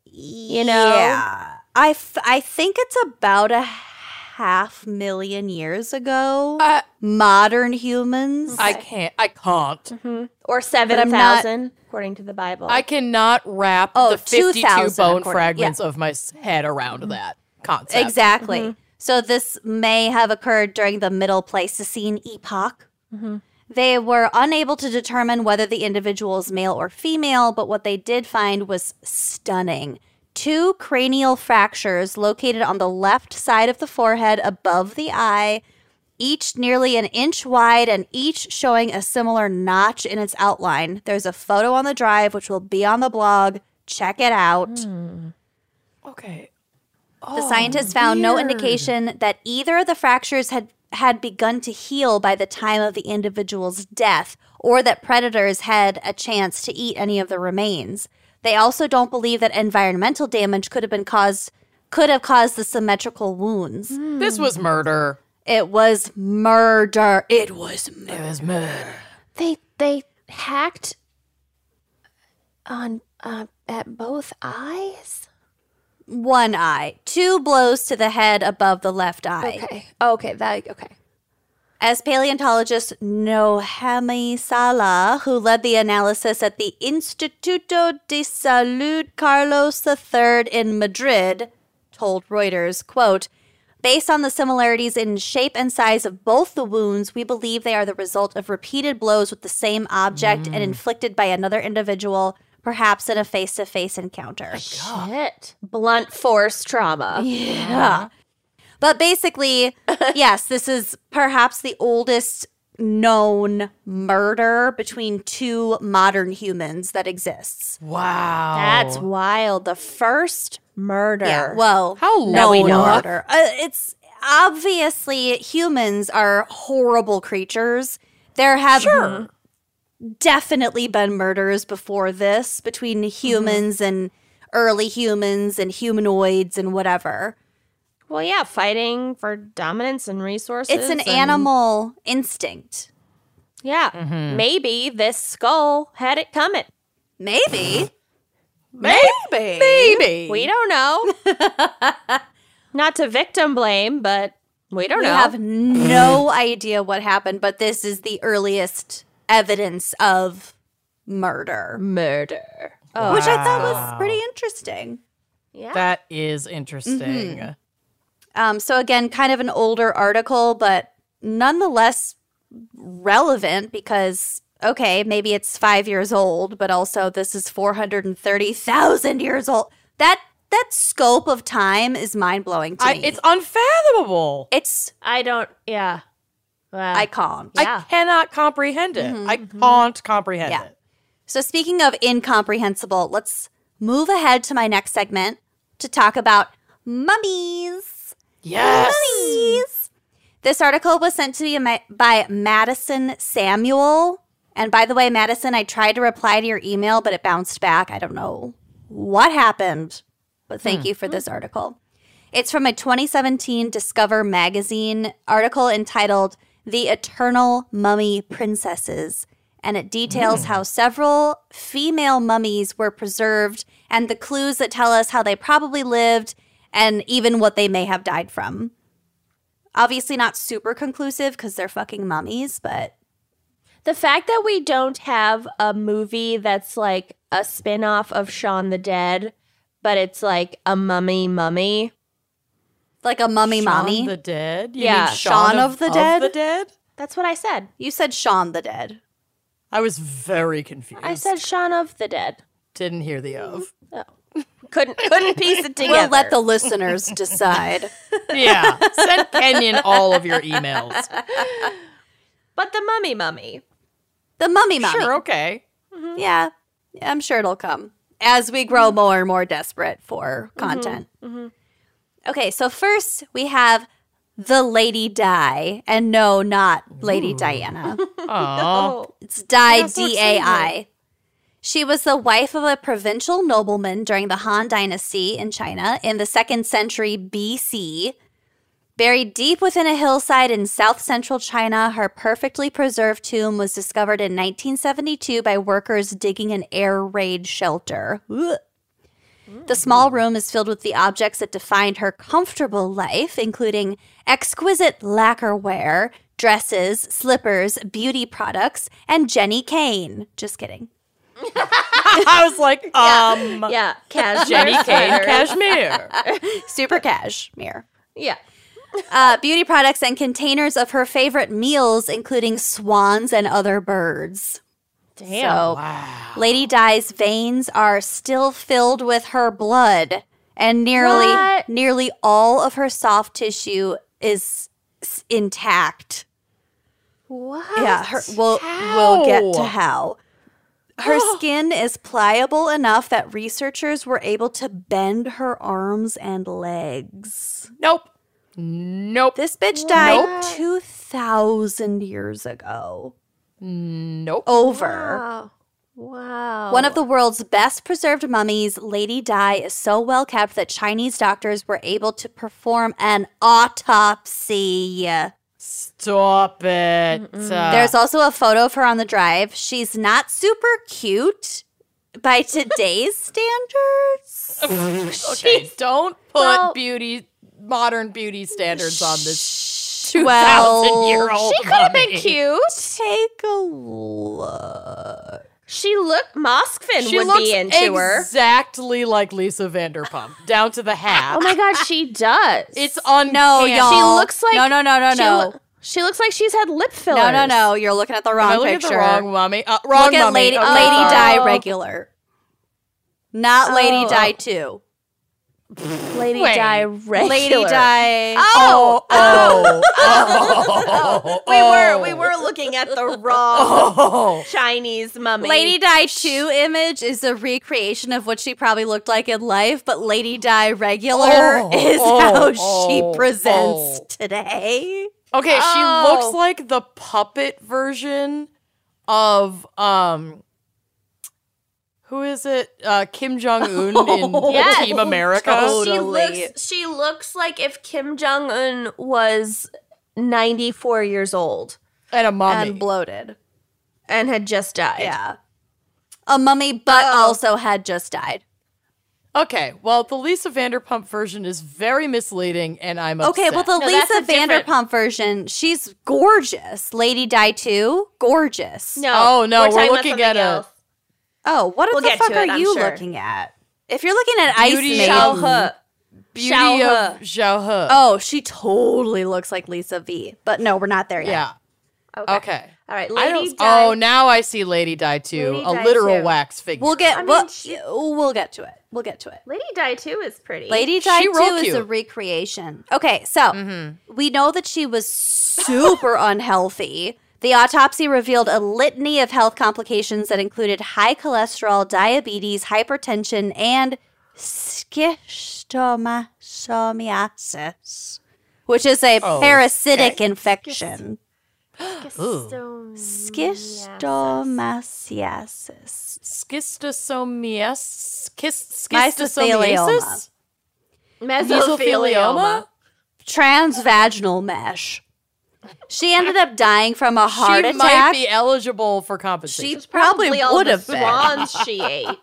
You know? Yeah. I, f- I think it's about a half million years ago. Uh, Modern humans. I can't. I can't. Or I'm 7,000, according to the Bible. I cannot wrap Oh, the 52 bone according- fragments of my head around that concept. Exactly. Mm-hmm. So this may have occurred during the Middle Pleistocene epoch. They were unable to determine whether the individual is male or female, but what they did find was stunning. Two cranial fractures located on the left side of the forehead above the eye, each nearly an inch wide and each showing a similar notch in its outline. There's a photo on the drive, which will be on the blog. Check it out. Hmm. Okay. The scientists found no indication that either of the fractures had had begun to heal by the time of the individual's death or that predators had a chance to eat any of the remains. They also don't believe that environmental damage could have been caused could have caused the symmetrical wounds. This was murder. It was murder. It was murder. It was murder. they they hacked on uh, at both eyes. One eye, two blows to the head above the left eye. Okay. Oh, okay. That okay. As paleontologist Nohemi Sala, who led the analysis at the Instituto de Salud Carlos III in Madrid, told Reuters, quote, Based on the similarities in shape and size of both the wounds, we believe they are the result of repeated blows with the same object and mm. inflicted by another individual, perhaps in a face to face encounter. Shit. Blunt force trauma. Yeah. But basically, [LAUGHS] yes, this is perhaps the oldest known murder between two modern humans that exists. Wow. That's wild. The first murder. Yeah. Well, How no long? murder. Uh, it's obviously humans are horrible creatures. There have definitely been murders before this between humans and early humans and humanoids and whatever. Well, yeah, fighting for dominance and resources. It's an and- animal instinct. Yeah. Mm-hmm. Maybe this skull had it coming. Maybe. [LAUGHS] Maybe. Maybe. We don't know. [LAUGHS] Not to victim blame, but we don't We know. have no idea what happened, but this is the earliest evidence of murder, murder. which I thought was pretty interesting. Yeah. That is interesting. Um, so, again, kind of an older article, but nonetheless relevant because, okay, maybe it's five years old, but also this is 430,000 years old. That that scope of time is mind blowing to I, me. it's unfathomable. it's I don't. Yeah. Wow. I can't. Yeah. I cannot comprehend it. Mm-hmm. I mm-hmm. can't comprehend Yeah. it. So, speaking of incomprehensible, let's move ahead to my next segment to talk about mummies. Yes. Mummies. This article was sent to me by Madison Samuel. And by the way, Madison, I tried to reply to your email, but it bounced back. I don't know what happened, but thank hmm. you for this article. It's from a 2017 Discover magazine article entitled The Eternal Mummy Princesses. And it details hmm. how several female mummies were preserved and the clues that tell us how they probably lived and even what they may have died from. Obviously, not super conclusive because they're fucking mummies, but The fact that we don't have a movie that's like a spin off of Shaun the Dead, but it's like a mummy mummy. Like a mummy Shaun mommy. the Dead? You Yeah. mean Shaun of the Dead? the Dead? That's what I said. you said Shaun the Dead. I was very confused. I said Shaun of the Dead. Didn't hear the of. Oh. Couldn't couldn't piece it together. We'll let the listeners decide. [LAUGHS] Yeah. Send Kenyon all of your emails. but the mummy mummy. The mummy mummy. Sure, okay. Mm-hmm. Yeah, I'm sure it'll come as we grow more and more desperate for mm-hmm. content. Mm-hmm. Okay, so first we have the Lady Di, and no, not Lady Diana. [LAUGHS] Oh. It's Dai That's so D A I. She was the wife of a provincial nobleman during the Han Dynasty in China in the second century BC. Buried deep within a hillside in south central China, her perfectly preserved tomb was discovered in 1972 by workers digging an air raid shelter. Ugh. The small room is filled with the objects that defined her comfortable life, including exquisite lacquerware, dresses, slippers, beauty products, and Jenni Kayne. Just kidding. [LAUGHS] I was like, [LAUGHS] um, Yeah, cashmere Jenni Kayne. Cashmere. [LAUGHS] Super cashmere. Yeah. Uh, beauty products and containers of her favorite meals, including swans and other birds. Damn. So, Wow. Lady Di's veins are still filled with her blood, and nearly What? nearly all of her soft tissue is intact. What? Yeah, her, we'll we'll get to How? how. Her [GASPS] skin is pliable enough that researchers were able to bend her arms and legs. Nope. Nope. This bitch died Nope. 2,000 years ago. Nope. Over. Wow. Wow. One of the world's best preserved mummies, Lady Di, is so well kept that Chinese doctors were able to perform an autopsy. Stop it. Uh, There's also a photo of her on the drive. She's not super cute by today's [LAUGHS] standards. [LAUGHS] okay, don't put Well- beauty, modern beauty standards on this Well, 2,000 year old. She could have been cute. Take a look. She looked Moskvin She would looks be into her. exactly like Lisa Vanderpump, down to the hat. Oh my god, she [LAUGHS] does. It's on. No, y'all. She looks like no, no, no, no, she, no, loo- she looks like she's had lip fillers. no, no, no. You're looking at the Am wrong I looking at picture. the wrong mummy? Uh, wrong Look at. Lady Okay, Lady sorry. Di Oh. regular, not Lady Oh. Di two. Lady Wait. Di regular. Lady Di. Oh, Oh, oh, [LAUGHS] we were we were looking at the wrong oh. Chinese mummy. Lady Di 2 image is a recreation of what she probably looked like in life, but Lady Di regular Oh, is oh, how oh, she presents oh. today. Okay, Oh. she looks like the puppet version of um who is it? Uh Kim Jong Un [LAUGHS] in Yes. Team America. Totally. She looks she looks like if Kim Jong Un was 94 years old And a mummy. And bloated. and had just died. Yeah. A mummy, but Oh. also had just died. okay, well the Lisa Vanderpump version is very misleading and I'm upset. Okay, well, the No, Lisa a different- Vanderpump version, she's gorgeous. Lady Di 2, gorgeous. No. Oh, no, we're talking about looking something at a- else. Oh, what We'll the fuck to are it, I'm you sure. looking at? If you're looking at Ice Beauty Maiden, Xiao He. Beauty Xiao of Xiao He. Oh, she totally looks like Lisa V. But no, we're not there yet. yeah. Okay. Okay. All right. I Lady don't, Di. oh, now I see Lady Di too. Lady a Di literal too. wax figure. We'll get I mean, we'll, she- we'll get to it. We'll get to it. Lady Di too is pretty. Lady Di She 2 real is a recreation. Okay, so Mm-hmm. we know that she was super [LAUGHS] unhealthy. The autopsy revealed a litany of health complications that included high cholesterol, diabetes, hypertension, and schistosomiasis, which is a Oh, parasitic okay. infection. Schisto- Schistosomiasis. Schistosomiasis? Mesothelioma. Mesothelioma. Transvaginal mesh. She ended up dying from a heart she attack. might be eligible for compensation. She probably all would the have been. swans she ate.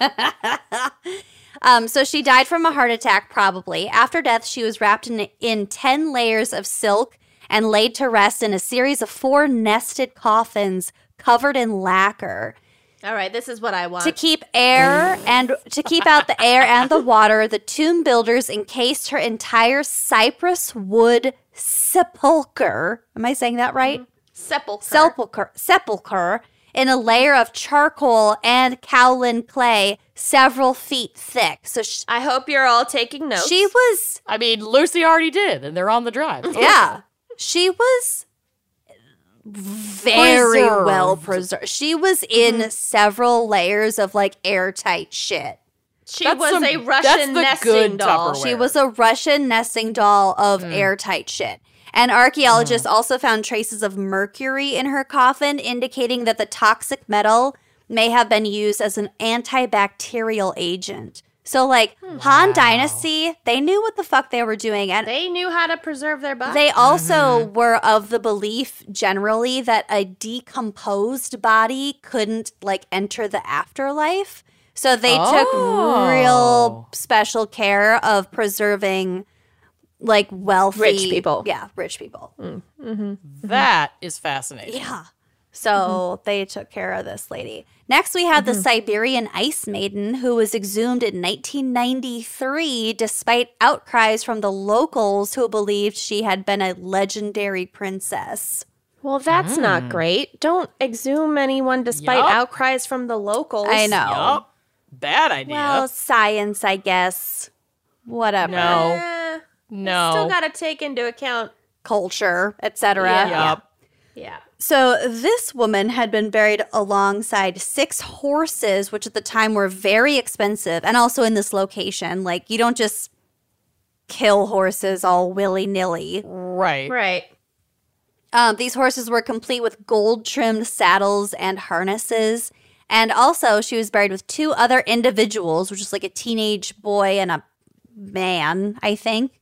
[LAUGHS] Um, so she died from a heart attack, probably. After death, she was wrapped in, in 10 layers of silk and laid to rest in a series of four nested coffins covered in lacquer. All right, this is what I want. To keep air and to keep out the air and the water, the tomb builders encased her entire cypress wood sepulcher. Am I saying that right? Mm-hmm. Sepulcher. Sepulcher, sepulcher in a layer of charcoal and kaolin clay, several feet thick. So sh- I hope you're all taking notes. she was, I mean, Lucy already did, and they're on the drive. [LAUGHS] yeah, she was very Preserved. well preserved. She was in mm-hmm. several layers of like airtight shit. She That's was some- a Russian nesting doll. Tupperware. She was a Russian nesting doll of hmm. airtight shit. And archaeologists hmm. also found traces of mercury in her coffin, indicating that the toxic metal may have been used as an antibacterial agent. So, like hmm. Han Dynasty, they knew what the fuck they were doing, and They knew how to preserve their body. they also mm-hmm. were of the belief generally that a decomposed body couldn't like enter the afterlife. So they Oh. took real oh. special care of preserving like wealthy Rich people. Yeah, rich people. Mm. Mm-hmm. That is fascinating. Yeah. So mm-hmm. they took care of this lady. Next, we have the mm-hmm. Siberian Ice Maiden, who was exhumed in 1993 despite outcries from the locals who believed she had been a legendary princess. well, that's not mm. great. Don't exhume anyone despite Yup. outcries from the locals. I know. Yup. Bad idea. Well, science, I guess. Whatever. No. Eh, no. Still got to take into account. Culture, etc. Yeah. Yup. Yeah. So this woman had been buried alongside six horses, which at the time were very expensive, and also in this location. Like you don't just kill horses all willy nilly. Right. Right. Um, these horses were complete with gold trimmed saddles and harnesses. And also, she was buried with two other individuals, which is like a teenage boy and a man, I think,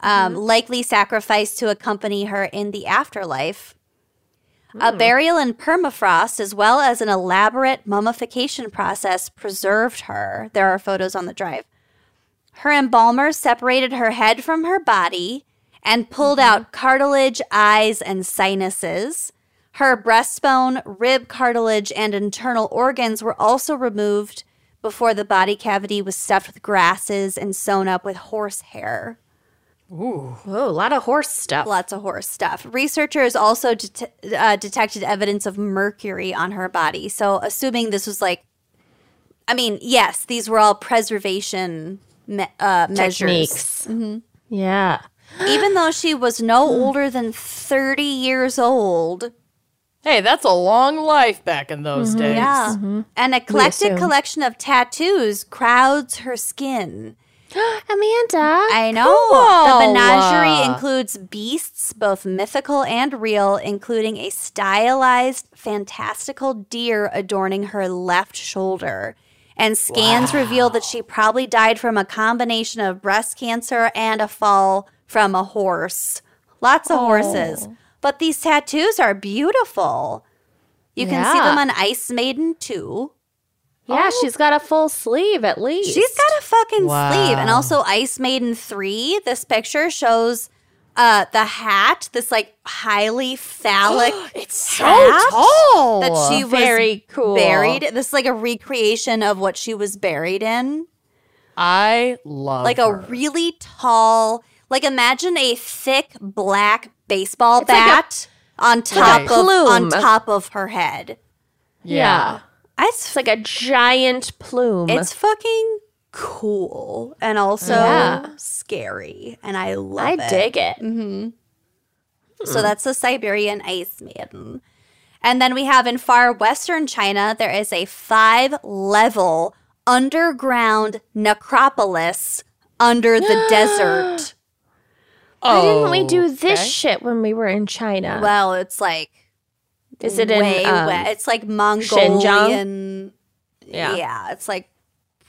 um, mm-hmm. likely sacrificed to accompany her in the afterlife. A hmm. burial in permafrost, as well as an elaborate mummification process, preserved her. There are photos on the drive. Her embalmers separated her head from her body and pulled mm-hmm. out cartilage, eyes, and sinuses. Her breastbone, rib cartilage, and internal organs were also removed before the body cavity was stuffed with grasses and sewn up with horsehair. Ooh. Whoa, a lot of horse stuff. Lots of horse stuff. Researchers also det- uh, detected evidence of mercury on her body. So, assuming this was like, I mean, yes, these were all preservation me- uh, measures. Techniques. Yeah. Even though she was no older than 30 years old. Hey, that's a long life back in those mm-hmm. days. Yeah. Mm-hmm. An eclectic collection of tattoos crowds her skin. [GASPS] Amanda. I know. The menagerie includes beasts, both mythical and real, including a stylized, fantastical deer adorning her left shoulder. And scans reveal that she probably died from a combination of breast cancer and a fall from a horse. Lots of horses. Oh. But these tattoos are beautiful. You can see them on Ice Maiden too. yeah, she's got a full sleeve at least. She's got a fucking sleeve. And also Ice Maiden 3, this picture shows uh the hat, this like highly phallic [GASPS] It's so hat tall. that she was very cool. buried. This is like a recreation of what she was buried in. I love Like her. a really tall, like imagine a thick black baseball like a- bat on top Right. of on top of her head. Yeah. It's It's like a giant plume. It's fucking cool and also Yeah. scary, and I love I it. dig it. Mm-hmm. So that's the Siberian Ice Maiden. And then we have in far western China, there is a five level underground necropolis under the [GASPS] desert. Why didn't we do Okay. this shit when we were in China? Well, it's like Is it way in um, west. It's like Mongolian. Yeah. yeah, it's like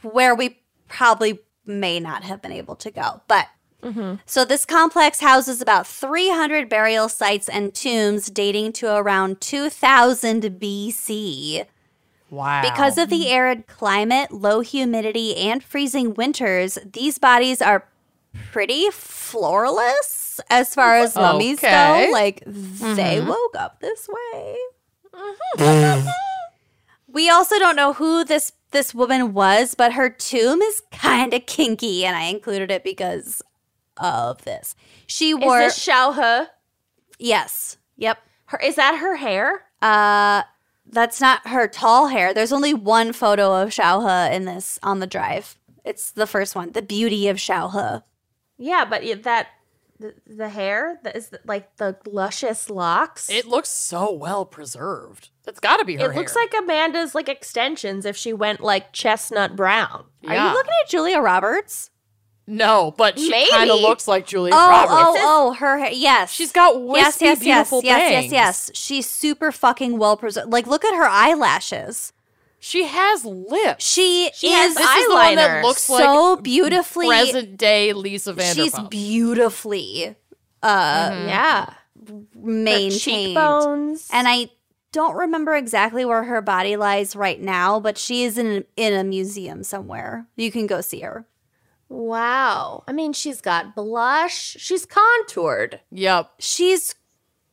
where we probably may not have been able to go. But Mm-hmm. so this complex houses about 300 burial sites and tombs dating to around 2000 BC. Wow. Because of the arid climate, low humidity, and freezing winters, these bodies are pretty floorless as far as mummies Okay. go. Like, they woke up this way. [LAUGHS] we also don't know who this this woman was, but her tomb is kind of kinky, and I included it because of this. She Is wore this Xiao He? yes, yep. Her, is that her hair? Uh, that's not her tall hair. There's only one photo of Xiao He in this on the drive. It's the first one, the beauty of Xiao He. Yeah, but it- that the, the hair that is like the luscious locks. it looks so well preserved. That's got to be her It looks like Amanda's like extensions if she went like chestnut brown. Are you looking at Julia Roberts? No, but she kind of looks like Julia Oh, Roberts. oh, oh, her hair. Yes, She's got yes, wispy, yes, yes, beautiful yes, yes, bangs. yes. She's super fucking well preserved. Like, look at her eyelashes. She has lips. She, She is has this is the one that eyeliner. looks like so beautifully. present day Lisa Vanderpump. She's beautifully uh Yeah. maintained. cheekbones. And I don't remember exactly where her body lies right now, but she is in in a museum somewhere. You can go see her. Wow. I mean, she's got blush. She's contoured. Yep. She's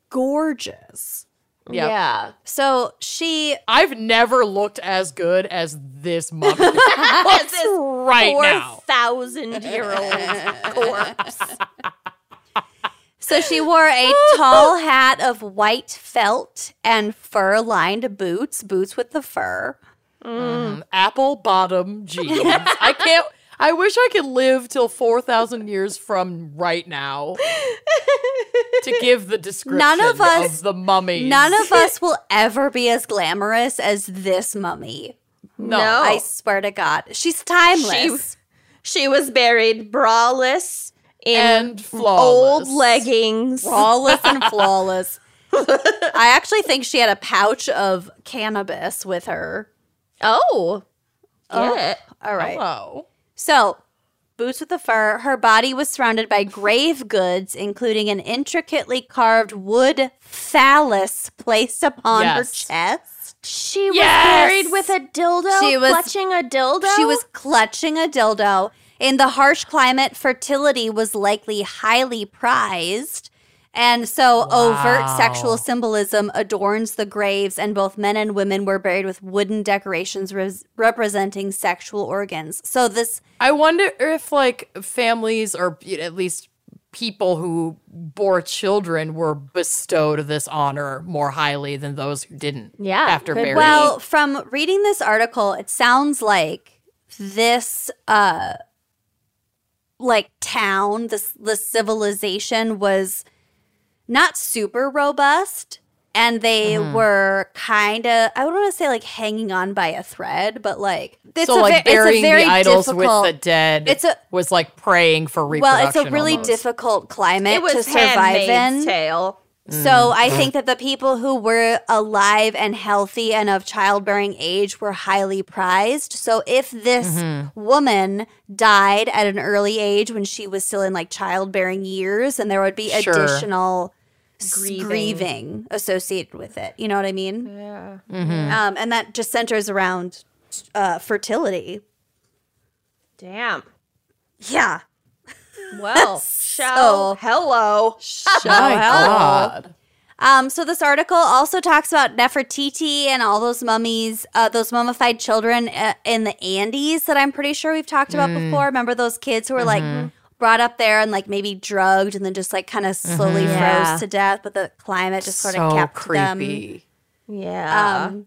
gorgeous. Yep. Yeah. So she I've never looked as good as this [LAUGHS] mummy. Looks right Four now. thousand year old [LAUGHS] corpse. so she wore a tall hat of white felt and fur lined boots, boots with the fur. Mm-hmm. Apple bottom jeans. I can't. I wish I could live till four thousand years from right now [LAUGHS] to give the description None of us- the mummies. None of us [LAUGHS] will ever be as glamorous as this mummy. no. No. I swear to God. She's timeless. She was buried braless in And flawless. old leggings. flawless and [LAUGHS] flawless. I actually think she had a pouch of cannabis with her. Oh. Get Oh. it. All right. Hello. So, boots with the fur. Her body was surrounded by grave goods, including an intricately carved wood phallus placed upon her chest. She was Yes! buried with a dildo. She was- clutching a dildo. She was clutching a dildo. In the harsh climate, fertility was likely highly prized. And so, overt sexual symbolism adorns the graves, and both men and women were buried with wooden decorations res- representing sexual organs. So, this I wonder if like families or at least people who bore children were bestowed this honor more highly than those who didn't. Yeah, After could- burying. Well, from reading this article, it sounds like this uh like town, this this civilization was not super robust and they Mm-hmm. were kind of I would want to say like hanging on by a thread, but like it's so a, like ve- it's a burying very the idols difficult with the dead it's a- was like praying for reproduction. well, it's a really almost. difficult climate it was to survive in. Tale. So I think that the people who were alive and healthy and of childbearing age were highly prized. So if this woman died at an early age when she was still in like childbearing years, and there would be Sure. additional s- Grieving. grieving. associated with it. You know what I mean? Yeah. Um, and that just centers around uh, fertility. Damn. Yeah. Well, [LAUGHS] So- so hello. My God. Um, so this article also talks about Nefertiti and all those mummies, uh, those mummified children uh, in the Andes that I'm pretty sure we've talked about before. Remember those kids who were like brought up there and like maybe drugged and then just like kind of slowly Yeah. froze to death, but the climate just sort so of kept them. Yeah. Um,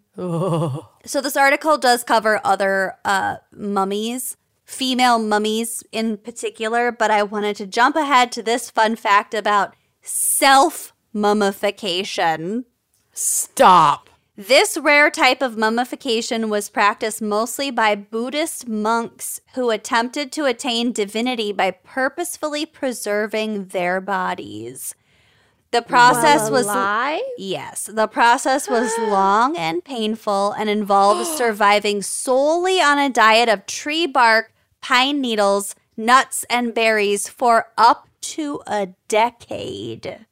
so this article does cover other uh, mummies, female mummies in particular, but I wanted to jump ahead to this fun fact about self mummification. Stop. This rare type of mummification was practiced mostly by Buddhist monks who attempted to attain divinity by purposefully preserving their bodies. The process was. Yes, the process was [GASPS] long and painful and involved [GASPS] surviving solely on a diet of tree bark, pine needles, nuts, and berries for up to a decade.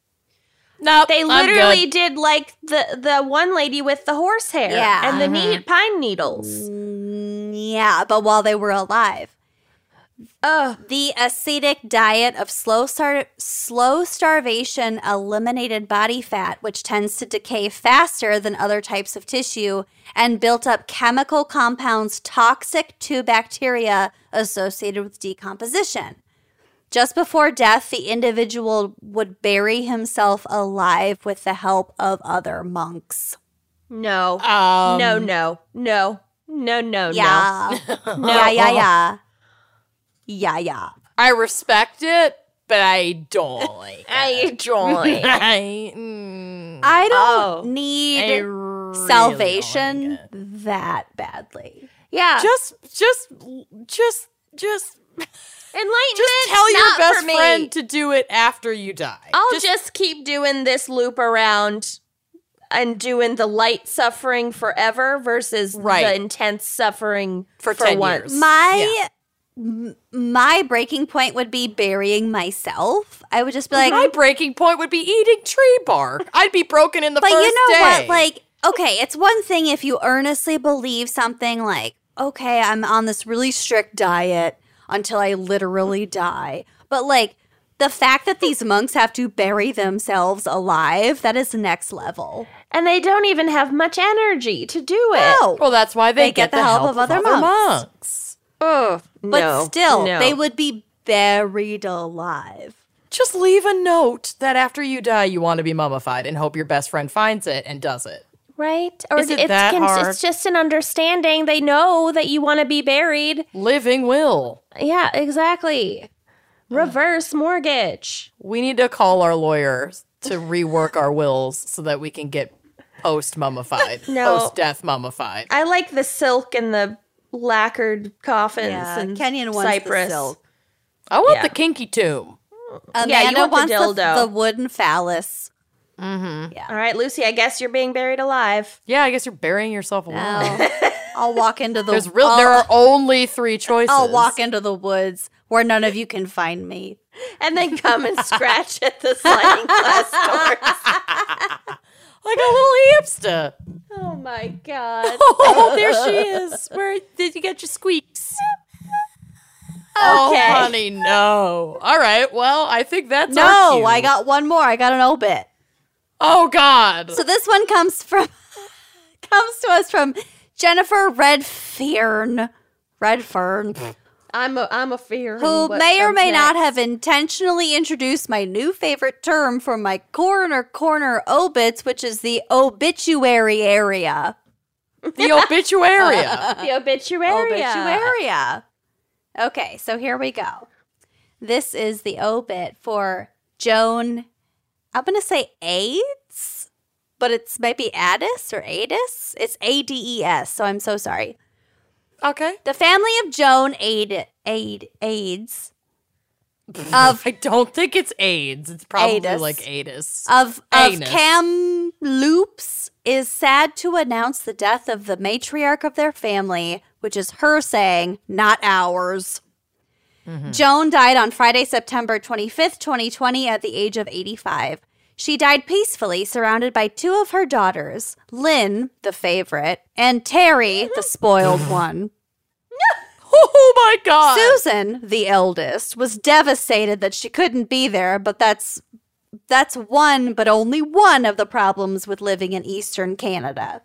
Nope, They I'm literally good. did like the the one lady with the horse hair Yeah. and the Mm-hmm. neat pine needles. Mm, yeah, but while they were alive. Ugh. The ascetic diet of slow star- slow starvation eliminated body fat, which tends to decay faster than other types of tissue, and built up chemical compounds toxic to bacteria associated with decomposition. Just before death, the individual would bury himself alive with the help of other monks. No. Um, no, no, no, no, no, Yeah. no. Yeah, yeah, [LAUGHS] yeah. Yeah, yeah. I respect it, but I don't like it. [LAUGHS] I join. [LAUGHS] I, mm, I don't Oh. need I really salvation don't like that badly. Yeah. Just, just, just, just, Enlightenment. just tell your not best friend to do it after you die. I'll just, keep doing this loop around and doing the light suffering forever versus Right. the intense suffering For for, 10 once. years. My m- my breaking point would be burying myself. I would just be like, my breaking point would be eating tree bark. I'd be broken in the but first you know day. what? Like, okay, it's one thing if you earnestly believe something like, okay, I'm on this really strict diet until I literally die. But like the fact that these monks have to bury themselves alive, that is next level. and they don't even have much energy to do it. No. well, that's why they, They get the help of other monks. monks. Ugh, But no, still, no. they would be buried alive. Just leave a note that after you die, you want to be mummified, and hope your best friend finds it and does it. right? Or Is it it's, that con- hard? it's just an understanding. They know that you want to be buried. Living will. Yeah, exactly. Reverse mortgage. We need to call our lawyers to rework our wills so that we can get post mummified, [LAUGHS] No. post death mummified. I like the silk and the lacquered coffins Yeah, and Kenyon wants cypress. the silk. I want Yeah. the kinky tomb. Mm. Amanda you want the wants the, dildo. the wooden phallus. Mm-hmm. All right, Lucy, I guess you're being buried alive. Yeah, I guess you're burying yourself alive. No. [LAUGHS] I'll walk into the. There's real. I'll, there are only three choices. I'll walk into the woods where none of you can find me. And then come and scratch at the sliding glass [LAUGHS] doors. [LAUGHS] like a little hamster. Oh my god. [LAUGHS] Oh, there she is. Where did you get your squeaks? Oh, honey, no. All right. Well, I think that's our No, cue. I got one more. I got an obit. Oh God. So this one comes from comes to us from Jennifer Redfern. Redfern, I'm a I'm a fear. who may or may not have intentionally introduced my new favorite term for my corner corner obits, which is the obituary area. the obituary. [LAUGHS] the obituary. Obituaria. Okay, so here we go. This is the obit for Joan. I'm going to say AIDS, but it's maybe Addis or Adis. It's A D E S, so I'm so sorry. okay. The family of Joan Aid, Aid, AIDS [LAUGHS] of I don't think it's AIDS. It's probably Adis. like Adis. of of Anus. Kamloops is sad to announce the death of the matriarch of their family, which is her saying, not ours. Mm-hmm. Joan died on Friday, September 25th, 2020, at the age of 85. She died peacefully, surrounded by two of her daughters, Lynn, the favorite, and Terry, the [LAUGHS] spoiled one. [LAUGHS] oh my God. Susan, the eldest, was devastated that she couldn't be there, but that's that's one, but only one of the problems with living in eastern Canada.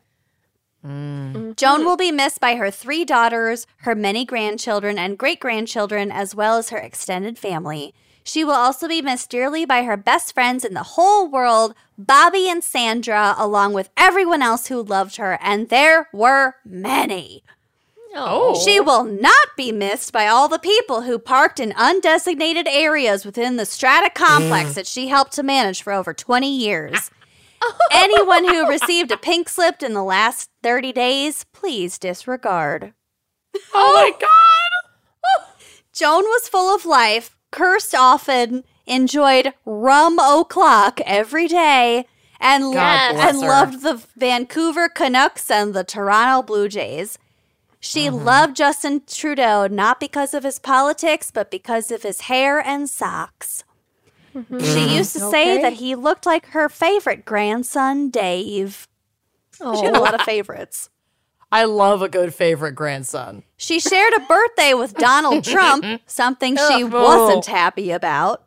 Mm. Joan will be missed by her three daughters, her many grandchildren and great grandchildren, as well as her extended family. She will also be missed dearly by her best friends in the whole world, Bobby and Sandra, along with everyone else who loved her, and there were many. Oh. She will not be missed by all the people who parked in undesignated areas within the strata complex mm. that she helped to manage for over 20 years. [LAUGHS] Oh. Anyone who received a pink slip in the last 30 days, please disregard. Oh my God. [LAUGHS] Joan was full of life, cursed often, enjoyed rum o'clock every day, and, God bless and her. loved the Vancouver Canucks and the Toronto Blue Jays. She Mm-hmm. loved Justin Trudeau not because of his politics, but because of his hair and socks. She used to say that he looked like her favorite grandson, Dave. She had a lot of favorites. I love a good favorite grandson. She shared a birthday with Donald Trump, [LAUGHS] something she Oh. wasn't happy about,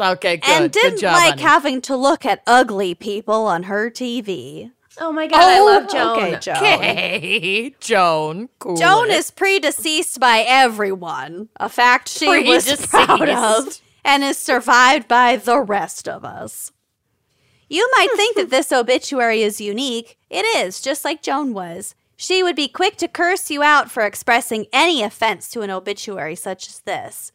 Okay, good. and didn't job, like honey. having to look at ugly people on her TV. Oh my god, I oh, love Joan. Okay, Joan. Okay, [LAUGHS] Joan. Cool Joan it. is predeceased by everyone, a fact she was [LAUGHS] proud of, and is survived by the rest of us. You might think that this obituary is unique. It is, just like Joan was. She would be quick to curse you out for expressing any offense to an obituary such as this.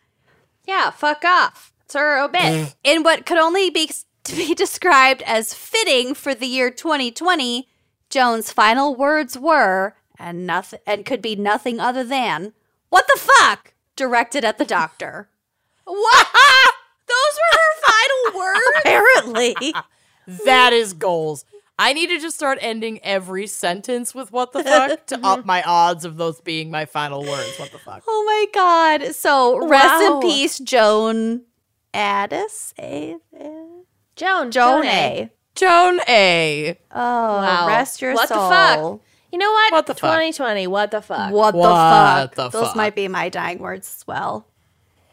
Yeah, fuck off. It's her obit. Mm. In what could only be to be [LAUGHS] described as fitting for the year 2020, Joan's final words were, and nothing and could be nothing other than, "What the fuck?" directed at the doctor. [LAUGHS] what? Those were her final [LAUGHS] words? Apparently. That is goals. I need to just start ending every sentence with what the fuck [LAUGHS] to up my odds of those being my final words. What the fuck? oh my god. So rest in peace, Joan Addis. A- Joan. Joan Joan A. Joan A. Oh, Wow. rest your What the fuck? You know what? What the fuck? 2020. What the fuck? What, What the fuck? the Those fuck? might be my dying words as well.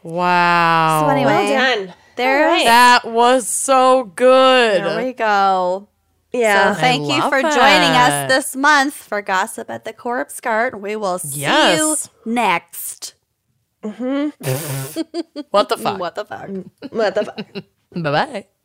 Wow. So anyway, Well done. There's All right. that was so good. there we go. Yeah. So thank you love for joining us this month for Gossip at the Corpse Cart. We will see Yes. you next. Mm-hmm. [LAUGHS] What the [LAUGHS] fuck? What the fuck? [LAUGHS] what the fuck? Bye bye.